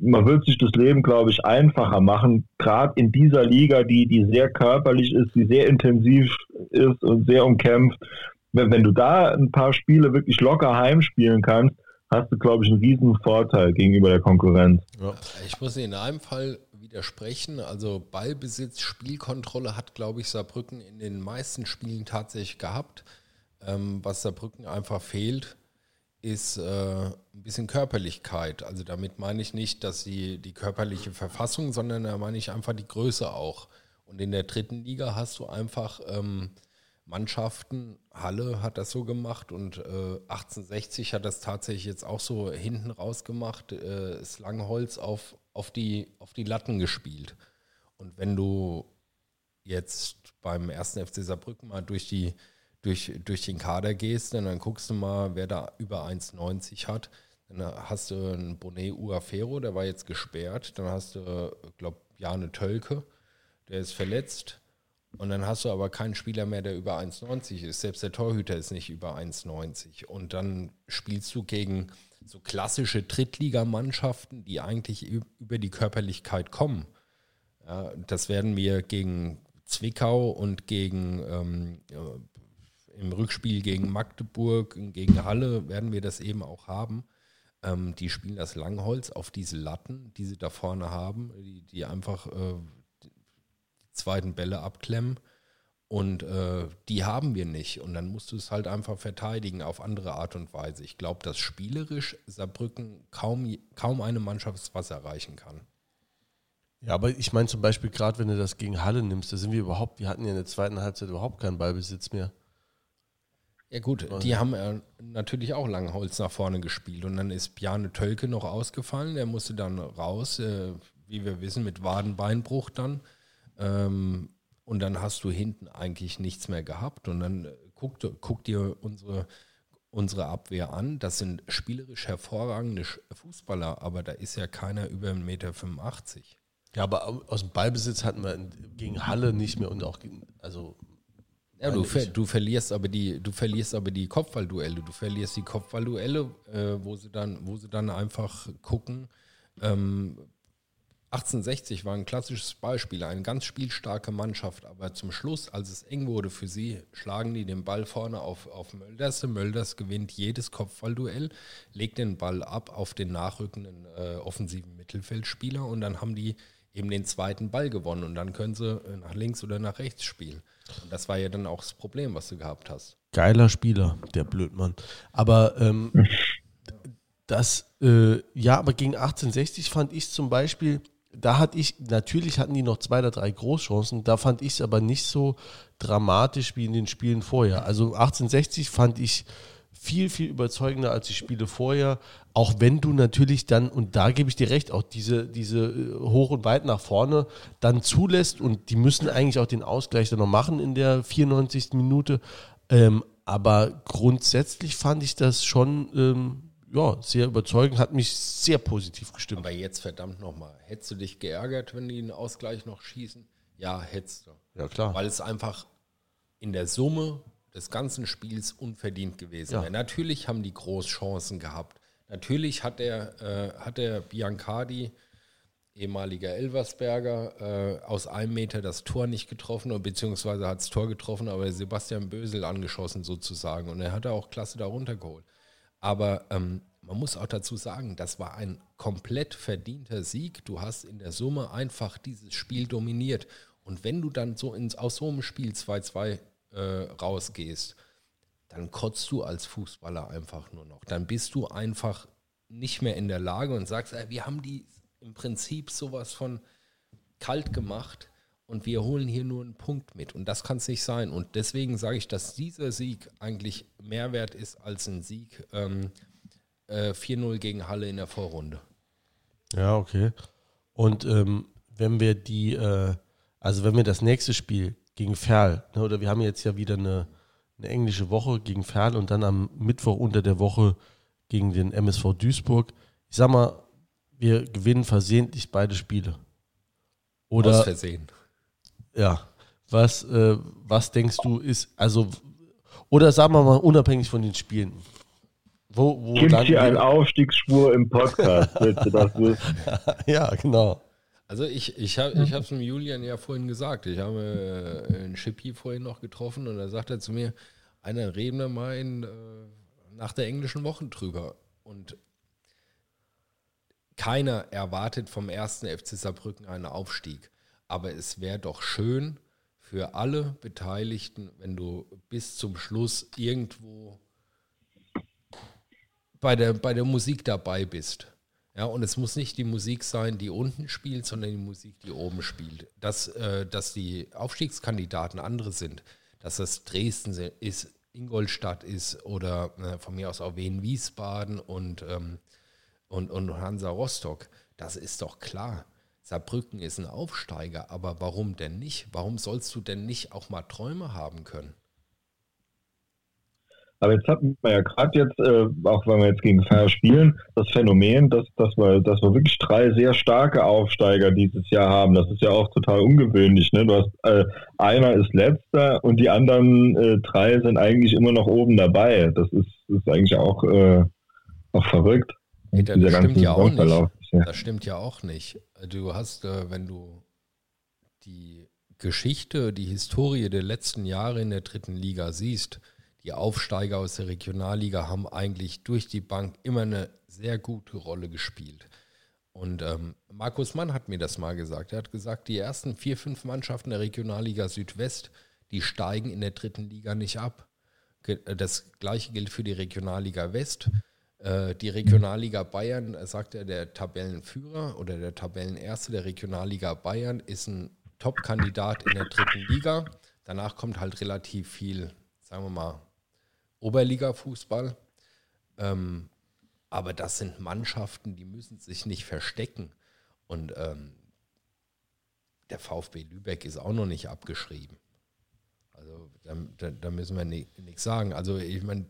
Man wird sich das Leben, glaube ich, einfacher machen, gerade in dieser Liga, die, die sehr körperlich ist, die sehr intensiv ist und sehr umkämpft. Wenn, wenn du da ein paar Spiele wirklich locker heimspielen kannst, hast du, glaube ich, einen riesen Vorteil gegenüber der Konkurrenz. Ja. Ich muss in einem Fall widersprechen. Also Ballbesitz, Spielkontrolle hat, glaube ich, Saarbrücken in den meisten Spielen tatsächlich gehabt. Ähm, was Saarbrücken einfach fehlt, ist äh, ein bisschen Körperlichkeit. Also damit meine ich nicht, dass sie die körperliche Verfassung, sondern da meine ich einfach die Größe auch. Und in der dritten Liga hast du einfach ähm, Mannschaften, Halle hat das so gemacht und äh, 1860 hat das tatsächlich jetzt auch so hinten raus gemacht, äh, ist Langholz auf, auf, die, auf die Latten gespielt. Und wenn du jetzt beim ersten FC Saarbrücken mal durch, die, durch, durch den Kader gehst, dann, dann guckst du mal, wer da über 1,90 hat. Dann hast du einen Bonet Uafero, der war jetzt gesperrt. Dann hast du, glaube Jane Tölke, der ist verletzt. Und dann hast du aber keinen Spieler mehr, der über 1,90 ist. Selbst der Torhüter ist nicht über 1,90. Und dann spielst du gegen so klassische Drittligamannschaften, die eigentlich über die Körperlichkeit kommen. Ja, das werden wir gegen Zwickau und gegen ähm, im Rückspiel gegen Magdeburg, gegen Halle werden wir das eben auch haben. Ähm, die spielen das Langholz auf diese Latten, die sie da vorne haben, die, die einfach äh, zweiten Bälle abklemmen. Und äh, die haben wir nicht. Und dann musst du es halt einfach verteidigen auf andere Art und Weise. Ich glaube, dass spielerisch Saarbrücken kaum, kaum eine Mannschaft was erreichen kann. Ja, aber ich meine zum Beispiel gerade, wenn du das gegen Halle nimmst, da sind wir überhaupt, wir hatten ja in der zweiten Halbzeit überhaupt keinen Ballbesitz mehr. Ja gut, die haben äh, natürlich auch Langholz nach vorne gespielt und dann ist Bjarne Tölke noch ausgefallen, der musste dann raus, äh, wie wir wissen, mit Wadenbeinbruch dann. Ähm, und dann hast du hinten eigentlich nichts mehr gehabt. Und dann äh, guck, guck dir unsere, unsere Abwehr an. Das sind spielerisch hervorragende Fußballer, aber da ist ja keiner über 1,85 Meter. Ja, aber aus dem Ballbesitz hatten wir gegen Halle nicht mehr und auch gegen, also ja, du, ver du, verlierst aber die, du verlierst aber die Kopfballduelle. Du verlierst die Kopfballduelle, äh, wo sie dann, wo sie dann einfach gucken, ähm, 1860 war ein klassisches Beispiel, eine ganz spielstarke Mannschaft, aber zum Schluss, als es eng wurde für sie, schlagen die den Ball vorne auf, auf Mölders. Mölders gewinnt jedes Kopfballduell, legt den Ball ab auf den nachrückenden äh, offensiven Mittelfeldspieler und dann haben die eben den zweiten Ball gewonnen und dann können sie äh, nach links oder nach rechts spielen. Und das war ja dann auch das Problem, was du gehabt hast. Geiler Spieler, der Blödmann. Aber ähm, das, äh, ja, aber gegen 1860 fand ich zum Beispiel, da hatte ich, natürlich hatten die noch zwei oder drei Großchancen, da fand ich es aber nicht so dramatisch wie in den Spielen vorher. Also 1860 fand ich viel, viel überzeugender als die Spiele vorher, auch wenn du natürlich dann, und da gebe ich dir recht, auch diese, diese äh, hoch und weit nach vorne dann zulässt und die müssen eigentlich auch den Ausgleich dann noch machen in der 94. Minute. Ähm, aber grundsätzlich fand ich das schon ähm, ja, sehr überzeugend, hat mich sehr positiv gestimmt. Aber jetzt verdammt nochmal, hättest du dich geärgert, wenn die einen Ausgleich noch schießen? Ja, hättest du. Ja, klar. Weil es einfach in der Summe des ganzen Spiels unverdient gewesen ja. wäre. Natürlich haben die Großchancen gehabt. Natürlich hat der, äh, hat der Biancardi, ehemaliger Elversberger, äh, aus einem Meter das Tor nicht getroffen, beziehungsweise hat das Tor getroffen, aber Sebastian Bösel angeschossen sozusagen. Und er hat auch klasse darunter geholt. Aber ähm, man muss auch dazu sagen, das war ein komplett verdienter Sieg. Du hast in der Summe einfach dieses Spiel dominiert. Und wenn du dann so ins, aus so einem Spiel 2-2 äh, rausgehst, dann kotzt du als Fußballer einfach nur noch. Dann bist du einfach nicht mehr in der Lage und sagst, ey, wir haben die im Prinzip sowas von kalt gemacht und wir holen hier nur einen Punkt mit. Und das kann es nicht sein. Und deswegen sage ich, dass dieser Sieg eigentlich mehr wert ist als ein Sieg ähm, äh, 4-0 gegen Halle in der Vorrunde. Ja, okay. Und ähm, wenn wir die, äh, also wenn wir das nächste Spiel gegen Ferl, ne, oder wir haben jetzt ja wieder eine, eine englische Woche gegen Ferl und dann am Mittwoch unter der Woche gegen den MSV Duisburg. Ich sag mal, wir gewinnen versehentlich beide Spiele. Oder, Aus Versehen. Ja. Was, äh, was denkst du ist, also, oder sagen wir mal unabhängig von den Spielen. Wo, wo Gibt hier einen Aufstiegsspur im Podcast, willst du das wissen? Ja, genau. Also ich, ich habe ich es dem Julian ja vorhin gesagt. Ich habe äh, einen Schippi vorhin noch getroffen und da sagt er zu mir, einer reden wir mal in, äh, nach der englischen Woche drüber. Und keiner erwartet vom ersten FC Saarbrücken einen Aufstieg. Aber es wäre doch schön für alle Beteiligten, wenn du bis zum Schluss irgendwo bei der, bei der Musik dabei bist. Ja, und es muss nicht die Musik sein, die unten spielt, sondern die Musik, die oben spielt. Dass, äh, dass die Aufstiegskandidaten andere sind, dass das Dresden ist, Ingolstadt ist oder äh, von mir aus auch Wien Wiesbaden und, ähm, und, und Hansa Rostock, das ist doch klar. Saarbrücken ist ein Aufsteiger, aber warum denn nicht? Warum sollst du denn nicht auch mal Träume haben können? Aber jetzt hatten wir ja gerade jetzt, äh, auch wenn wir jetzt gegen Feier spielen, das Phänomen, dass, dass, wir, dass wir wirklich drei sehr starke Aufsteiger dieses Jahr haben. Das ist ja auch total ungewöhnlich. Ne? Du hast, äh, einer ist letzter und die anderen äh, drei sind eigentlich immer noch oben dabei. Das ist, ist eigentlich auch, äh, auch verrückt. Dieser das stimmt ja auch nicht. Das stimmt ja auch nicht. Du hast, äh, wenn du die Geschichte, die Historie der letzten Jahre in der dritten Liga siehst, die Aufsteiger aus der Regionalliga haben eigentlich durch die Bank immer eine sehr gute Rolle gespielt. Und ähm, Markus Mann hat mir das mal gesagt. Er hat gesagt, die ersten vier, fünf Mannschaften der Regionalliga Südwest, die steigen in der dritten Liga nicht ab. Äh, Das gleiche gilt für die Regionalliga West. Äh, Die Regionalliga Bayern, äh, sagt er, der Tabellenführer oder der Tabellenerste der Regionalliga Bayern ist ein Top-Kandidat in der dritten Liga. Danach kommt halt relativ viel, sagen wir mal, Oberliga-Fußball. Ähm, aber das sind Mannschaften, die müssen sich nicht verstecken. Und ähm, der VfB Lübeck ist auch noch nicht abgeschrieben. Also da, da, da müssen wir nichts sagen. Also ich meine,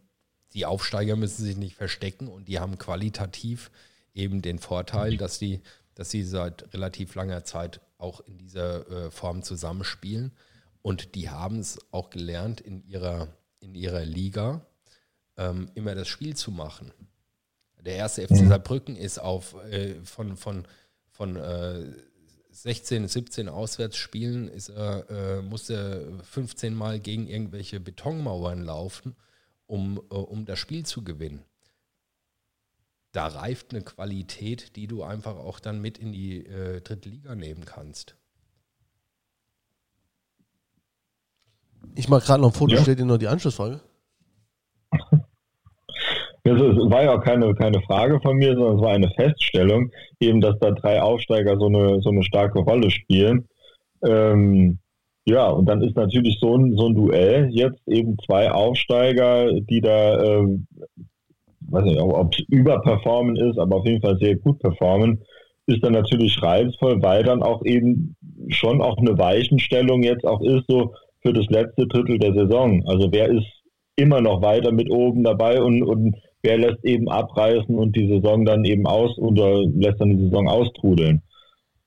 die Aufsteiger müssen sich nicht verstecken und die haben qualitativ eben den Vorteil, dass die, dass sie seit relativ langer Zeit auch in dieser äh, Form zusammenspielen. Und die haben es auch gelernt, in ihrer, in ihrer Liga ähm, immer das Spiel zu machen. Der erste FC Saarbrücken ist auf äh, von, von, von äh, 16, 17 Auswärtsspielen ist er, äh, musste 15 Mal gegen irgendwelche Betonmauern laufen, um, äh, um das Spiel zu gewinnen. Da reift eine Qualität, die du einfach auch dann mit in die äh, dritte Liga nehmen kannst. Ich mache gerade noch ein Foto, Ja. stell dir noch die Anschlussfrage. Das ist- war ja auch keine, keine Frage von mir, sondern es war eine Feststellung, eben, dass da drei Aufsteiger so eine, so eine starke Rolle spielen. Ähm, ja, und dann ist natürlich so ein, so ein Duell jetzt eben zwei Aufsteiger, die da, ähm, weiß nicht, ob es überperformen ist, aber auf jeden Fall sehr gut performen, ist dann natürlich reizvoll, weil dann auch eben schon auch eine Weichenstellung jetzt auch ist, so für das letzte Drittel der Saison. Also wer ist immer noch weiter mit oben dabei und, und wer lässt eben abreißen und die Saison dann eben aus oder lässt dann die Saison austrudeln.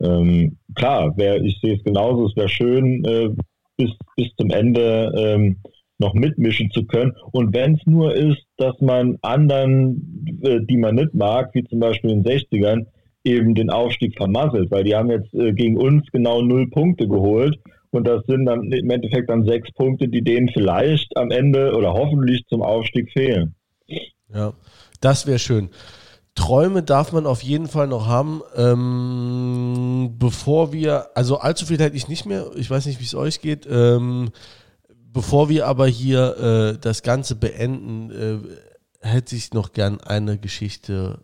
Ähm, klar, wär, ich sehe es genauso, es wäre schön, äh, bis, bis zum Ende ähm, noch mitmischen zu können. Und wenn es nur ist, dass man anderen, äh, die man nicht mag, wie zum Beispiel den 60ern, eben den Aufstieg vermasselt, weil die haben jetzt äh, gegen uns genau null Punkte geholt und das sind dann im Endeffekt dann sechs Punkte, die denen vielleicht am Ende oder hoffentlich zum Aufstieg fehlen. Ja, das wäre schön. Träume darf man auf jeden Fall noch haben. Ähm, bevor wir, also allzu viel hätte ich nicht mehr, ich weiß nicht, wie es euch geht. Ähm, bevor wir aber hier äh, das Ganze beenden, äh, hätte ich noch gern eine Geschichte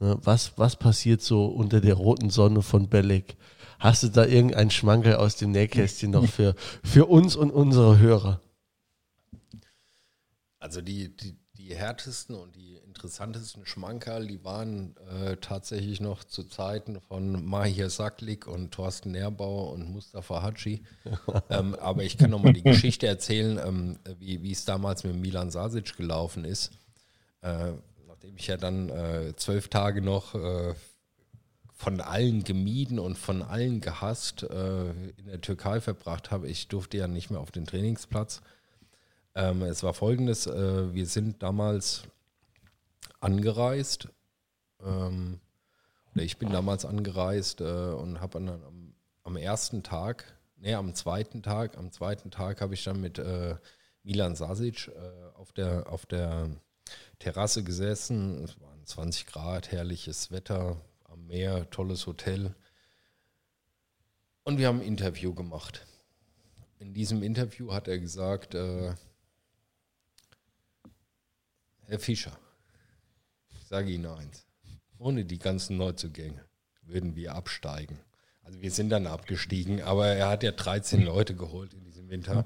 Ne? Was, was passiert so unter der roten Sonne von Belek? Hast du da irgendeinen Schmankerl aus dem Nähkästchen noch für, für uns und unsere Hörer? Also die, die, die härtesten und die interessantesten Schmankerl, die waren äh, tatsächlich noch zu Zeiten von Mahir Saklik und Thorsten Nährbauer und Mustafa Hatschi. ähm, aber ich kann noch mal die Geschichte erzählen, ähm, wie, wie es damals mit Milan Sasic gelaufen ist. Äh, nachdem ich ja dann äh, zwölf Tage noch äh, von allen gemieden und von allen gehasst äh, in der Türkei verbracht habe. Ich durfte ja nicht mehr auf den Trainingsplatz. Ähm, es war folgendes, äh, wir sind damals angereist, ähm, ich bin damals angereist äh, und habe dann am, am, ersten Tag, nee, am zweiten Tag, am zweiten Tag habe ich dann mit äh, Milan Sasic äh, auf, der, auf der Terrasse gesessen. Es waren 20 Grad, herrliches Wetter, Meer, tolles Hotel. Und wir haben ein Interview gemacht. In diesem Interview hat er gesagt, äh, Herr Fischer, ich sage Ihnen eins, ohne die ganzen Neuzugänge würden wir absteigen. Also wir sind dann abgestiegen, aber er hat ja 13 Leute geholt in diesem Winter.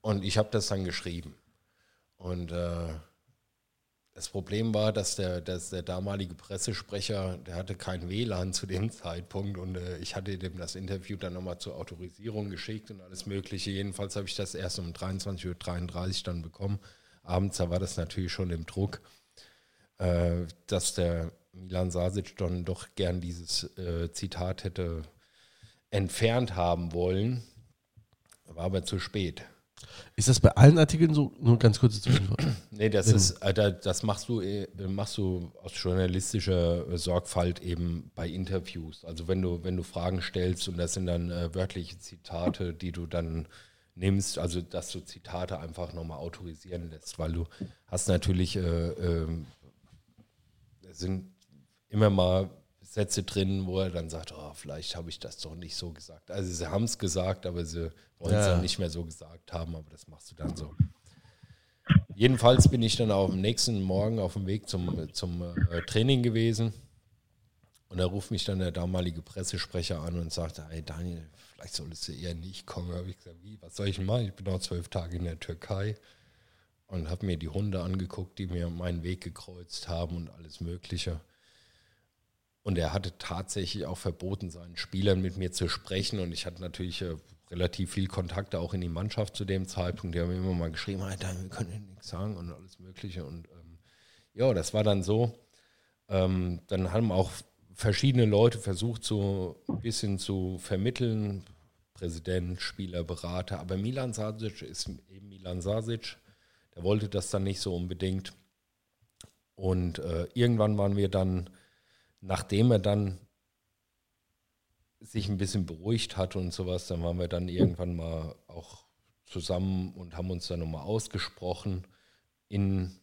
Und ich habe das dann geschrieben. Und äh, das Problem war, dass der, dass der damalige Pressesprecher, der hatte kein WLAN zu dem Zeitpunkt und äh, ich hatte dem das Interview dann nochmal zur Autorisierung geschickt und alles Mögliche. Jedenfalls habe ich das erst um 23.33 Uhr dann bekommen. Abends, war das natürlich schon im Druck, äh, dass der Milan Sasic dann doch gern dieses äh, Zitat hätte entfernt haben wollen. War aber zu spät. Ist das bei allen Artikeln so? Nur ganz kurze Zwischenfrage. nee, das ist, äh, das machst du, äh, machst du aus journalistischer Sorgfalt eben bei Interviews. Also wenn du, wenn du Fragen stellst und das sind dann äh, wörtliche Zitate, die du dann nimmst, also dass du Zitate einfach nochmal autorisieren lässt, weil du hast natürlich, äh, äh, sind immer mal Sätze drin, wo er dann sagt, oh, vielleicht habe ich das doch nicht so gesagt. Also sie haben es gesagt, aber sie wollen es ja. dann nicht mehr so gesagt haben, aber das machst du dann so. Jedenfalls bin ich dann auch am nächsten Morgen auf dem Weg zum, zum äh, Training gewesen. Und da ruft mich dann der damalige Pressesprecher an und sagt, hey Daniel, vielleicht solltest du eher nicht kommen. Da habe ich gesagt, wie, was soll ich machen? Ich bin noch zwölf Tage in der Türkei und habe mir die Hunde angeguckt, die mir meinen Weg gekreuzt haben und alles Mögliche. Und er hatte tatsächlich auch verboten, seinen Spielern mit mir zu sprechen. Und ich hatte natürlich äh, relativ viel Kontakte auch in die Mannschaft zu dem Zeitpunkt. Die haben immer mal geschrieben, Alter, wir können nichts sagen und alles Mögliche. Und ähm, ja, das war dann so. Ähm, dann haben auch verschiedene Leute versucht, so ein bisschen zu vermitteln. Präsident, Spieler, Berater. Aber Milan Sasic ist eben Milan Sasic. Der wollte das dann nicht so unbedingt. Und äh, irgendwann waren wir dann nachdem er dann sich ein bisschen beruhigt hat und sowas, dann waren wir dann irgendwann mal auch zusammen und haben uns dann nochmal ausgesprochen. In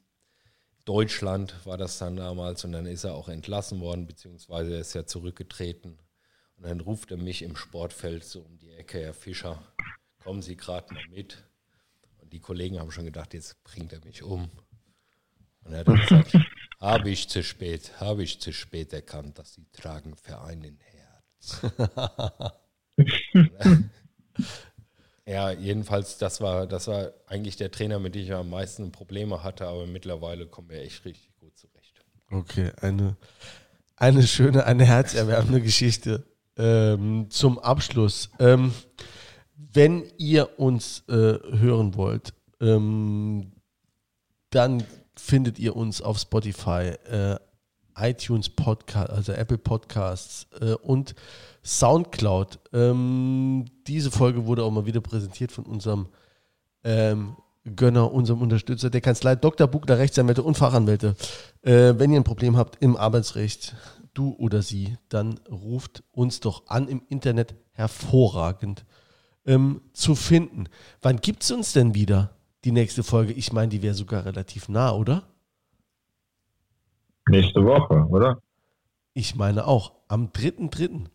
Deutschland war das dann damals und dann ist er auch entlassen worden, beziehungsweise er ist ja zurückgetreten. Und dann ruft er mich im Sportfeld so um die Ecke, Herr Fischer, kommen Sie gerade mal mit. Und die Kollegen haben schon gedacht, jetzt bringt er mich um. Und er hat dann gesagt, habe ich zu spät, habe ich zu spät erkannt, dass sie tragen Verein in Herz. ja, jedenfalls, das war, das war eigentlich der Trainer, mit dem ich am meisten Probleme hatte, aber mittlerweile kommen wir echt richtig gut zurecht. Okay, eine, eine schöne, eine herzerwärmende Geschichte. Ähm, zum Abschluss. Ähm, wenn ihr uns äh, hören wollt, ähm, dann findet ihr uns auf Spotify, äh, iTunes Podcast, also Apple Podcasts äh, und Soundcloud. Ähm, diese Folge wurde auch mal wieder präsentiert von unserem ähm, Gönner, unserem Unterstützer der Kanzlei Dr. Buchler Rechtsanwälte und Fachanwälte. Äh, wenn ihr ein Problem habt im Arbeitsrecht, du oder sie, dann ruft uns doch an im Internet hervorragend ähm, zu finden. Wann gibt es uns denn wieder? Die nächste Folge. Ich meine, die wäre sogar relativ nah, oder? Nächste Woche, oder? Ich meine auch. Am 3.3.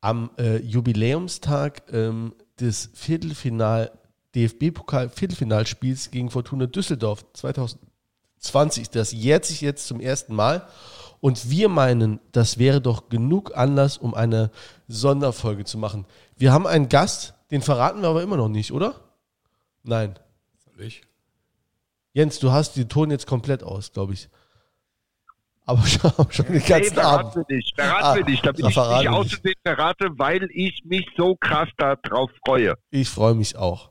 Am äh, Jubiläumstag ähm, des Viertelfinal DFB-Pokal Viertelfinalspiels gegen Fortuna Düsseldorf 2020. Das jährt sich jetzt zum ersten Mal. Und wir meinen, das wäre doch genug Anlass, um eine Sonderfolge zu machen. Wir haben einen Gast, den verraten wir aber immer noch nicht, oder? Nein. Ich? Jens, du hast den Ton jetzt komplett aus, glaube ich. Aber schon, schon den Nee, ganzen verraten Abend. wir nicht. Verraten Ah, wir nicht, damit da ich verraten nicht auszusehen verrate, weil ich mich so krass darauf freue. Ich freue mich auch.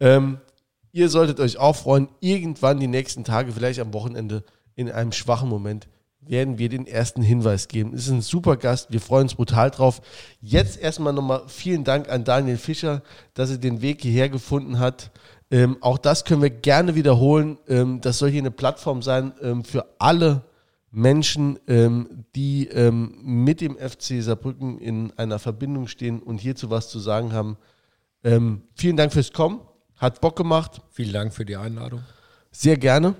Ähm, ihr solltet euch auch freuen, irgendwann die nächsten Tage, vielleicht am Wochenende, in einem schwachen Moment, werden wir den ersten Hinweis geben. Es ist ein super Gast, wir freuen uns brutal drauf. Jetzt erstmal nochmal vielen Dank an Daniel Fischer, dass er den Weg hierher gefunden hat. Ähm, auch das können wir gerne wiederholen. Ähm, das soll hier eine Plattform sein ähm, für alle Menschen, ähm, die ähm, mit dem FC Saarbrücken in einer Verbindung stehen und hierzu was zu sagen haben. Ähm, vielen Dank fürs Kommen. Hat Bock gemacht. Vielen Dank für die Einladung. Sehr gerne.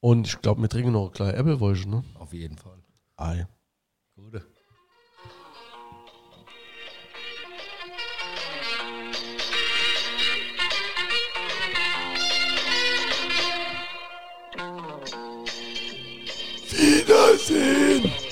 Und ich glaube, wir trinken noch eine kleine Äppelwolsche, ne? Auf jeden Fall. Ei. Wiedersehen!